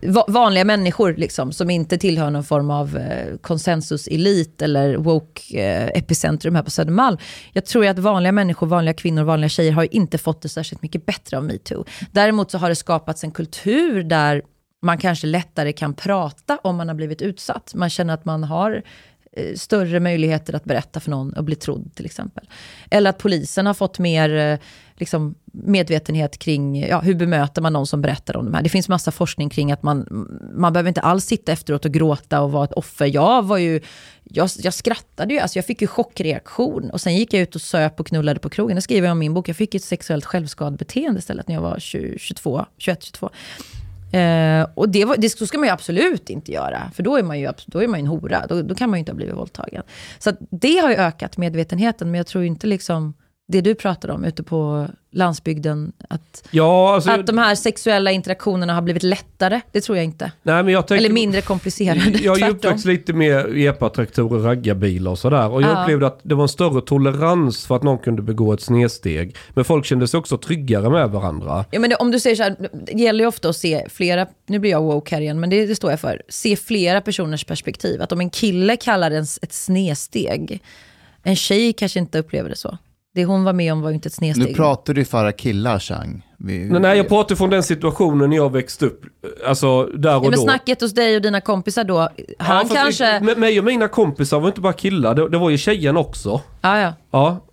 va- vanliga människor liksom, som inte tillhör någon form av eh, eller woke eh, epicentrum här på Södermalm. Jag tror ju att vanliga människor, vanliga kvinnor, vanliga tjejer har ju inte fått det särskilt mycket bättre av metoo. Däremot så har det skapats en kultur där man kanske lättare kan prata om man har blivit utsatt. Man känner att man har eh, större möjligheter att berätta för någon och bli trodd till exempel. Eller att polisen har fått mer eh, liksom, medvetenhet kring ja, hur bemöter man någon som berättar om det här. Det finns massa forskning kring att man, man behöver inte alls sitta efteråt och gråta och vara ett offer. Jag var ju, jag, jag skrattade ju, alltså jag fick ju chockreaktion och sen gick jag ut och söp och knullade på krogen. Det skriver jag om i min bok. Jag fick ett sexuellt självskadebeteende istället när jag var 20, 22, 21, 22. Eh, och det, var, det så ska man ju absolut inte göra, för då är man ju, då är man ju en hora. Då, då kan man ju inte ha blivit våldtagen. Så att det har ju ökat medvetenheten, men jag tror inte liksom det du pratar om ute på landsbygden, att, Ja, alltså, att de här sexuella interaktionerna har blivit lättare, det tror jag inte. nej, men jag tänker, Eller mindre komplicerade, Jag är uppväxt lite med epatraktorer, raggarbilar och sådär. Och jag Ja. upplevde att det var en större tolerans för att någon kunde begå ett snedsteg. Men folk kände sig också tryggare med varandra. Ja, men det, om du säger så här, det gäller ju ofta att se flera, nu blir jag woke här igen, men det, det står jag för. Se flera personers perspektiv. Att om en kille kallar det ett snedsteg, en tjej kanske inte upplever det så. Det hon var med om var ju inte ett snedsteg. Nu pratar du för killar, Chang. Vi, Nej, nej, jag pratar från den situationen när jag växte upp. Alltså där och ja, men då. snacket hos dig och dina kompisar då, han fast kanske... Med mig och mina kompisar var inte bara killar, det, det var ju tjejen också. Ja, ja. Ja,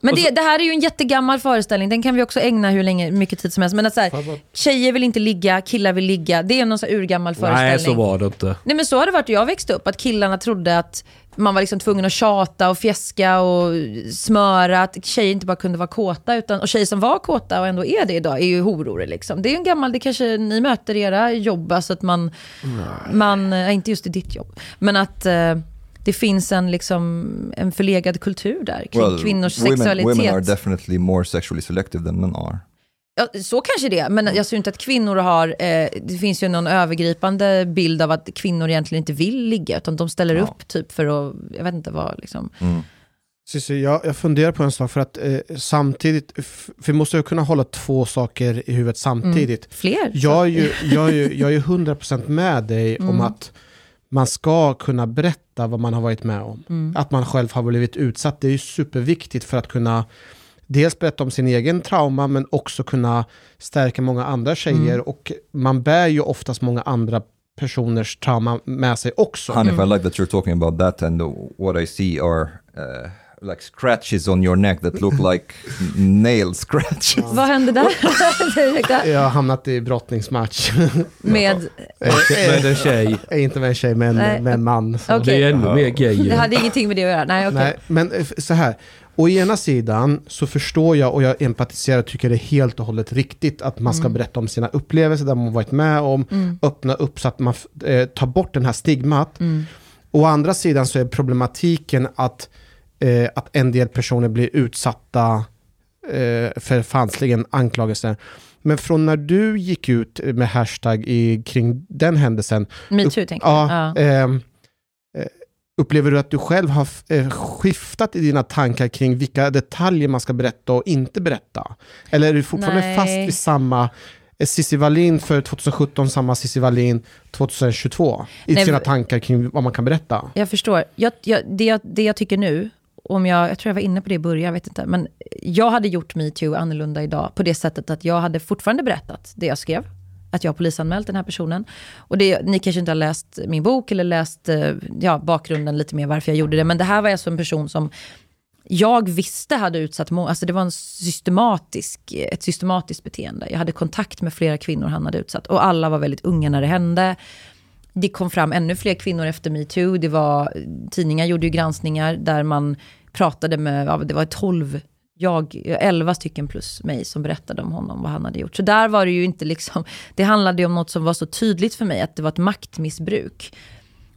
Men det, det här är ju en jättegammal föreställning, den kan vi också ägna hur länge, mycket tid som helst. Men att så här, tjejer vill inte ligga, killar vill ligga. Det är någon så här urgammal föreställning. nej så var det inte. Nej men så har det varit när jag växte upp, att killarna trodde att man var liksom tvungen att tjata och fjäska och smöra, att tjejer inte bara kunde vara kåta, utan, och tjejer som var kåta och ändå är det idag, är ju horor liksom. Det är en gammal, det kanske ni möter i era jobb, alltså att man, man äh, inte just i ditt jobb, men att eh, det finns en, liksom, en förlegad kultur där kring kvinnors women, sexualitet. women are definitely more sexually selective than men are. Ja, så kanske det men jag tror inte att kvinnor har... Eh, det finns ju någon övergripande bild av att kvinnor egentligen inte vill ligga, utan de ställer upp typ för att, jag vet inte vad, liksom. Cissi, jag, jag funderar på en sak, för att eh, samtidigt, för vi måste ju kunna hålla två saker i huvudet samtidigt. Fler? Jag är ju, jag är ju, jag är ju 100% med dig om att man ska kunna berätta vad man har varit med om. Att man själv har blivit utsatt, det är ju superviktigt för att kunna dels berätta om sin egen trauma, men också kunna stärka många andra tjejer. Och man bär ju oftast många andra personers trauma med sig också. Hanif, I like that you're talking about that, and what I see are uh, like scratches on your neck that look like nail scratches. Vad hände där? Jag har hamnat i brottningsmatch. Med... Med en tjej. inte med en tjej, men med en man. Okej. Det är ännu mer gay. Det hade ingenting med det att göra? Nej, okej. Nej, men eh, så här. Å ena sidan så förstår jag och jag empatiserar och tycker det är helt och hållet riktigt att man ska berätta om sina upplevelser, där man varit med om, öppna upp så att man eh, tar bort den här stigmat. Å andra sidan så är problematiken att eh, att en del personer blir utsatta eh, för falskligen anklagelser. Men från när du gick ut med hashtag i, kring den händelsen, Metoo tänker jag. ja, ehm, eh, upplever du att du själv har eh, skiftat i dina tankar kring vilka detaljer man ska berätta och inte berätta? Eller är du fortfarande Nej. fast vid samma eh, Cissi Wallin för 2017, samma Cissi Wallin 2022? I Nej, sina tankar kring vad man kan berätta? Jag förstår. Jag, jag, det, jag, det jag tycker nu, om jag, jag tror jag var inne på det i början, jag vet inte. Men jag hade gjort metoo annorlunda idag på det sättet att jag hade fortfarande berättat det jag skrev. Att jag har polisanmält den här personen. Och det, ni kanske inte har läst min bok eller läst eh, ja, bakgrunden lite mer varför jag gjorde det. Men det här var alltså en person som jag visste hade utsatt många. alltså det var en systematisk, ett systematiskt beteende. Jag hade kontakt med flera kvinnor han hade utsatt. Och alla var väldigt unga när det hände. Det kom fram ännu fler kvinnor efter metoo. Det var, tidningar gjorde ju granskningar där man pratade med, det var 12, jag, 11 stycken plus mig som berättade om honom, vad han hade gjort. Så där var det ju inte liksom, det handlade ju om något som var så tydligt för mig, att det var ett maktmissbruk.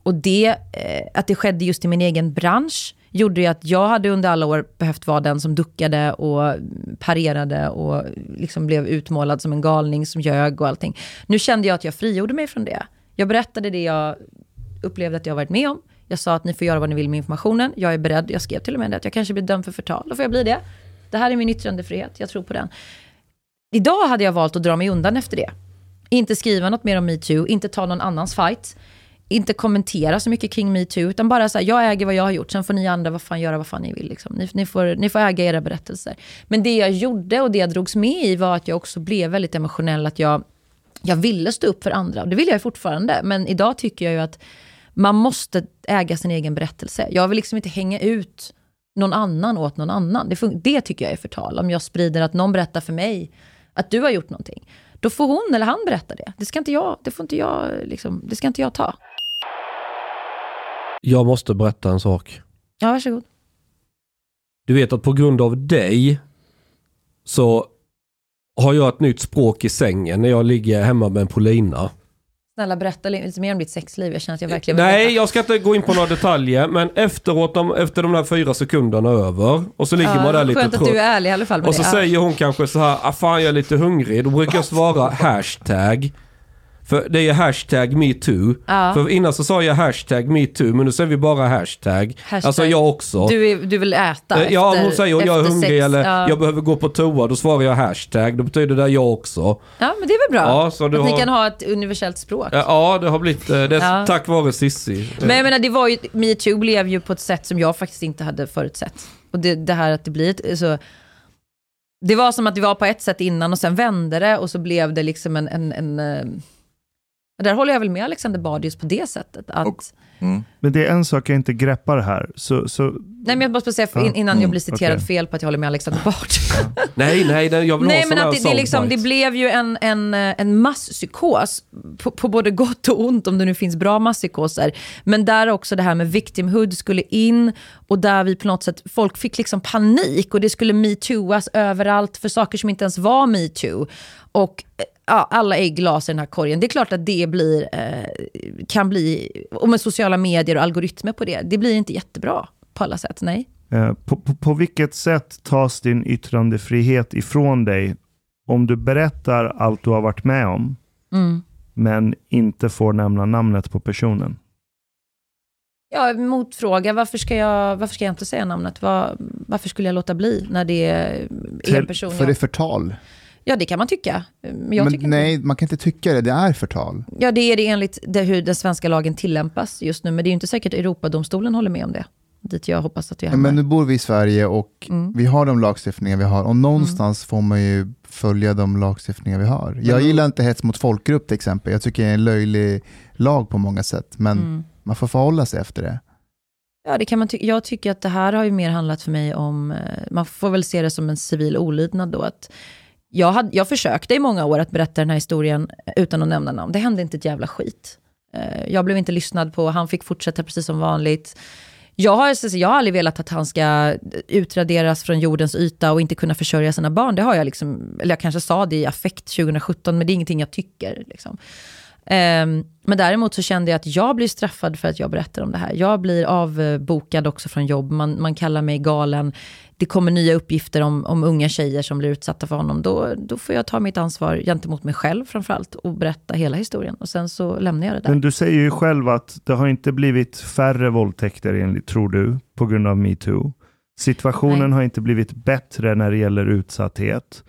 Och det, eh, att det skedde just i min egen bransch, gjorde ju att jag hade under alla år behövt vara den som duckade och parerade och liksom blev utmålad som en galning som ljög och allting. Nu kände jag att jag frigjorde mig från det. Jag berättade det jag upplevde att jag varit med om. Jag sa att ni får göra vad ni vill med informationen. Jag är beredd. Jag skrev till och med det, att jag kanske blir dömd för förtal. Då får jag bli det. Det här är min yttrandefrihet. Jag tror på den. Idag hade jag valt att dra mig undan efter det. Inte skriva något mer om metoo, inte ta någon annans fight. Inte kommentera så mycket kring metoo, utan bara säga jag äger vad jag har gjort, sen får ni andra vad fan göra vad fan ni vill. Liksom. Ni, ni, får, ni får äga era berättelser. Men det jag gjorde och det jag drogs med i var att jag också blev väldigt emotionell, att jag, jag ville stå upp för andra. Och det vill jag fortfarande, men idag tycker jag ju att man måste äga sin egen berättelse. Jag vill liksom inte hänga ut någon annan åt någon annan. Det, det tycker jag är förtal. Om jag sprider att någon berättar för mig att du har gjort någonting. Då får hon eller han berätta det. Det ska inte jag, det får inte jag, liksom, det ska inte jag ta. Jag måste berätta en sak. Ja, varsågod. Du vet att på grund av dig så har jag ett nytt språk i sängen när jag ligger hemma med en Polina. Snälla berätta lite mer om ditt sexliv. Jag känner att jag verkligen vill Nej, jag ska inte gå in på några detaljer, men efteråt, de, efter de där fyra sekunderna över och så ligger man där lite Skönt att trött. du är ärlig i alla fall med Och så det. Ja. säger hon kanske så här, ah, fan jag är lite hungrig. Då brukar jag svara hashtag. För det är hashtag metoo. Ja. För innan så sa jag hashtag metoo, men nu säger vi bara hashtag. Hashtag. Alltså jag också. Du, är, du vill äta Eh, ja, efter, hon säger jag är hungrig sex. eller ja. jag behöver gå på toa. Då svarar jag hashtag. Då betyder det jag också. ja, men det är väl bra. Ja, så du att ni har- kan ha ett universellt språk. Eh, Ja, det har blivit eh, det är Ja. tack vare Sissi. Men jag menar, det var ju, metoo blev ju på ett sätt som jag faktiskt inte hade förutsett. Och det, det här att det blir ett, så, Det var som att det var på ett sätt innan och sen vände det och så blev det liksom en... en, en eh, där håller jag väl med Alexander Bard just på det sättet. Att, Och- Mm. Men det är en sak jag inte greppar här. Så, så, nej men jag måste bara säga för in, innan jag Mm, blir citerad okej. fel på att jag håller med Alexander Bard. Nej, nej, nej, jag vill Nej ha men att det, det, liksom, det blev ju en, en, en masspsykos på, på både gott och ont, om det nu finns bra masspsykoser. Men där också det här med victimhood skulle in och där vi på något sätt, folk fick liksom panik och det skulle metooas överallt för saker som inte ens var metoo. Och eh, ja, alla ägg glas i den här korgen. Det är klart att det blir, eh, kan bli, och med sociala medier och algoritmer på det, det blir inte jättebra på alla sätt, nej. eh, på, på, på vilket sätt tas din yttrandefrihet ifrån dig om du berättar allt du har varit med om, Mm. men inte får nämna namnet på personen? Ja, motfråga. Varför ska jag, varför ska jag inte säga namnet? Var, varför skulle jag låta bli när det är en Till- person För jag... det är förtal. Ja, det kan man tycka. Men jag Men tycker nej, man kan inte tycka det. Det är förtal. Inte. Ja, det är det enligt det, hur den svenska lagen tillämpas just nu. Men det är ju inte säkert Europadomstolen håller med om det. Dit jag hoppas att vi hamnar. Men nu bor vi i Sverige och Mm. vi har de lagstiftningar vi har. Och någonstans får man ju följa de lagstiftningar vi har. Jag gillar inte hets mot folkgrupp till exempel. Jag tycker det är en löjlig lag på många sätt. Men Mm. man får förhålla sig efter det. Ja, det kan man ty- jag tycker att det här har ju mer handlat för mig om, eh, man får väl se det som en civil olydnad då. Att jag, hade, jag försökte i många år att berätta den här historien eh, utan att nämna namn. Det hände inte ett jävla skit. Eh, jag blev inte lyssnad på, han fick fortsätta precis som vanligt. Jag har, jag har aldrig velat att han ska eh, utraderas från jordens yta och inte kunna försörja sina barn. Det har jag liksom, eller jag kanske sa det i affekt 2017, men det är ingenting jag tycker. Liksom. Ehm, men däremot så kände jag att jag blir straffad för att jag berättar om det här. Jag blir avbokad också från jobb, man, man kallar mig galen. Det kommer nya uppgifter om, om unga tjejer som blir utsatta för honom. Då, då får jag ta mitt ansvar gentemot mig själv framförallt och berätta hela historien. Och sen så lämnar jag det där. Men du säger ju själv att det har inte blivit färre våldtäkter enligt, tror du, på grund av metoo. Situationen Nej. har inte blivit bättre när det gäller utsatthet.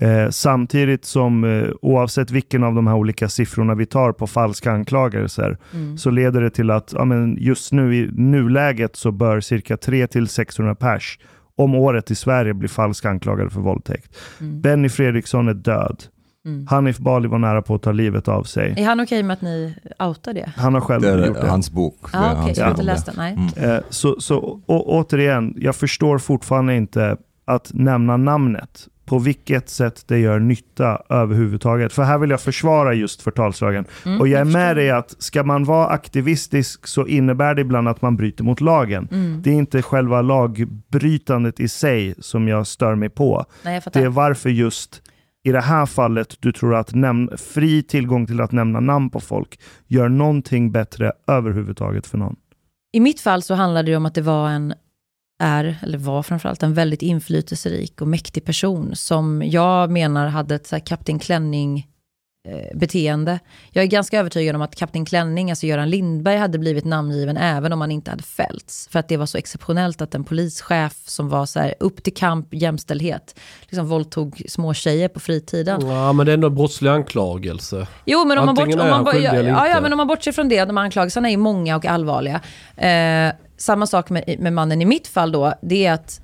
Eh, samtidigt som eh, oavsett vilken av de här olika siffrorna vi tar på falska anklagelser Mm. så leder det till att ja, men just nu i nuläget så bör cirka 300-600 pers om året i Sverige bli falskt anklagade för våldtäkt. Mm. Benny Fredriksson är död. Mm. Hanif Bali var nära på att ta livet av sig. Är han okej med att ni outar det? Han har själv Det är gjort det. hans bok. Okej, hans jag har bok inte om läst det. den. Nej. Eh, Så, så å, återigen, jag förstår fortfarande inte att nämna namnet. På vilket sätt det gör nytta överhuvudtaget. För här vill jag försvara just förtalslagen. Mm, och jag är med dig att ska man vara aktivistisk så innebär det ibland att man bryter mot lagen. Mm. Det är inte själva lagbrytandet i sig som jag stör mig på. Nej. Det är varför just i det här fallet du tror att fri tillgång till att nämna namn på folk gör någonting bättre överhuvudtaget för någon. I mitt fall så handlade det om att det var en, är, eller var framförallt, en väldigt inflytelserik och mäktig person som jag menar hade ett så här Kapten Klänning eh, beteende. Jag är ganska övertygad om att Kapten Klänning, alltså Göran Lindberg, hade blivit namngiven även om han inte hade fällts. För att det var så exceptionellt att en polischef som var så här upp till kamp, jämställdhet, liksom våldtog små tjejer på fritiden. Ja, men det är ändå en brottslig anklagelse. Jo, men om man, bort, Antingen om, man, ja, ja, men om man bortser från det, de anklagelserna är ju många och allvarliga. Eh, samma sak med, med mannen i mitt fall då, det är att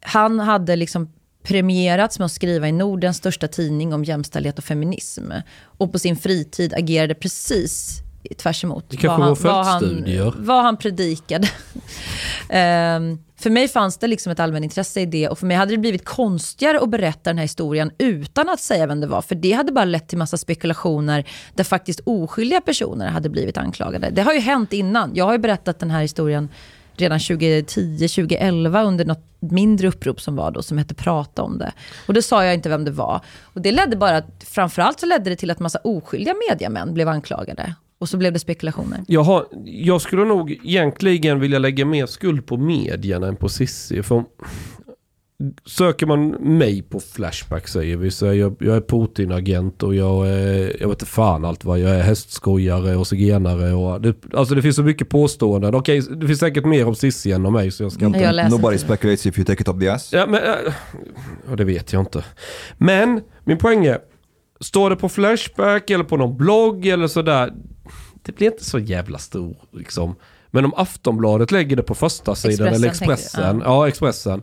han hade liksom premierats med att skriva i Nordens största tidning om jämställdhet och feminism. Och på sin fritid agerade precis tvärs emot vad, han, vad, han, vad han predikade. Ehm, för mig fanns det liksom ett allmänintresse i det och för mig hade det blivit konstigare att berätta den här historien utan att säga vem det var. För det hade bara lett till massa spekulationer där faktiskt oskyldiga personer hade blivit anklagade. Det har ju hänt innan. Jag har ju berättat den här historien redan 2010, 2011 under något mindre upprop som var då, som hette Prata om det. Och då sa jag inte vem det var. Och det ledde bara, framförallt så ledde det till att massa oskyldiga mediamän blev anklagade. Och så blev det spekulationer. Jag, har, jag skulle nog egentligen vilja lägga mer skuld på medierna än på Cissi. För söker man mig på Flashback säger vi så är jag, jag är Putin-agent och jag är, jag vet inte fan allt vad, jag är hästskojare och zigenare och det, alltså det finns så mycket påståenden. Okej, det finns säkert mer om Cissi än om mig så jag ska inte... Jag Nobody speculates if you take it up the ass. Ja, men, äh, ja, det vet jag inte. Men min poäng är, står det på Flashback eller på någon blogg eller sådär, det blir inte så jävla stor liksom. Men om Aftonbladet lägger det på första sidan eller Expressen, Expressen, tänker du? ja Expressen.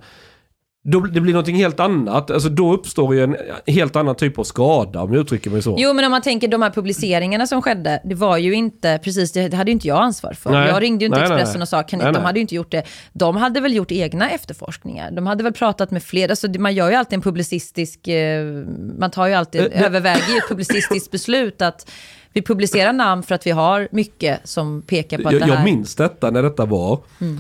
Då, det blir någonting helt annat. Alltså då uppstår ju en helt annan typ av skada om jag uttrycker mig så. Jo, men om man tänker de här publiceringarna som skedde, det var ju inte, precis det, hade ju inte jag ansvar för. Nej. Jag ringde ju inte Nej, Expressen nej. och sa, kan Nej, de hade ju inte gjort det. De hade väl gjort egna efterforskningar. De hade väl pratat med flera, så det- man gör ju alltid en publicistisk, eh, man tar ju alltid, Eh, överväger ju ett publicistiskt beslut att vi publicerar namn för att vi har mycket som pekar på att jag, det här... jag minns detta när detta var. Mm.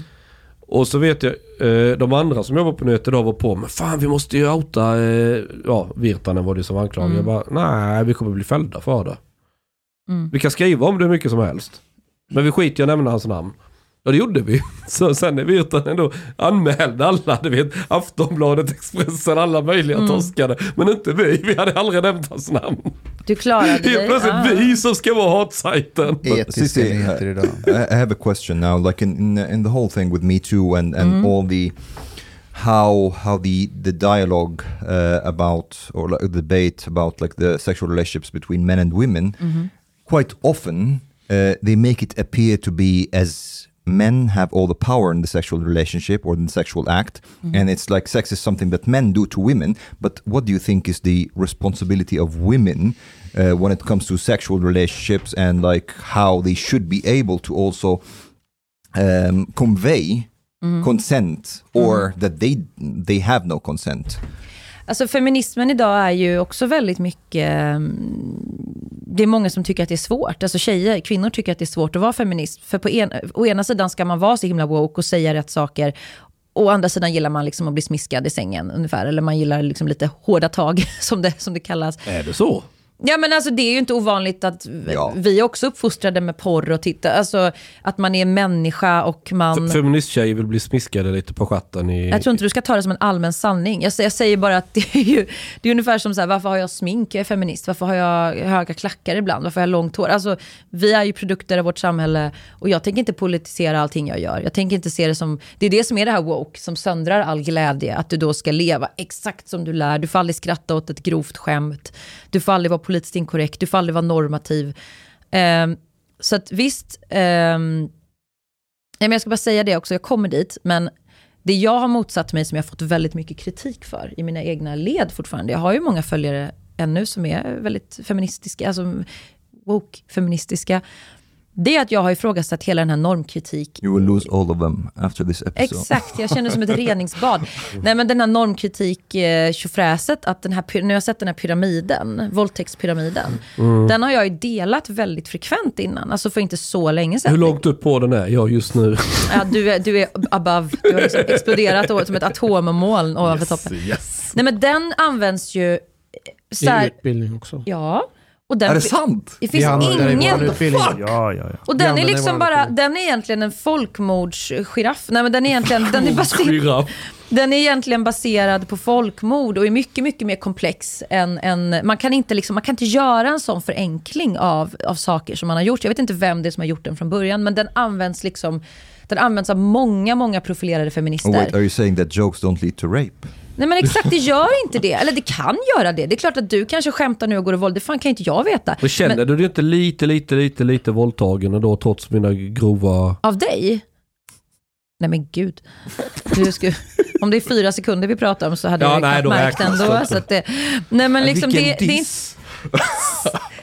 Och så vet jag, eh, de andra som jobbar på Nyheter idag var på men fan vi måste ju outa, eh, ja Virtanen var det som anklagade. Mm. Jag bara, nej vi kommer bli fällda för det. Mm. Vi kan skriva om det hur mycket som helst. Men vi skiter i att nämna hans namn. Ja det gjorde vi. Så sen när Virtanen då anmälde alla, du vet Aftonbladet, Expressen, alla möjliga Mm. torskade. Men inte vi, vi hade aldrig nämnt hans namn. Du klarade Helt dig. plötsligt Ah. vi som ska vara hatsajten. Etiska Cissi, nyheter idag. I have a question now, like in in, in the whole thing with Me Too and and Mm. all the how how the the dialogue uh, about or like, the debate about like the sexual relationships between men and women. Mm-hmm. Quite often, uh, they make it appear to be as men have all the power in the sexual relationship or in the sexual act, and it's like sex is something that men do to women. But what do you think is the responsibility of women uh, when it comes to sexual relationships and like how they should be able to also um, convey consent or that they they have no consent? Alltså feminismen idag är ju också väldigt mycket... Mm, det är många som tycker att det är svårt. Alltså tjejer, kvinnor tycker att det är svårt att vara feminist. För på en, å ena sidan ska man vara så himla woke och säga rätt saker. Å andra sidan gillar man liksom att bli smiskad i sängen ungefär. Eller man gillar liksom lite hårda tag, som det, som det kallas. Är det så? Ja men alltså det är ju inte ovanligt att Ja. vi är också uppfostrade med porr och titta, alltså att man är människa och man... F- Feministtjejer vill bli smiskade lite på stjärten i... Jag tror inte du ska ta det som en allmän sanning. Jag, jag säger bara att det är ju det är ungefär som så här, varför har jag smink? Jag är feminist. Varför har jag höga klackar ibland? Varför har jag långt hår? Alltså, vi är ju produkter av vårt samhälle och jag tänker inte politisera allting jag gör. Jag tänker inte se det som, det är det som är det här woke, som söndrar all glädje. Att du då ska leva exakt som du lär. Du får aldrig skratta åt ett grovt skämt. Du får aldrig vara politiskt inkorrekt. Du får aldrig vara normativ. Eh, så att visst, eh, men jag ska bara säga det också, jag kommer dit, men det jag har motsatt mig som jag har fått väldigt mycket kritik för i mina egna led fortfarande. Jag har ju många följare ännu som är väldigt feministiska, alltså woke-feministiska. Det är att jag har ifrågasatt hela den här normkritik You will lose all of them after this episode. Exakt, jag känner det som ett reningsbad. Nej men den här normkritik eh, tjofräset, att den här, nu har jag sett den här pyramiden, våldtäktspyramiden. Den har jag ju delat väldigt frekvent innan, alltså för inte så länge sedan. Hur långt upp på den är jag just nu? Ja, du, är, du är above, du har liksom exploderat som ett atommoln ovanför toppen. Nej men den används ju så I här, utbildning också. ja. Och den, Är det sant? Det finns ingen... utbildning. Ja, ja, ja. Och den är liksom bara, den är egentligen en folkmordsgiraff. Nej men den är egentligen, den är baserad, den är egentligen baserad på folkmord och är mycket, mycket mer komplex än, än man, kan inte liksom, man kan inte göra en sån förenkling av, av saker som man har gjort. Jag vet inte vem det är som har gjort den från början, men den används liksom den används av många, många profilerade feminister. Oh, wait, are you saying that jokes don't lead to rape? Nej men exakt, det gör inte det. Eller det kan göra det. Det är klart att du kanske skämtar nu och går och våld. Det fan kan inte jag veta. Och känner Men du dig inte lite, lite, lite, lite våldtagen och då trots mina grova... av dig? Nej men gud. Du skulle, om det är fyra sekunder vi pratar om så hade Ja, jag nej, märkt ändå. Så att det, nej men liksom det, det, är inte,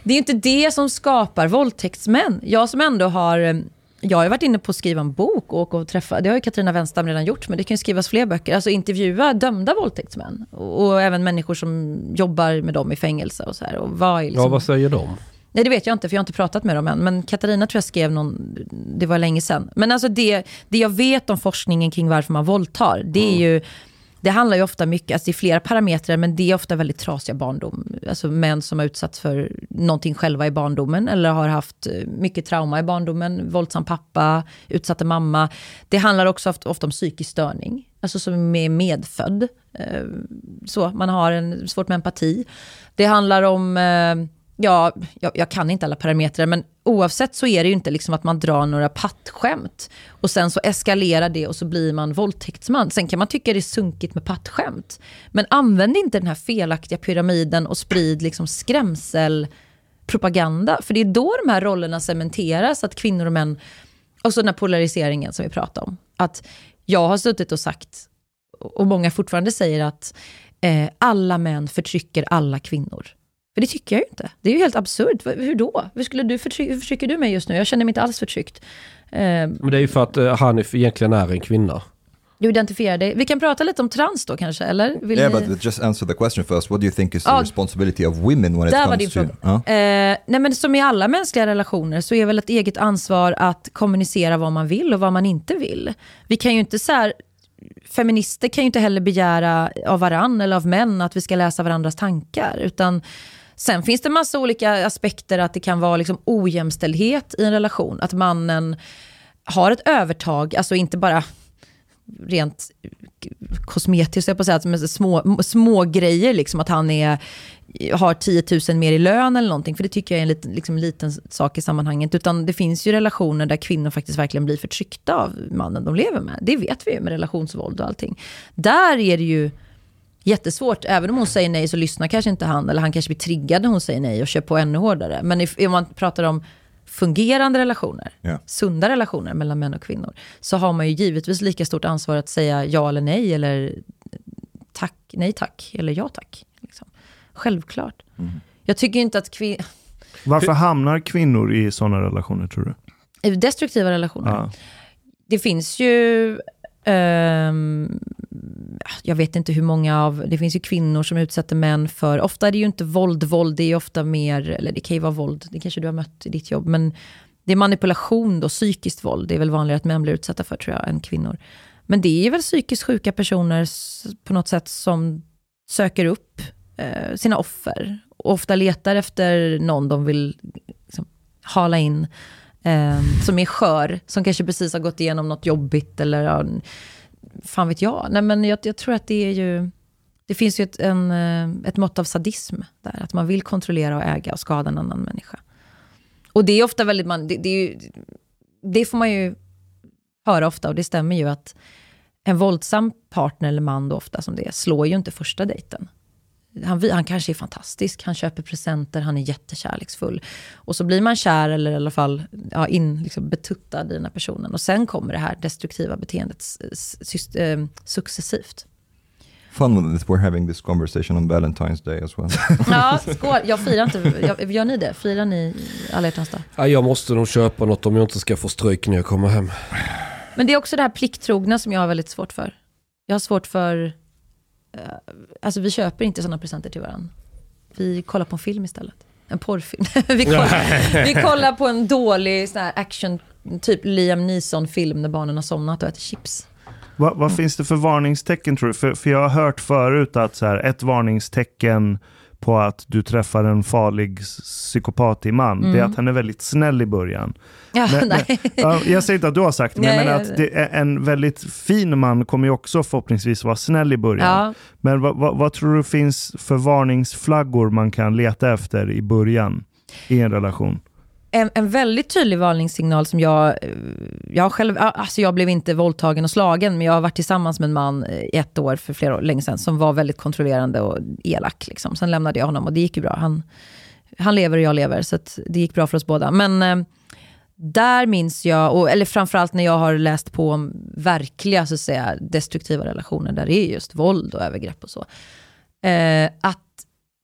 det är inte det som skapar våldtäktsmän. Jag som ändå har... Jag har varit inne på att skriva en bok och åka och träffa, det har ju Katarina Wenstam redan gjort, men det kan ju skrivas fler böcker. Alltså intervjua dömda våldtäktsmän. Och, och även människor som jobbar med dem i fängelse och så här. Och vad liksom, Ja, vad säger de? Nej, det vet jag inte, för jag har inte pratat med dem än. Men Katarina tror jag skrev någon, det var länge sedan. Men alltså det, det jag vet om forskningen kring varför man våldtar, det är ju, det handlar ju ofta mycket, alltså det är flera parametrar, men det är ofta väldigt trasiga barndom. Alltså män som har utsatts för någonting själva i barndomen, eller har haft eh, mycket trauma i barndomen, våldsam pappa, utsatta mamma. Det handlar också ofta, ofta om psykisk störning, alltså som är medfödd. Eh, så, man har en, svårt med empati. Det handlar om eh, Ja, jag, jag kan inte alla parametrar, men oavsett så är det ju inte liksom att man drar några pattskämt och sen så eskalerar det och så blir man våldtäktsman. Sen kan man tycka det är sunkigt med pattskämt. Men använd inte den här felaktiga pyramiden och sprid liksom skrämselpropaganda. För det är då de här rollerna cementeras, att kvinnor och män, och så den här polariseringen som vi pratade om. Att jag har suttit och sagt, och många fortfarande säger att eh, alla män förtrycker alla kvinnor. För det tycker jag ju inte. Det är ju helt absurt. Hur då? Hur, skulle du förtry- hur förtrycker du mig just nu? Jag känner mig inte alls förtryckt. Eh, Men det är ju för att eh, Hanif egentligen är en kvinna. du identifierar dig. Vi kan prata lite om trans då kanske, eller? Vill yeah, ni... but just answer the question first. What do you think is the Ja. responsibility of women when it Där var comes din to... fråga. Ja. Eh, nej men som i alla mänskliga relationer så är väl ett eget ansvar att kommunicera vad man vill och vad man inte vill. Vi kan ju inte så här, feminister kan ju inte heller begära av varann eller av män att vi ska läsa varandras tankar. Utan sen finns det massa olika aspekter att det kan vara liksom ojämställdhet i en relation. Att mannen har ett övertag, alltså inte bara rent kosmetiskt, jag på att säga, men små, små grejer, liksom att han är, har 10 000 mer i lön eller någonting, för det tycker jag är en liten, liksom, liten sak i sammanhanget. Utan det finns ju relationer där kvinnor faktiskt verkligen blir förtryckta av mannen de lever med. Det vet vi ju med relationsvåld och allting. Där är det ju jättesvårt, även om hon säger nej så lyssnar kanske inte han, eller han kanske blir triggad när hon säger nej och kör på ännu hårdare. Men if, om man pratar om fungerande relationer, Ja. sunda relationer mellan män och kvinnor, så har man ju givetvis lika stort ansvar att säga ja eller nej, eller tack, nej tack, eller ja tack. Liksom. Självklart. Jag tycker inte att kvinnor... Varför hamnar kvinnor i sådana relationer tror du? Destruktiva relationer. Ja. Det finns ju... Ehm, jag vet inte hur många av... Det finns ju kvinnor som utsätter män för... Ofta är det ju inte våld, våld. Det är ju ofta mer... Eller det kan ju vara våld. Det kanske du har mött i ditt jobb. Men det är manipulation då, psykiskt våld. Det är väl vanligare att män blir utsatta för tror jag, än kvinnor. Men det är väl psykiskt sjuka personer på något sätt som söker upp eh, sina offer och ofta letar efter någon de vill liksom, hala in. Eh, som är skör, som kanske precis har gått igenom något jobbigt eller ja, fan vet jag. Nej, men jag, jag tror att det är ju... Det finns ju ett, en, eh, ett mått av sadism där. Att man vill kontrollera och äga och skada en annan människa. Och det är ofta väldigt... Man, det, det, är ju, det får man ju höra ofta och det stämmer ju att en våldsam partner eller man då ofta som det är, slår ju inte första dejten. Han, han kanske är fantastisk, han köper presenter, han är jättekärleksfull. Och så blir man kär eller i alla fall ja, in, liksom betuttad i den här personen. Och sen kommer det här destruktiva beteendet eh, successivt. Fun that we're having this conversation on Valentine's Day as well. Ja, skål. Jag firar inte. Jag, gör ni det? Firar ni alla hjärtans dag? Ja, jag måste nog köpa något om jag inte ska få stryk när jag kommer hem. Men det är också det här plikttrogna som jag har väldigt svårt för. Jag har svårt för... eh, alltså vi köper inte sådana presenter till varandra. Vi kollar på en film istället. En porrfilm. vi, kollar, vi kollar på en dålig sån här action, typ Liam Neeson-film när barnen har somnat och äter chips. Vad, vad finns det för varningstecken tror du? För, för jag har hört förut att så här, ett varningstecken på att du träffar en farlig psykopatig man, det är Mm. att han är väldigt snäll i början. Ja, Men- nej. Ja, jag säger inte att du har sagt det, men Nej, menar att det är en väldigt fin man kommer ju också förhoppningsvis vara snäll i början. Ja, Men vad, vad, vad tror du finns för varningsflaggor man kan leta efter i början i en relation? En, en väldigt tydlig varningssignal som jag, eh, jag själv, alltså jag blev inte våldtagen och slagen, men jag har varit tillsammans med en man eh, i ett år för flera år länge sedan, som var väldigt kontrollerande och elak. Liksom. Sen lämnade jag honom och det gick ju bra. Han, han lever och jag lever, så att det gick bra för oss båda. Men eh, där minns jag, och, eller framförallt när jag har läst på om verkliga så att säga, destruktiva relationer, där det är just våld och övergrepp och så. Eh, att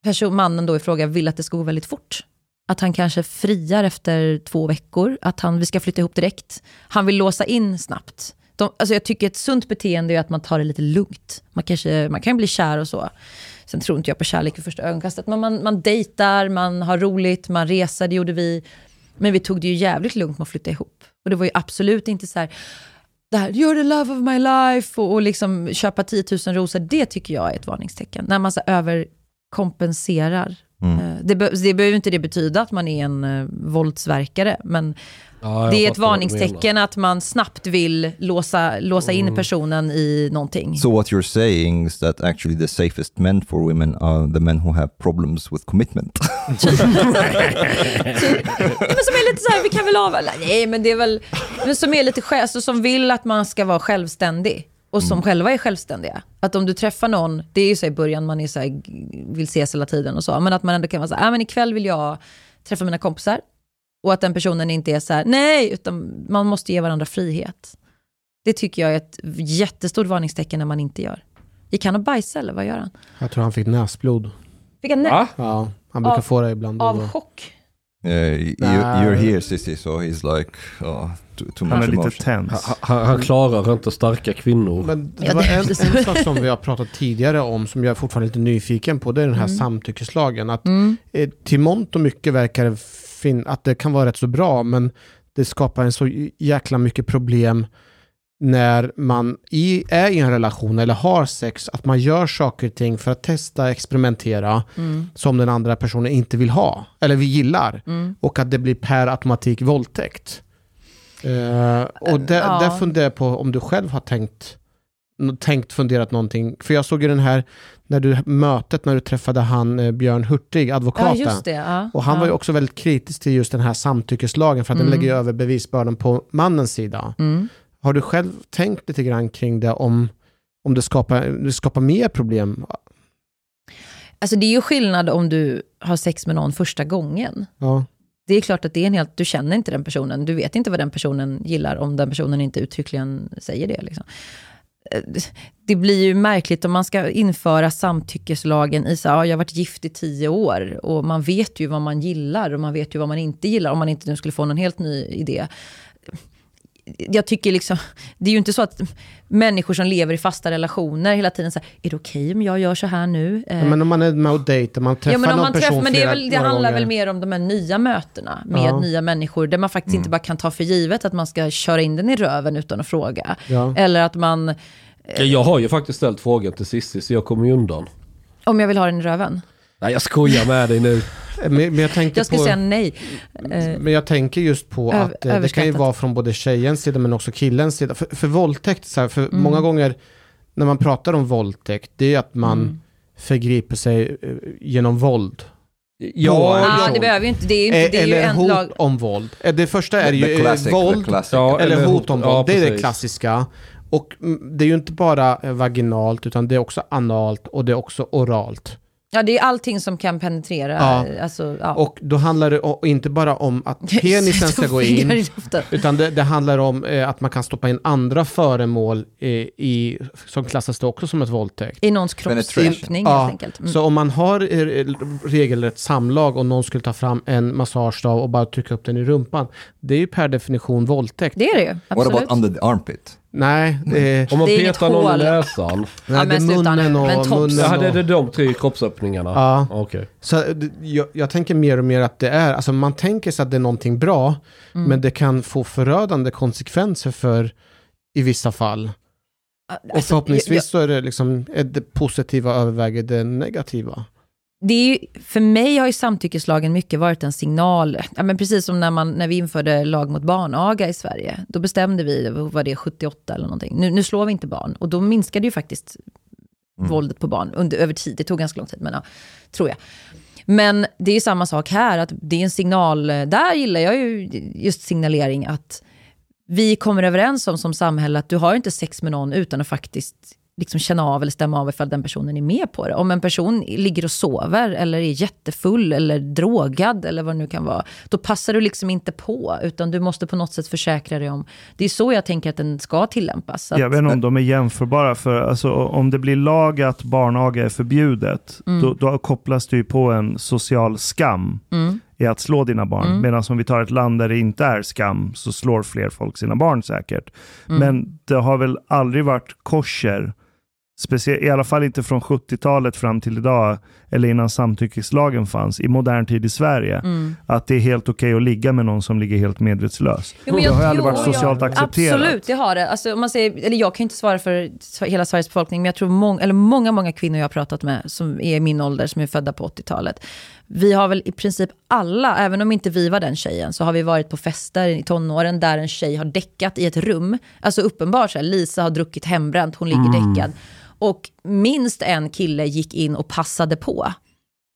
person, mannen då i fråga vill att det ska gå väldigt fort. Att han kanske friar efter två veckor, att han, vi ska flytta ihop direkt. Han vill låsa in snabbt. De, alltså jag tycker ett sunt beteende är att man tar det lite lugnt. Man, kanske, man kan bli kär och så. Sen tror inte jag på kärlek vid första ögonkastet, men man, man dejtar, man har roligt, man reser, det gjorde vi. Men vi tog det ju jävligt lugnt med att flytta ihop. Och det var ju absolut inte så här, det här, you're the love of my life och, och liksom köpa 10 000 rosor, det tycker jag är ett varningstecken. När man så överkompenserar. Eh, Det, be, det behöver inte det betyda att man är en uh, våldsverkare, men Ja, det är ett varningstecken att man snabbt vill låsa, låsa in personen i någonting. so what you're saying is that actually the safest men for women are the men who have problems with commitment. men som är lite så här, vi kan väl av... Nej, men det är väl... Men som är lite själv, alltså, som vill att man ska vara självständig. Och som själva är självständiga. Att om du träffar någon, det är ju så i början, man är så här, vill ses hela tiden och så. Men att man ändå kan vara så här, ah, men ikväll vill jag träffa mina kompisar. Och att den personen inte är så här, nej, utan man måste ge varandra frihet. Det tycker jag är ett jättestort varningstecken när man inte gör. Gick han och bajsade eller vad gör han? Jag tror han fick näsblod. Fick han nä-? Ja, han brukar Av- få det ibland. av chock? Uh, you, you're here, sissy, so he's like, oh, too, too Han är lite tens. Han, han, klarar inte starka kvinnor. Men det var en, en sak som vi har pratat tidigare om, som jag är fortfarande lite nyfiken på, det är den här samtyckeslagen. Att Mm. eh, till mångt och mycket verkar det fin- att det kan vara rätt så bra, men det skapar en så jäkla mycket problem när man i, är i en relation eller har sex, att man gör saker och ting för att testa, experimentera, Mm. som den andra personen inte vill ha, eller vi gillar. Mm. Och att det blir per automatik våldtäkt. Eh, och där, Ja. där funderar jag på om du själv har tänkt, tänkt funderat någonting. För jag såg ju den här, när du, mötet när du träffade han eh, Björn Hurtig, Ja, advokaten. just det. Ja. Och han ja. var ju också väldigt kritisk till just den här samtyckeslagen för att Mm. den lägger över bevisbördan på mannens sida. Mm. Har du själv tänkt lite grann kring det om, om det, skapar, det skapar mer problem? Alltså det är ju skillnad om du har sex med någon första gången. Ja. Det är klart att det är en helt, du känner inte den personen, du vet inte vad den personen gillar om den personen inte uttryckligen säger det. Liksom. Eh, Det blir ju märkligt om man ska införa samtyckeslagen i så här, ja, jag har varit gift i tio år och man vet ju vad man gillar och man vet ju vad man inte gillar om man inte nu skulle få någon helt ny idé. Jag tycker liksom, det är ju inte så att människor som lever i fasta relationer hela tiden säger, är det okej om jag gör så här nu? Eh, Ja, Men om man är med och dejtar, man träffar Ja, men om någon man person träffar, men det, väl, det handlar gånger. väl mer om de här nya mötena med Ja. nya människor, där man faktiskt inte bara kan ta för givet att man ska köra in den i röven utan att fråga. Ja. Eller att man, Ja, Jag har ju faktiskt ställt frågan till Cissi så jag kommer ju undan. om jag vill ha den i röven. Nej jag skojar med dig nu. Men, men jag tänkte Jag skulle på... säga nej. Eh, Men jag tänker just på Öv- att eh, det kan ju vara från både tjejens sida men också killens sida. För, för våldtäkt, så här, för Mm. många gånger när man pratar om våldtäkt, det är att man Mm. förgriper sig eh, genom våld. Ja, ah, det behöver ju inte, det är ju, inte, det är ju Eller en hot lag... om våld. Eh, Det första är ju eh, classic, våld. Ja, eller hot om våld. ja, det är det klassiska. Och mm, det är ju inte bara eh, vaginalt utan det är också analt och det är också oralt. Ja, det är allting som kan penetrera. Ja. Alltså, ja. Och då handlar det o- inte bara om att penisen ska gå in. Utan det, det handlar om eh, att man kan stoppa in andra föremål eh, i, som klassas det också som ett våldtäkt. I någons kroppsöppning Ja, helt enkelt. Mm. Så om man har eh, regelrätt samlag och någon skulle ta fram en massagestav och bara trycka upp den i rumpan, det är ju per definition våldtäkt. Det är det ju, What absolut. about under the armpit? Nej, det, Om man Det är inget petar någon i näsan. nej, men det är munnen och... Men munnen Ja, det är och det de tre kroppsöppningarna? ja. Okej. Så jag, jag tänker mer och mer att det är, alltså man tänker sig att det är någonting bra, Mm. men det kan få förödande konsekvenser för i vissa fall. Och Alltså, förhoppningsvis så är det liksom, är det positiva överväger det negativa. Det är ju, för mig har ju samtyckeslagen mycket varit en signal. Ja, men precis som när, man, när vi införde lag mot barnaga i Sverige. Då bestämde vi, var det 78 eller någonting. Nu, nu slår vi inte barn. Och då minskade ju faktiskt Mm. våldet på barn under, över tid. Det tog ganska lång tid, men ja, tror jag. Men det är ju samma sak här, att det är en signal. Där gillar jag ju just signalering att vi kommer överens om som samhälle att du har inte sex med någon utan att faktiskt liksom känna av eller stämma av ifall den personen är med på det. Om en person ligger och sover eller är jättefull eller drogad eller vad det nu kan vara, då passar du liksom inte på, utan du måste på något sätt försäkra dig om. Det är så jag tänker att den ska tillämpas. Att, Jag vet inte om de är jämförbara, för alltså, om det blir lag att barnaga är förbjudet, Mm. då, då kopplas det ju på en social skam mm, i att slå dina barn. Mm. Medan om vi tar ett land där det inte är skam, så slår fler folk sina barn säkert. mm. Men det har väl aldrig varit kosher, specie- i alla fall inte från 70-talet fram till idag, eller innan samtyckeslagen fanns, i modern tid i Sverige, Mm. att det är helt okej att ligga med någon som ligger helt medvetslös. Jo, men det jag- har ju aldrig varit jag- socialt accepterat. Absolut, det har det. Alltså, om man säger, eller jag kan inte svara för hela Sveriges befolkning, men jag tror många, eller många, många kvinnor jag har pratat med som är i min ålder, som är födda på 80-talet. Vi har väl i princip alla, även om inte vi var den tjejen, så har vi varit på fester i tonåren där en tjej har däckat i ett rum. Alltså uppenbart, så här, Lisa har druckit hembränt, hon ligger däckad. Och minst en kille gick in och passade på.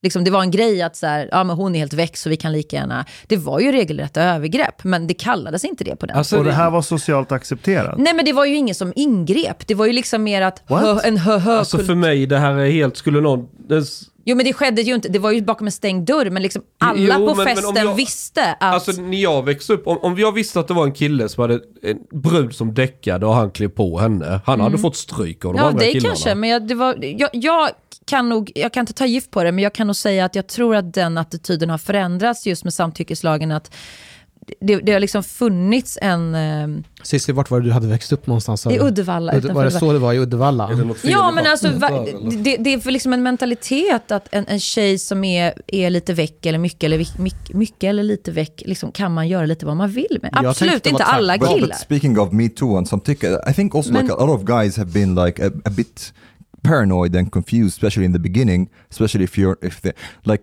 Liksom, det var en grej att så här, ja, men hon är helt väck så vi kan lika gärna... Det var ju regelrätta övergrepp, men det kallades inte det på den Alltså, Och det här var socialt accepterat. Nej men det var ju ingen som ingrep. Det var ju liksom mer att hö, en hö, hö, Alltså för mig, det här är helt... Skulle någon... Jo men det skedde ju inte, det var ju bakom en stängd dörr, men liksom alla Jo, på men- men festen jag- visste att... Alltså när jag växte upp, om, om jag visste att det var en kille som hade en brud som däckade och han klev på henne, han hade fått stryk av de Mm. ja andra det killarna. kanske, men jag, det var, jag, jag kan nog, jag kan inte ta gift på det, men jag kan nog säga att jag tror att den attityden har förändrats just med samtyckeslagen. Att det, det har liksom funnits en... Eh, Cissi, vart var det du hade växt upp någonstans? I Uddevalla. Udde- Var det så det var i Uddevalla? Ja, men alltså, va, det, det är för liksom en mentalitet att en, en tjej som är, är lite väck eller mycket eller mycket, mycket eller lite väck, liksom, kan man göra lite vad man vill med. Jag Absolut inte alla Well, killar. but speaking of Me Too and some tick, I think also like Men- a lot of guys have been like a, a bit paranoid and confused, especially in the beginning, especially if you're if they like.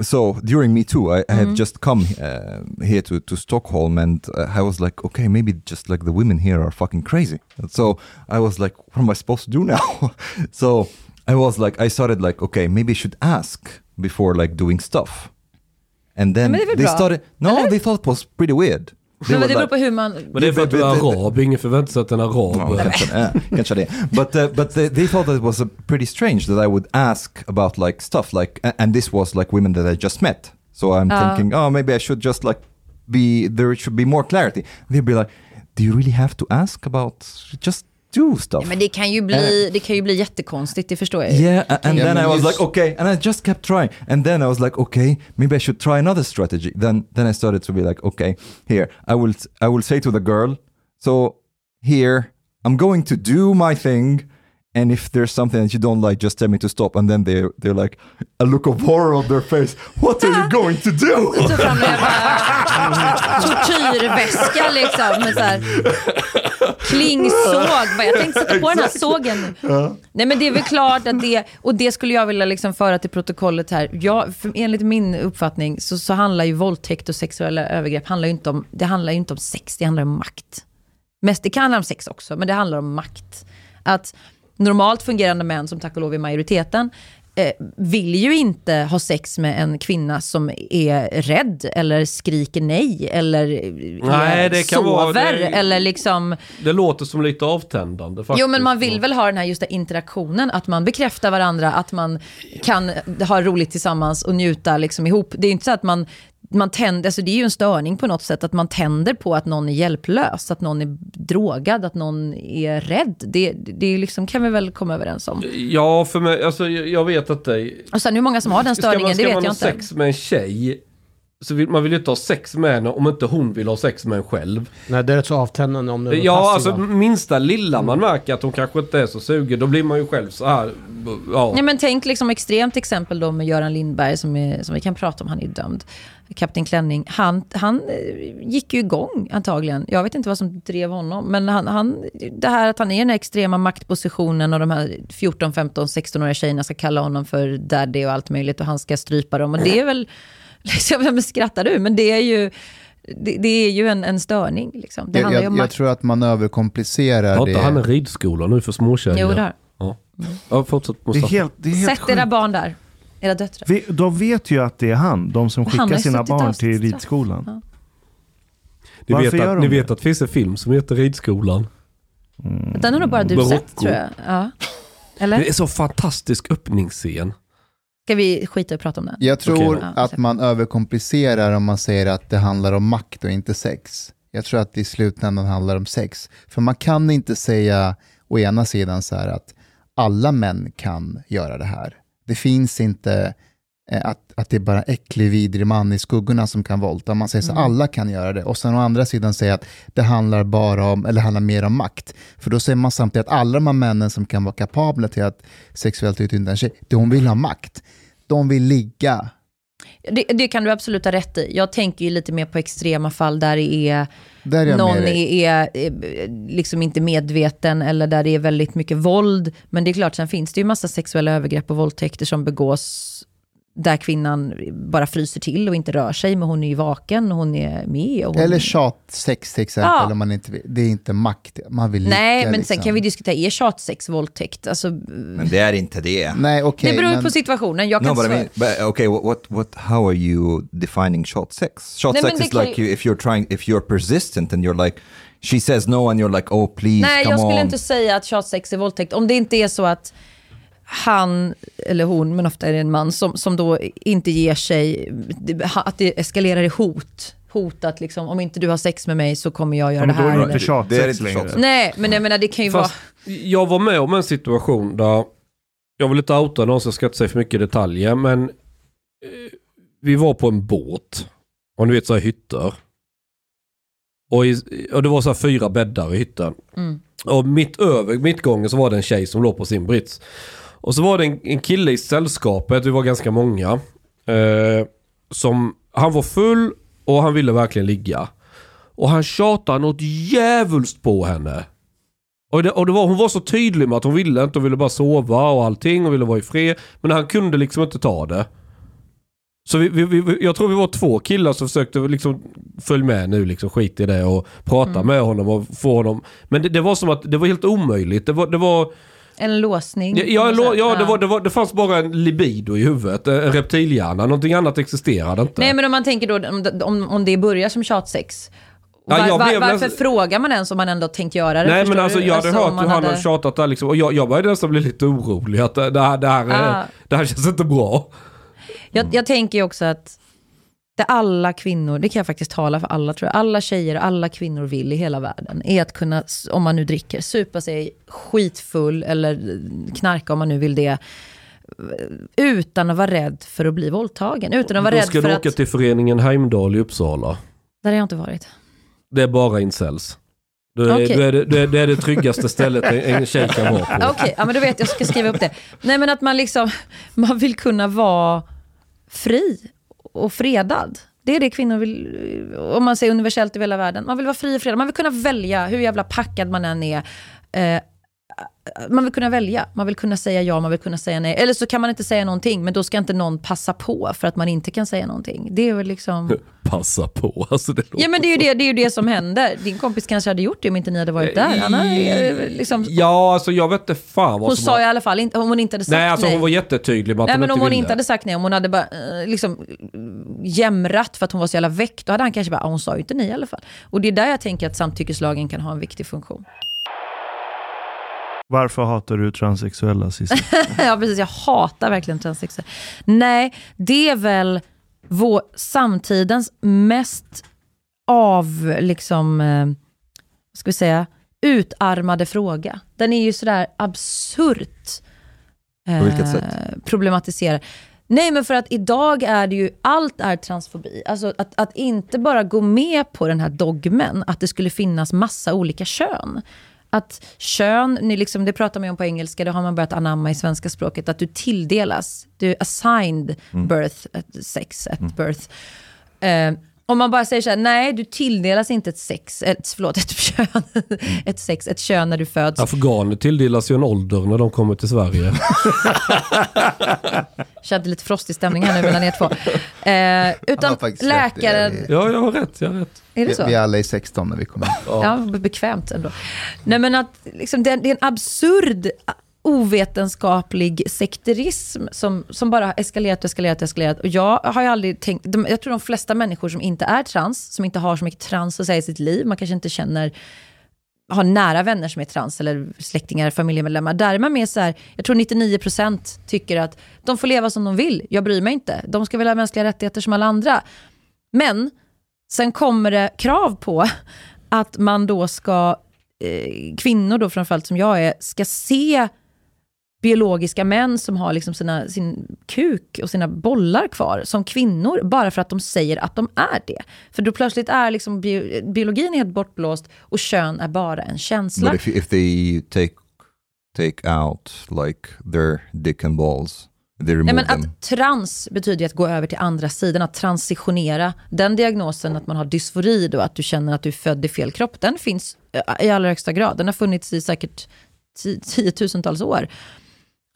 So during Me Too, I, I Mm-hmm. had just come uh, here to, to Stockholm, and uh, I was like, okay, maybe just like the women here are fucking crazy. So I was like, what am I supposed to do now? so I was like, I started like, okay, maybe I should ask before like doing stuff. And then men det är väl they started. No, they thought it was pretty weird. Men det beror på hur man... Men det är för att du är arab, ingen förväntar sig att en arab... Ja, kanske, kanske det. But, uh, but they, they thought that it was uh, pretty strange that I would ask about like stuff like, and this was like women that I just met. So I'm Ja. thinking, oh, maybe I should just like be, there should be more clarity. They'd be like, do you really have to ask about, just do stuff. Men det kan ju bli, det kan ju bli jättekonstigt, det förstår jag ju. Yeah, and Ja, then I was like, okay, and I just kept trying, and then I was like, okay, maybe I should try another strategy. Then, then I started to be like, okay, here, I will, I will say to the girl, so here, I'm going to do my thing, and if there's something that you don't like, just tell me to stop. And then they, they're like, a look of horror on their face. What are you going to do? Tortyrväska liksom. Klingsåg. Bara, Jag tänkte sätta på den här sågen nu. Nej men det är väl klart att det, och det skulle jag vilja liksom föra till protokollet här. Jag, för, enligt min uppfattning så, så handlar ju våldtäkt och sexuella övergrepp handlar inte om, det handlar ju inte om sex, det handlar om makt. Mest, det kan handla om sex också, men det handlar om makt. Att normalt fungerande män, som tack och lov är majoriteten, vill ju inte ha sex med en kvinna som är rädd eller skriker nej eller eh, Nej, det sover vara- det- eller liksom... Det låter som lite avtändande faktiskt. Jo, men man vill väl ha den här just den interaktionen, att man bekräftar varandra, att man kan ha roligt tillsammans och njuta liksom ihop. Det är inte så att man, man tänder, alltså det är ju en störning på något sätt, att man tänder på att någon är hjälplös, att någon är drogad, att någon är rädd. Det, det liksom, kan vi väl komma överens om. Ja, för mig, alltså jag vet att det... Och sen hur många som har den Ska störningen, man, det ska vet man jag ha inte. sex med en tjej, så vill, man vill ju inte ha sex med henne om inte hon vill ha sex med en själv. Nej, det är rätt så avtändande om det är Ja, passiva. alltså minsta lilla man märker att hon kanske inte är så sugen, då blir man ju själv så här. Ja. Ja, men tänk liksom extremt exempel då med Göran Lindberg som, är, som vi kan prata om, han är ju dömd. Kapten Klänning, han, han eh, gick ju igång antagligen. Jag vet inte vad som drev honom, men han, han, det här att han är i den här extrema maktpositionen och de här 14, 15, 16-åriga tjejerna ska kalla honom för daddy och allt möjligt och han ska strypa dem. Och det är väl, liksom, skrattar du? Men det är ju, det, det är ju en, en störning. Liksom. Det Jag, handlar ju om jag, jag tror att man överkomplicerar Har det. inte han en ridskola nu för småtjejer? Jo, där. Ja, ja fortsätt Det är Mustafa. helt, det är helt Sätt era sjukt. barn där, era döttrar. Vi, de vet ju att det är han, de som skickar har sina barn till ridskolan. Ja. Ni, Varför vet gör att, de ni det? vet att det finns en film som heter Ridskolan? Den har nog bara du Marocko. sett tror jag. Ja. Eller? Det är så fantastisk öppningsscen. Ska vi skita att prata om den? Jag tror. Ja, att man överkomplicerar om man säger att det handlar om makt och inte sex. Jag tror att det i slutändan handlar om sex. För man kan inte säga å ena sidan så här att alla män kan göra det här. Det finns inte att, att det är bara äcklig, vidrig man i skuggorna som kan våldta. Man säger så Mm. alla kan göra det. Och sen å andra sidan säga att det handlar bara om, eller handlar mer om makt. För då säger man samtidigt att alla de här männen som kan vara kapabla till att sexuellt utnyttja en tjej, de vill ha makt. De vill ligga. Det, det kan du absolut ha rätt i. Jag tänker ju lite mer på extrema fall där det är Där är någon är, är, är liksom inte medveten eller där det är väldigt mycket våld. Men det är klart, sen finns det ju massa sexuella övergrepp och våldtäkter som begås där kvinnan bara fryser till och inte rör sig, men hon är ju vaken och hon är med. Och hon... Eller tjatsex till exempel, Ja. om man inte vill. det är inte makt, man vill Nej, ligga. men liksom. sen kan vi diskutera, är tjatsex våldtäkt? Alltså, Men det är inte det. Nej, okej. det beror men- på situationen. Jag kan No, but I mean, but okay, what, what, how are you defining short sex? Short Nej, men sex det is kan like ju- you, if you're trying, if you're persistent and you're like, she says no and you're like, oh please, Nej, come jag skulle on. inte säga att tjatsex är våldtäkt. Om det inte är så att han, eller hon, men ofta är det en man, som, som då inte ger sig, att det eskalerar i hot. Hot att liksom, om inte du har sex med mig så kommer jag göra det då är här. det eller- inte Det är inte längre. Nej, men jag menar det kan ju Fast jag var med om en situation där, jag vill inte outa någon så jag ska inte säga för mycket detaljer, men eh, vi var på en båt. Och ni vet så här hytter. Och, i, och det var så här fyra bäddar i hytten. vara... Mm. Och mitt över mittgången så var det en tjej som låg på sin brits. Och så var det en, en kille i sällskapet, vi var ganska många. Eh, som, han var full och han ville verkligen ligga. Och han tjatade något djävulskt på henne. Och, det, och det var, hon var så tydlig med att hon ville inte, hon ville bara sova och allting och ville vara i fred. Men han kunde liksom inte ta det. Så vi, vi, vi, jag tror vi var två killar som försökte liksom följa med nu, liksom skit i det och prata Mm. med honom och få honom. Men det, det var som att det var helt omöjligt. Det var, det var, En låsning. ja, ja, ja det, var, det, var, det fanns bara en libido i huvudet, en reptilhjärna. Någonting annat existerade inte. Nej, men om man tänker då, om, om, om det börjar som tjatsex. Ja, Var, jag var, varför nästan- frågar man ens om man ändå tänkt göra det? Nej men alltså du? jag hade om hört hur han hade- tjatat där liksom. Och jag, jag började nästan bli lite orolig att det, det, här, det, här, är- Ah. det här känns inte bra. Jag, jag tänker ju också att det alla kvinnor, det kan jag faktiskt tala för alla tror jag, alla tjejer och alla kvinnor vill i hela världen, är att kunna, om man nu dricker, supa sig skitfull eller knarka om man nu vill det, utan att vara rädd för att bli våldtagen. Utan att vara Då rädd ska för du att... åka till föreningen Heimdal i Uppsala. Där har jag inte varit. Det är bara incels. Du är, Okej. du är, det- du är, det är det tryggaste stället en, tjej kan vara på. Okej, ja, men då vet jag ska skriva upp det. Nej men att man liksom, man vill kunna vara fri och fredad. Det är det kvinnor vill, om man säger universellt i hela världen. Man vill vara fri och fredad. Man vill kunna välja hur jävla packad man än är. Eh, man vill kunna välja. Man vill kunna säga ja, man vill kunna säga nej. Eller så kan man inte säga någonting, men då ska inte någon passa på för att man inte kan säga någonting. Det är väl liksom... Passa på. Alltså det låter Ja men det är, ju det, det är det som händer. Din kompis kanske hade gjort det om inte ni hade varit där. Han hade, liksom, Ja, alltså jag vet inte fan vad hon som sa har- i alla fall inte, om hon inte hade sagt Nej, alltså nej. hon var jättetydlig med att Nej hon men om inte hon ville. inte hade sagt nej, om hon hade bara eh, liksom jämrat för att hon var så jävla väck, då hade han kanske bara, ah, hon sa ju inte nej i alla fall. Och det är där jag tänker att samtyckeslagen kan ha en viktig funktion. Varför hatar du transsexuella Cissi? ja precis, jag hatar verkligen transsexuella. Nej, det är väl vår, samtidens mest av, liksom, eh, ska vi säga, utarmade fråga. Den är ju sådär absurt På vilket sätt? problematiserad. Nej men för att idag är det ju, allt är transfobi. Alltså att, att inte bara gå med på den här dogmen, att det skulle finnas massa olika kön. Att kön, ni liksom, det pratar man om på engelska, det har man börjat anamma i svenska språket, att du tilldelas, du är assigned birth, ett sex, ett birth. Eh, om man bara säger så här, nej du tilldelas inte ett sex, ett, förlåt, ett kön, ett sex, ett kön när du föds. Afghaner tilldelas ju en ålder när de kommer till Sverige. Kände lite frostig stämning här nu mellan er två. Eh, utan rätt, läkaren, är- Ja, jag har rätt. Jag har rätt. är det Vi, så? vi alla är 16 när vi kommer. Ja, bekvämt ändå. Nej men att liksom, det, är, det är en absurd ovetenskaplig sekterism som, som bara har eskalerat och eskalerat och eskalerat. Och jag har ju aldrig tänkt, de, jag tror de flesta människor som inte är trans, som inte har så mycket trans att säga i sitt liv, man kanske inte känner har nära vänner som är trans eller släktingar, familjemedlemmar. Där är man mer så här, jag tror 99% tycker att de får leva som de vill, jag bryr mig inte. De ska väl ha mänskliga rättigheter som alla andra. Men sen kommer det krav på att man då ska, eh, kvinnor då framförallt som jag är, ska se biologiska män som har liksom sina, sin kuk och sina bollar kvar som kvinnor bara för att de säger att de är det. För då plötsligt är liksom bio, biologin helt bortblåst och kön är bara en känsla. But if, if they take take out like their dick and balls, they remove Nej, men them. att trans betyder att gå över till andra sidan, att transitionera. Den diagnosen att man har dysfori då, att du känner att du är född i fel kropp, den finns eh, i allra högsta grad. Den har funnits i säkert ti- tiotusentals år.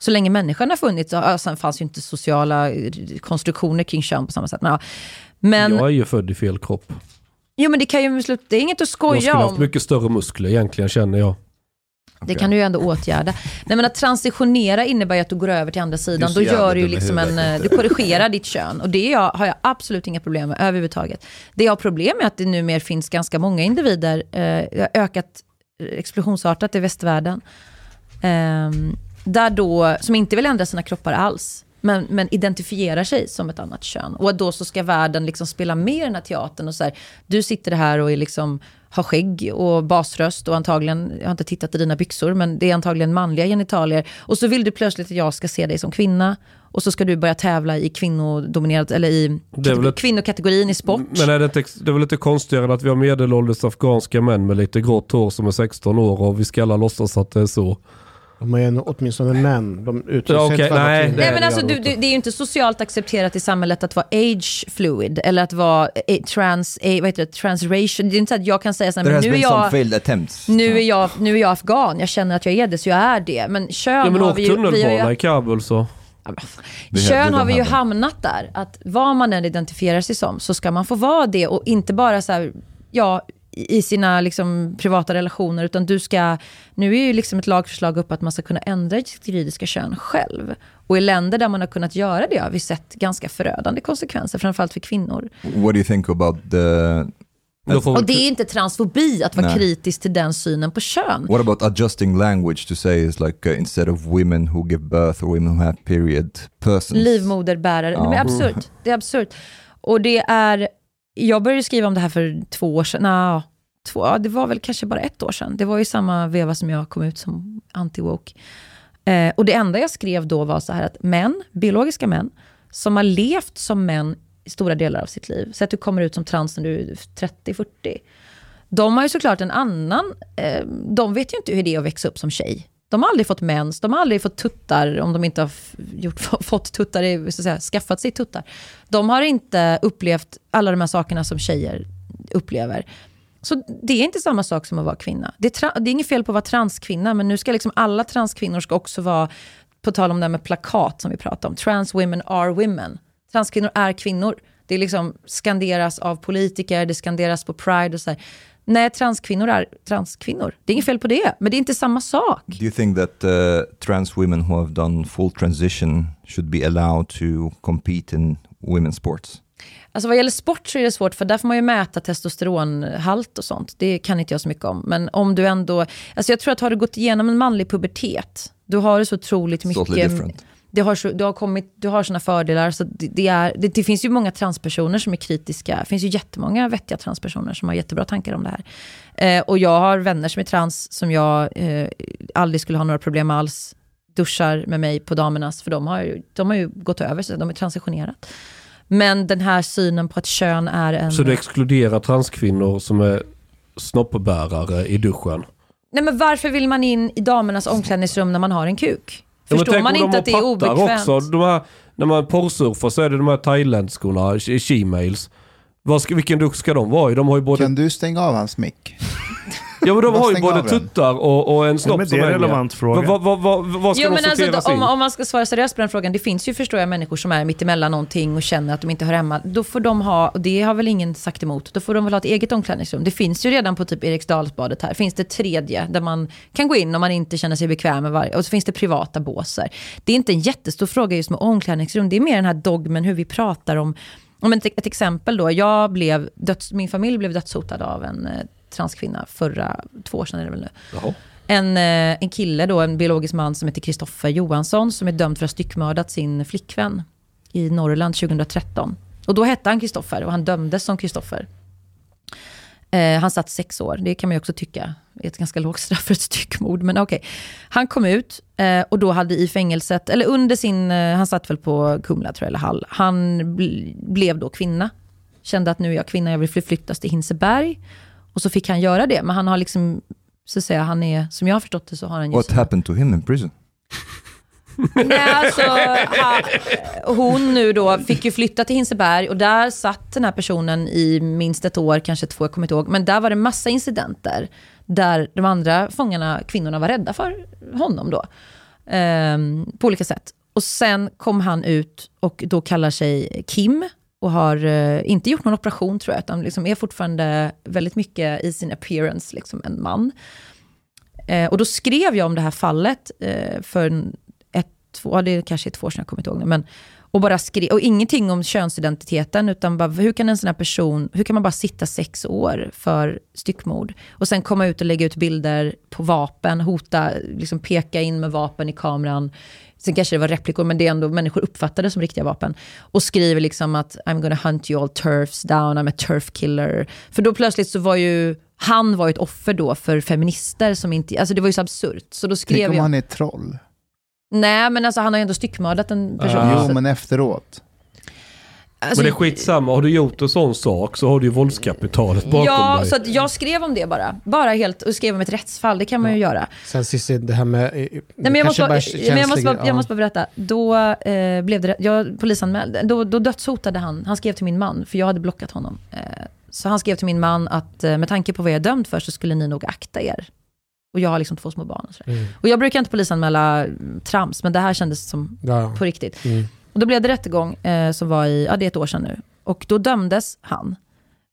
Så länge människan har funnits, ja, sen fanns ju inte sociala eh, konstruktioner kring kön på samma sätt. Men, ja. men, Jag är ju född i fel kropp. jo, men det kan ju slut, det är inget att Jag skoja skulle haft om. mycket större muskler egentligen känner jag. Det kan du ju ändå åtgärda. Nej, men att transitionera innebär ju att du går över till andra sidan. Då gör du ju liksom en, eh, du korrigerar ditt kön. Och det jag, har jag absolut inga problem med överhuvudtaget. Det jag har problem med är att det numera finns ganska många individer, eh, det har ökat explosionsartat i västvärlden, ehm, där då, som inte vill ändra sina kroppar alls. Men, men identifierar sig som ett annat kön. Och då så ska världen liksom spela med i den här teatern. Och så här, du sitter här och är liksom, har skägg och basröst och antagligen, jag har inte tittat i dina byxor, men det är antagligen manliga genitalier. Och så vill du plötsligt att jag ska se dig som kvinna. Och så ska du börja tävla i kvinnodominerat, eller i ett- kvinnokategorin i sport. Men är det, inte, det är väl lite konstigare att vi har medelålders afghanska män med lite grått hår som är 16 år och vi ska alla låtsas att det är så. De är en, åtminstone män. De okej, inte för nej, kvinnor. Nej det men alltså du, det är ju inte socialt accepterat i samhället att vara age fluid eller att vara eh, trans, eh, vad heter det, transration. Det är inte så att jag kan säga så här, men nu är, jag, failed attempts. nu, är jag, nu är jag afghan, jag känner att jag är det så jag är det. Men kön Ja men har vi ju... Vi har tunnelbana ju i Kabul så. Det- Kön det har vi ju hamnat där, att vad man än identifierar sig som så ska man få vara det och inte bara så här, ja, i sina liksom, privata relationer, utan du ska, nu är ju liksom ett lagförslag upp att man ska kunna ändra sitt juridiska kön själv. Och i länder där man har kunnat göra det har vi sett ganska förödande konsekvenser, framförallt för kvinnor. What do you think about the... Och det är inte transfobi att vara Nej. kritisk till den synen på kön. What about adjusting language to say it's like uh, instead of women who give birth or women who have period persons? livmoderbärare. Ja. Det är absurt. Det är absurt. Och det är, jag började skriva om det här för två år sedan. Nå, två, ja, det var väl kanske bara ett år sedan. Det var ju samma veva som jag kom ut som anti-woke. Eh, och det enda jag skrev då var så här att män, biologiska män, som har levt som män i stora delar av sitt liv, så att du kommer ut som trans när du är 30-40, de har ju såklart en annan, eh, de vet ju inte hur det är att växa upp som tjej. De har aldrig fått mens, de har aldrig fått tuttar om de inte har gjort, fått tuttar, så att säga, skaffat sig tuttar. De har inte upplevt alla de här sakerna som tjejer upplever. Så det är inte samma sak som att vara kvinna. Det är, det är inget fel på att vara transkvinna, men nu ska liksom alla transkvinnor ska också vara, på tal om det här med plakat som vi pratade om, trans women are women. Transkvinnor är kvinnor. Det liksom skanderas av politiker, det skanderas på Pride och så här. Nej, transkvinnor är transkvinnor. Det är inget fel på det, men det är inte samma sak. Do you think that uh, trans women who have done full transition should be allowed to compete in women's sports? Alltså vad gäller sport så är det svårt, för där får man ju mäta testosteronhalt och sånt. Det kan inte jag så mycket om. Men om du ändå... Alltså jag tror att har du gått igenom en manlig pubertet, då har du så otroligt It's totally mycket... different. Det har, så, du har, kommit, du har såna fördelar. Så det, det, är, det, det finns ju många transpersoner som är kritiska. Det finns ju jättemånga vettiga transpersoner som har jättebra tankar om det här. Eh, och jag har vänner som är trans som jag eh, aldrig skulle ha några problem alls duschar med mig på damernas, för de har ju, de har ju gått över, så de är transitionerat. Men den här synen på att kön är en... Så du exkluderar transkvinnor som är snoppbärare i duschen? Nej men varför vill man in i damernas omklädningsrum när man har en kuk? Förstår man de inte har att det är obekvämt? Också. De här, när man porrsurfar så är det de här thailändskorna, she- she-mails. Vad ska, vilken dusch ska de vara i? De har ju både, Kan du stänga av hans mick? Ja, men de har ju både tuttar och, och en Ja, snopp men som det är en relevant fråga. Vad, vad, vad, vad ska Jo, de men alltså, sorteras om, om man ska svara seriöst på den frågan, det finns ju förstår jag människor som är mitt emellan någonting och känner att de inte hör hemma. Då får de ha, och det har väl ingen sagt emot, då får de väl ha ett eget omklädningsrum. Det finns ju redan på typ Eriksdalsbadet här, finns det tredje där man kan gå in om man inte känner sig bekväm med varje, och så finns det privata båser. Det är inte en jättestor fråga just med omklädningsrum, det är mer den här dogmen hur vi pratar om, om ett, ett exempel då, jag blev döds, min familj blev dödshotad av en eh, transkvinna förra, två år sedan är det väl nu. Jaha. En, eh, en kille då, en biologisk man som heter Kristoffer Johansson som är dömd för att ha styckmördat sin flickvän i Norrland 2013. Och då hette han Kristoffer och han dömdes som Kristoffer. Eh, han satt sex år, det kan man ju också tycka är ett ganska lågt straff för ett styckmord. Men okej. Han kom ut eh, och då hade i fängelset, eller under sin, eh, han satt väl på Kumla tror jag, eller Hall. Han bl- blev då kvinna. Kände att nu är jag kvinna, jag vill förflyttas till Hinseberg. Och så fick han göra det, men han har liksom, så att säga, han är, som jag har förstått det så har han ju... What happened to him in prison? Nej, alltså, han, hon nu då fick ju flytta till Hinseberg och där satt den här personen i minst ett år, kanske två, jag kommer inte ihåg. Men där var det massa incidenter där de andra fångarna, kvinnorna, var rädda för honom då. Ehm, på olika sätt. Och sen kom han ut och då kallar sig Kim och har eh, inte gjort någon operation tror jag, utan liksom är fortfarande väldigt mycket i sin appearance liksom en man. Eh, och då skrev jag om det här fallet eh, för ett, två, ja, det kanske är två år sedan, jag kommer inte ihåg nu, men och bara skrev, och ingenting om könsidentiteten, utan bara, hur kan en sån här person, hur kan man bara sitta sex år för styckmord? Och sen komma ut och lägga ut bilder på vapen, hota, liksom peka in med vapen i kameran. Sen kanske det var replikor, men det är ändå människor uppfattade som riktiga vapen. Och skriver liksom att I'm gonna hunt you all turfs down, I'm a turf killer. För då plötsligt så var ju, han var ett offer då för feminister som inte, alltså det var ju så absurt. Så då skrev Tänk om jag, han är troll. nej men alltså han har ju ändå styckmördat en person. Ja. Jo, men efteråt. Alltså, Men det är skitsamma, har du gjort en sån sak så har du ju våldskapitalet bakom Ja, dig. så att jag skrev om det bara. Bara helt, och skrev om ett rättsfall, det kan man ju göra. Sen Cissi, det här med... eh, Nej, men jag, måste bara, men jag, måste bara, jag måste bara berätta. Då eh, blev det, jag polisanmälde, då, då dödshotade han, han skrev till min man, för jag hade blockat honom. Eh, så han skrev till min man att eh, med tanke på vad jag är dömd för så skulle ni nog akta er. Och jag har liksom två små barn. Och, sådär. Mm. och jag brukar inte polisanmäla trams, men det här kändes som Ja. på riktigt. Mm. Och då blev det rättegång eh, som var i, ja det är ett år sedan nu. Och då dömdes han.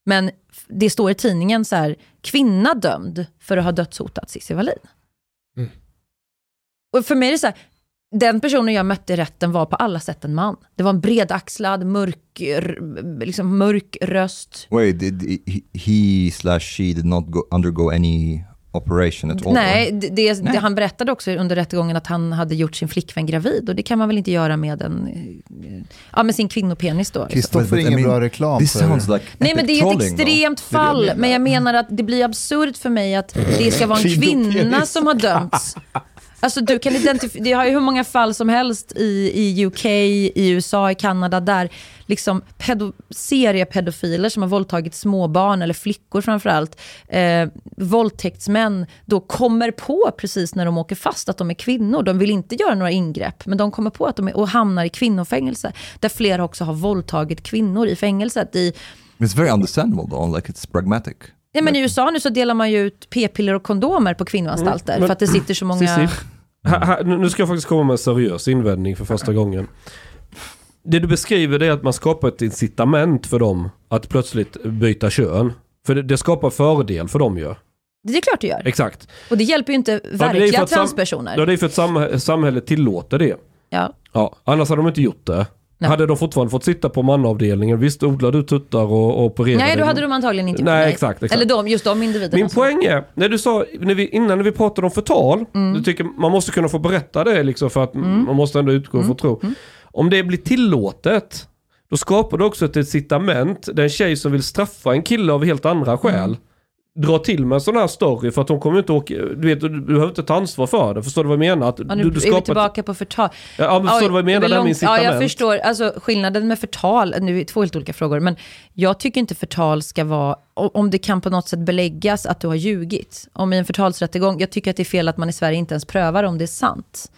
Men det står i tidningen så här, kvinna dömd för att ha dödshotat Cissi Wallin. Mm. Och för mig är det så här, den personen jag mötte i rätten var på alla sätt en man. Det var en bredaxlad, mörk, liksom mörk röst. Wait, did he slash she did not go, undergo any operation at all? Nej, det, det, det, han berättade också under rättegången att han hade gjort sin flickvän gravid. Och det kan man väl inte göra med en, eh, ja med sin kvinnopenis då. Kristoffer är I ingen mean, bra reklam This för... sounds like Nej men det är ett extremt Det det jag fall, menar. men jag menar att det blir absurt för mig att det ska vara en kvinna som har dömts. Alltså du kan identifiera, det har ju hur många fall som helst i, i UK, i USA, i Kanada där liksom pedo, seriepedofiler som har våldtagit småbarn eller flickor framförallt, eh, våldtäktsmän då kommer på precis när de åker fast att de är kvinnor. De vill inte göra några ingrepp men de kommer på att de är, och hamnar i kvinnofängelse där flera också har våldtagit kvinnor i fängelset. I, It's very understandable though, like it's pragmatic. Ja, men I USA nu så delar man ju ut p-piller och kondomer på kvinnoanstalter Mm, för att det sitter så många... Här, nu ska jag faktiskt komma med en seriös invändning för första gången. Det du beskriver är att man skapar ett incitament för dem att plötsligt byta kön. För det, det skapar fördel för dem ju. Det är klart det gör. Exakt. Och det hjälper ju inte verkliga sam- transpersoner. Ja, det är för att samhä- samhället tillåter det. Ja. Ja, annars hade de inte gjort det. Nej. Hade de fortfarande fått sitta på manavdelningen, visst odlar du tuttar och, och opererar Nej, då hade de antagligen inte gjort Nej, det. exakt, exakt. Eller de, just de individerna. Min poäng är, när du sa, när vi, innan när vi pratade om förtal, Mm. du tycker man måste kunna få berätta det liksom för att man måste ändå utgå Mm. från tro. Om det blir tillåtet, då skapar det också ett incitament. Den tjej som vill straffa en kille av helt andra skäl, Drar till med en sån här story för att hon kommer inte åka, du vet, du behöver inte ta ansvar för det. Förstår du vad jag menar? Att Ja, du, nu du är vi skapar tillbaka på förtal. Ja, men förstår du vad jag menar det med långt- incitament? Ja, jag förstår. Alltså, skillnaden med förtal, nu är det två helt olika frågor, men jag tycker inte förtal ska vara, om det kan på något sätt beläggas att du har ljugit. Om i en förtalsrättegång, jag tycker att det är fel att man i Sverige inte ens prövar om det är sant.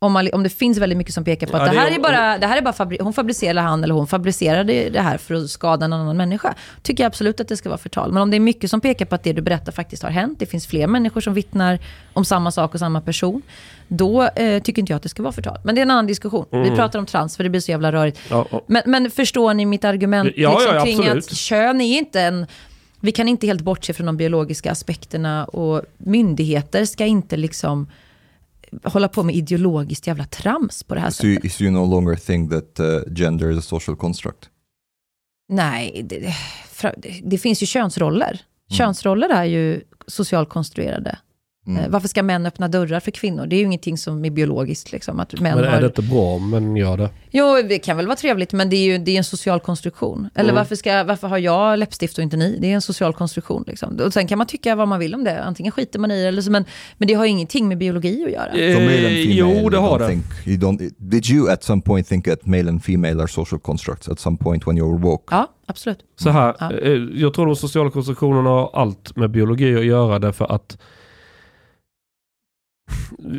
Om, man, om det finns väldigt mycket som pekar på att Ja, det, här är- är bara, det här är bara fabri- hon fabricerar, eller han eller hon fabricerade det här för att skada en annan människa. Tycker jag absolut att det ska vara förtal. Men om det är mycket som pekar på att det du berättar faktiskt har hänt, det finns fler människor som vittnar om samma sak och samma person, då eh, tycker inte jag att det ska vara förtal. Men det är en annan diskussion. Vi pratar om trans, för det blir så jävla rörigt. Ja, ja. Men, men förstår ni mitt argument Ja, liksom, kring absolut. att kön är inte en... Vi kan inte helt bortse från de biologiska aspekterna och myndigheter ska inte liksom hålla på med ideologiskt jävla trams på det här So you, sättet. so you no longer think that uh, gender is a social construct? Nej, det, det, det, finns ju könsroller. Könsroller är ju socialkonstruerade. Mm. Eh, Varför ska män öppna dörrar för kvinnor? Det är ju ingenting som är biologiskt. Liksom, att män Men är har... det inte bra men gör det? Jo, det kan väl vara trevligt, men det är ju det är en social konstruktion. Eller Mm. varför, ska, varför har jag läppstift och inte ni? Det är en social konstruktion. Liksom. Och sen kan man tycka vad man vill om det. Antingen skiter man i det, eller så, men, men det har ingenting med biologi att göra. So male and Eh, female, jo, det har det. Think, you don't, did you at some point think that male and female are social constructs at some point when you were woke? Ja, absolut. Så här, Ja. eh, jag tror de sociala konstruktionerna har allt med biologi att göra därför att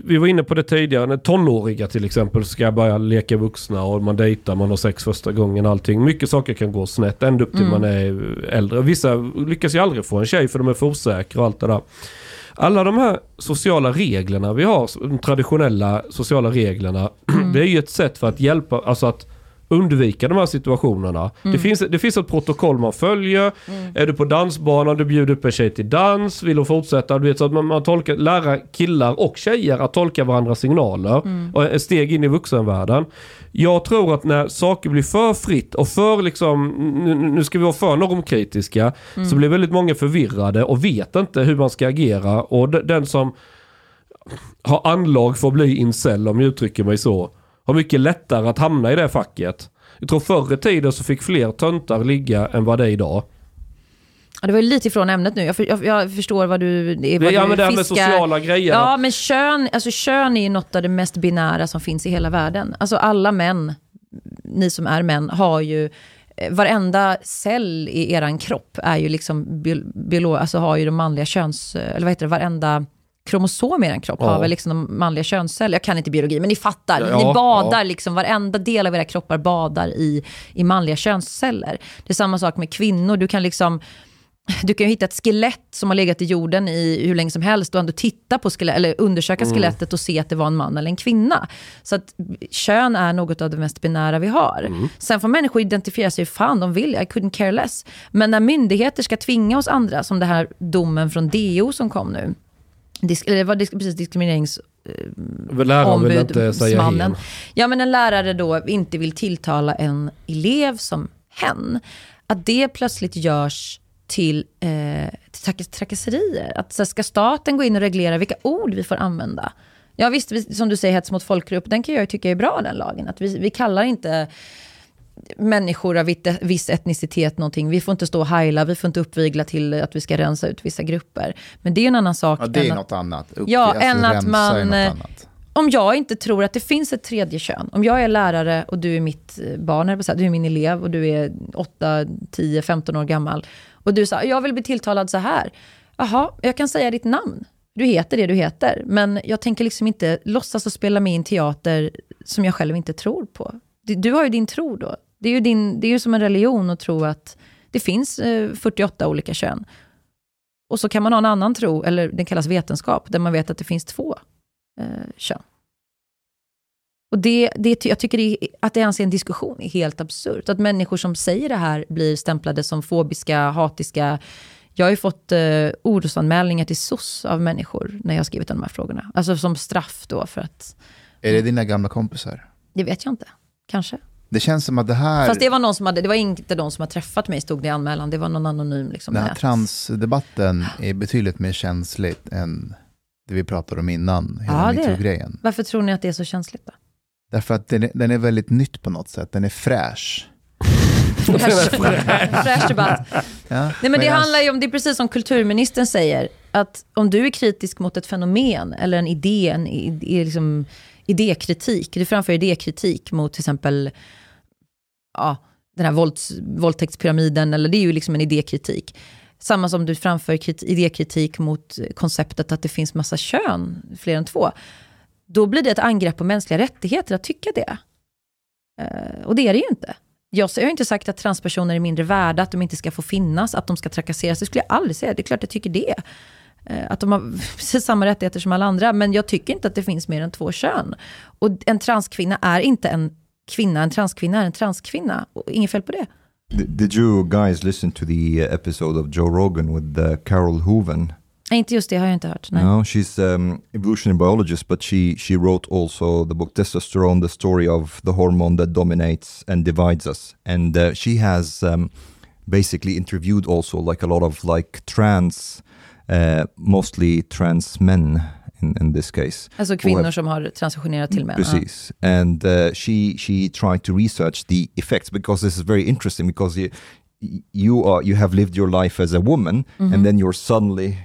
vi var inne på det tidigare, när tonåriga till exempel ska börja leka vuxna och man dejtar, man har sex första gången, allting. Mycket saker kan gå snett, ända upp till Mm. man är äldre. Vissa lyckas ju aldrig få en tjej för de är för osäkra och allt det där. Alla de här sociala reglerna vi har, de traditionella sociala reglerna, det är ju ett sätt för att hjälpa, alltså att undvika de här situationerna. Det, finns, det finns ett protokoll man följer. Är du på dansbanan, du bjuder upp en tjej till dans, vill hon fortsätta? Du vet, så att man, man tolkar, lära killar och tjejer att tolka varandras signaler. Och ett steg in i vuxenvärlden. Jag tror att när saker blir för fritt och för liksom, nu, nu ska vi vara för normkritiska, så blir väldigt många förvirrade och vet inte hur man ska agera. Och de- den som har anlag för att bli incel, om jag uttrycker mig så, har mycket lättare att hamna i det facket. Jag tror förr i tiden så fick fler töntar ligga än vad det är idag. Ja, det var ju lite ifrån ämnet nu. Jag, för, jag, jag förstår vad du, det är vad Ja du men det här med fiskar. sociala grejer. Ja, men kön, alltså kön är ju något av det mest binära som finns i hela världen. Alltså alla män, ni som är män, har ju eh, Varenda cell i eran kropp är ju liksom bio, alltså har ju de manliga köns... Eller vad heter det? Varenda kromosom i er kropp Ja. har väl liksom de manliga könsceller. Jag kan inte biologi, men ni fattar. Ja, ni ja. badar liksom, varenda del av era kroppar badar i, i manliga könsceller. Det är samma sak med kvinnor. Du kan liksom du kan ju hitta ett skelett som har legat i jorden i hur länge som helst och ändå titta på skelett, eller undersöka skelettet och se att det var en man eller en kvinna. Så att kön är något av det mest binära vi har. Sen får människor identifiera sig hur fan de vill, I couldn't care less. Men när myndigheter ska tvinga oss andra, som det här domen från DO som kom nu, Disk, eller det var disk, precis diskriminerings Läraren vill inte säga hen. Ja, men en lärare då inte vill tilltala en elev som hen. Att det plötsligt görs till eh, trak- trakasserier. Att så ska staten gå in och reglera vilka ord vi får använda? Ja visst, vi- som du säger, hets mot folkgrupp, den kan jag tycka är bra den lagen. Att vi, vi kallar inte människor av viss etnicitet någonting. Vi får inte stå och heila, vi får inte uppvigla till att vi ska rensa ut vissa grupper. Men det är en annan sak. Ja, det är än att- något annat. Upp, Ja, alltså, än att man, något eh, om jag inte tror att det finns ett tredje kön, om jag är lärare och du är mitt eh, barn, du är min elev och du är 8, 10, 15 år gammal. Och du säger, jag vill bli tilltalad så här. Jaha, jag kan säga ditt namn. Du heter det du heter. Men jag tänker liksom inte låtsas och spela med i en teater som jag själv inte tror på. Du, du har ju din tro då. Det är ju, din, det är ju som en religion att tro att det finns eh, 48 olika kön. Och så kan man ha en annan tro, eller det kallas vetenskap, där man vet att det finns två eh, kön. Och det, det, jag tycker det, att det ens är en diskussion är helt absurt. Att människor som säger det här blir stämplade som fobiska, hatiska. Jag har ju fått eh, orosanmälningar till SOS av människor när jag har skrivit om de här frågorna. Alltså som straff då för att... Är det dina gamla kompisar? Det vet jag inte. Kanske. Det känns som att det här... Fast det var någon som hade, det var inte de som har träffat mig stod det i anmälan. Det var någon anonym liksom. Den här transdebatten är betydligt mer känsligt än det vi pratade om innan, hela Ja, det är det. metoo-grejen. Varför tror ni att det är så känsligt då? Därför att den är, den är väldigt nytt på något sätt, den är fräsch. Fräsch, fräsch debatt. Ja, Nej, men det medans- handlar ju om, det är precis som kulturministern säger, att om du är kritisk mot ett fenomen eller en idé, en idé liksom, idékritik, du framför idékritik mot till exempel ja, den här vålds, våldtäktspyramiden, eller det är ju liksom en idékritik. Samma som du framför krit, idékritik mot konceptet att det finns massa kön, fler än två. Då blir det ett angrepp på mänskliga rättigheter att tycka det. Eh, och det är det ju inte. Jag jag har inte sagt att transpersoner är mindre värda, att de inte ska få finnas, att de ska trakasseras. Det skulle jag aldrig säga. Det är klart jag tycker det. Eh, att de har precis samma rättigheter som alla andra. Men jag tycker inte att det finns mer än två kön. Och en transkvinna är inte en kvinna. En transkvinna är en transkvinna. Inget fel på det. Did you guys listen to the uh, episode of Joe Rogan with uh, Carol Hooven? Inte just det har jag inte hört. Nej. No, she's um, evolutionary biologist, but she she wrote also the book Testosterone: The Story of the Hormone That Dominates and Divides Us, and uh, she has um, basically interviewed also like a lot of like trans, uh, mostly trans men in in this case. Alltså kvinnor som har transitionerat till män. Precis. And uh, she she tried to research the effects because this is very interesting because you you are you have lived your life as a woman and then you're suddenly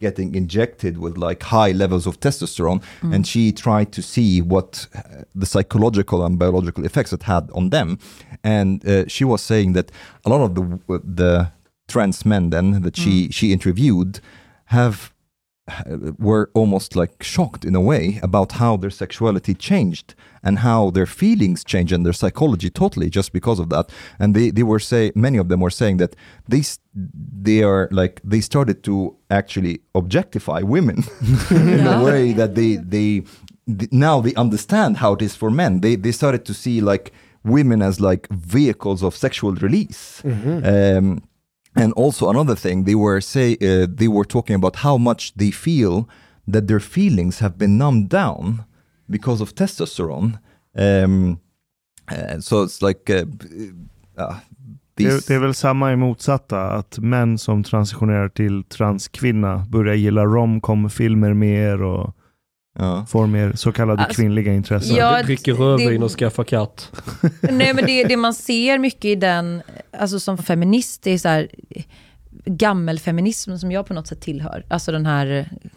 getting injected with like high levels of testosterone and she tried to see what uh, the psychological and biological effects it had on them and uh, she was saying that a lot of the the trans men then that she she interviewed have were almost like shocked in a way about how their sexuality changed and how their feelings changed and their psychology totally just because of that. And they, they were say many of them were saying that they they are like they started to actually objectify women in a way that they they th- now they understand how it is for men. They they started to see like women as like vehicles of sexual release. Um, and also another thing, they were say uh, they were talking about how much they feel that their feelings have been numbed down because of testosterone. Um, uh, so it's like uh, uh, Det, det är väl samma i motsatta, att män som transitionerar till transkvinna börjar gilla romcom-filmer mer och Ja. får mer så kallade Alltså, kvinnliga intressen. Ja, Dricker det- rödvin och skaffar katt. Nej men det, det man ser mycket i den, alltså som feminist, det är så här gammelfeminism som jag på något sätt tillhör. Alltså den här eh,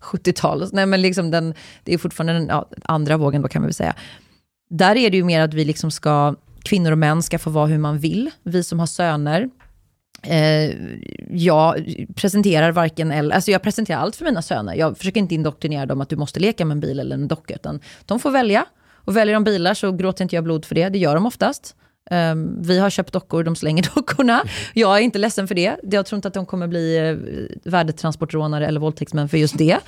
70-talet, nej men liksom den, det är fortfarande den ja, andra vågen då kan man väl säga. Där är det ju mer att vi liksom ska, kvinnor och män ska få vara hur man vill. Vi som har söner, Eh, jag presenterar varken eller, alltså jag presenterar allt för mina söner. Jag försöker inte indoktrinera dem att du måste leka med en bil eller en docka, utan de får välja. Och väljer de bilar så gråter inte jag blod för det, det gör de oftast. Eh, vi har köpt dockor, de slänger dockorna. Jag är inte ledsen för det. Jag tror inte att de kommer bli eh, värdetransportrånare eller våldtäktsmän för just det.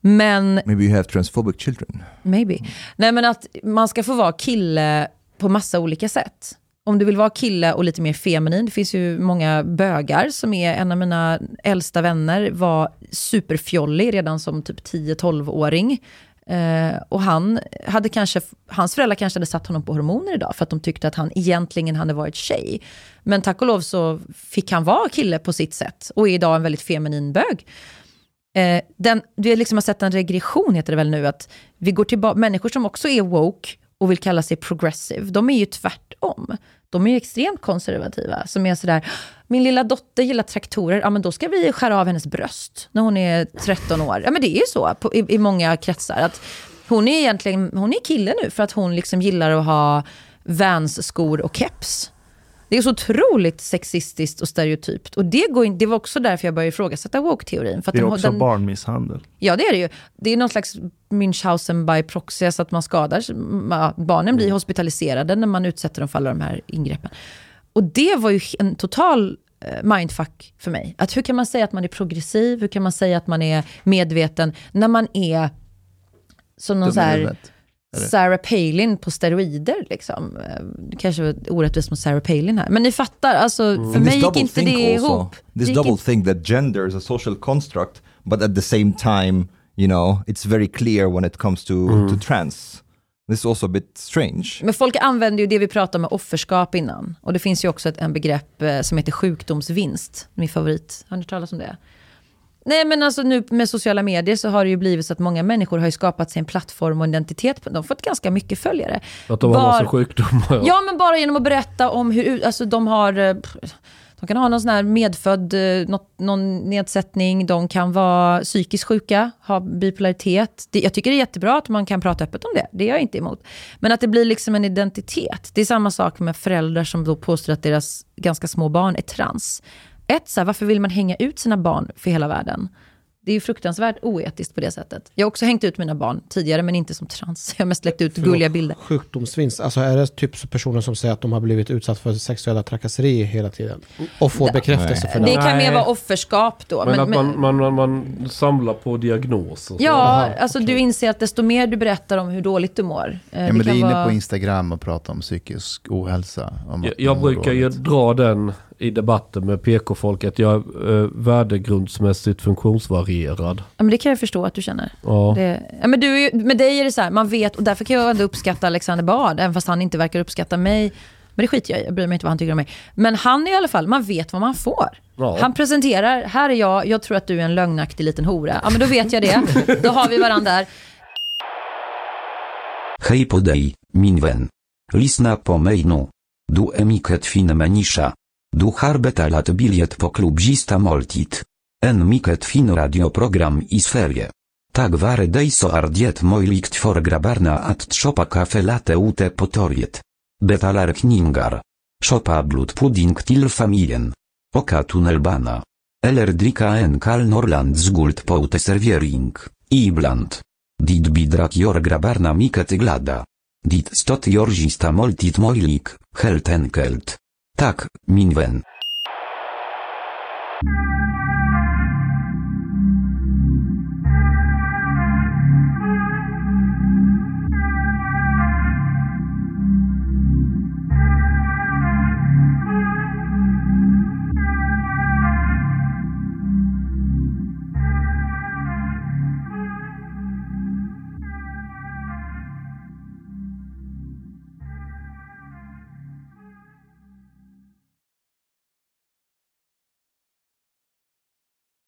Men Maybe you have transphobic children. Maybe. Nej men att man ska få vara kille på massa olika sätt. Om du vill vara kille och lite mer feminin, det finns ju många bögar som är, en av mina äldsta vänner var superfjollig redan som typ 10-12-åring. Eh, och han hade kanske, hans föräldrar kanske hade satt honom på hormoner idag för att de tyckte att han egentligen hade varit tjej. Men tack och lov så fick han vara kille på sitt sätt och är idag en väldigt feminin bög. Eh, den, vi liksom har sett en regression, heter det väl nu, att vi går tillbaka, människor som också är woke och vill kalla sig progressive, de är ju tvärtom. de är ju extremt konservativa. Som är sådär, min lilla dotter gillar traktorer, ja men då ska vi skära av hennes bröst när hon är 13 år. Ja men det är ju så på, i, i många kretsar. Att hon är egentligen, hon är kille nu för att hon liksom gillar att ha Vans-skor och keps. Det är så otroligt sexistiskt och stereotypt. Och det, går in, det var också därför jag började ifrågasätta woke-teorin. Det är den- också den, barnmisshandel. Ja, det är det ju. Det är någon slags Münchhausen by proxy, så att man skadar. Barnen blir hospitaliserade när man utsätter dem för alla de här ingreppen. Och det var ju en total eh, mindfuck för mig. Att hur kan man säga att man är progressiv? Hur kan man säga att man är medveten när man är som någon Dum så här huvudet. Sarah Palin på steroider. Liksom. Eh, Det kanske var orättvist mot Sarah Palin här. Men ni fattar, alltså, för And this mig gick inte det also, ihop. This double inte- thing that gender is a social construct, but at the same time, you know, it's very clear when it comes to, to trans. This is also a bit strange. Men folk använder ju det vi pratade om med offerskap innan. Och det finns ju också ett en begrepp eh, som heter sjukdomsvinst. Min favorit. Har ni hört talas om det? Nej men alltså nu med sociala medier så har det ju blivit så att många människor har ju skapat sig en plattform och en identitet. De har fått ganska mycket följare. Att de har Bara- massa sjukdomar. Ja men bara genom att berätta om hur, alltså de har, eh, de kan ha någon sån här medfödd, eh, något, någon nedsättning, de kan vara psykiskt sjuka, ha bipolaritet. Det, jag tycker det är jättebra att man kan prata öppet om det, det är jag inte emot. Men att det blir liksom en identitet. Det är samma sak med föräldrar som då påstår att deras ganska små barn är trans. Ett, så här, varför vill man hänga ut sina barn för hela världen? Det är ju fruktansvärt oetiskt på det sättet. Jag har också hängt ut mina barn tidigare, men inte som trans. Jag har mest lagt ut gulliga bilder. Sjukdomsvinst, alltså är det typ personer som säger att de har blivit utsatt för sexuella trakasserier hela tiden? Och får bekräftelse för Det det? kan mer vara offerskap då. Men, men- att men- man, man, man, man samlar på diagnoser. Ja, Aha, alltså du inser att desto mer du berättar om hur dåligt du mår. eh, Ja, men det är inne vara- på Instagram och pratar om psykisk ohälsa. Om Jag, att jag brukar ju dra den i debatten med PK-folk att jag är eh, värdegrundsmässigt funktionsvarierad. Ja, men det kan jag förstå att du känner. Ja. Det, ja, men du, med dig är det så här, man vet, och därför kan jag ändå uppskatta Alexander Bard, även fast han inte verkar uppskatta mig. Men det skiter jag i, jag bryr mig inte vad han tycker om mig. Men han är i alla fall, man vet vad man får. Ja. Han presenterar, här är jag, jag tror att du är en lögnaktig liten hora. Ja men då vet jag det, då har vi varandra där. Hej på dig, min vän. Lyssna på mig nu. Du är mycket fin människa. Du har betalat bilet på klubbzista måltid. En mycket fin radioprogram i Sverige. Tack vare dig så är det möjligt för grabbarna att shoppa kaffe ute på torget. Betalar kningar. Shoppa blodpudding till familjen. Åka tunnelbana. Eller dricka en kall Norrlands guld på uteservering. Ibland. Dit bidrag gör grabbarna mycket glada. Dit stot gör sista måltid möjlig, helt enkelt. Tack, min vän.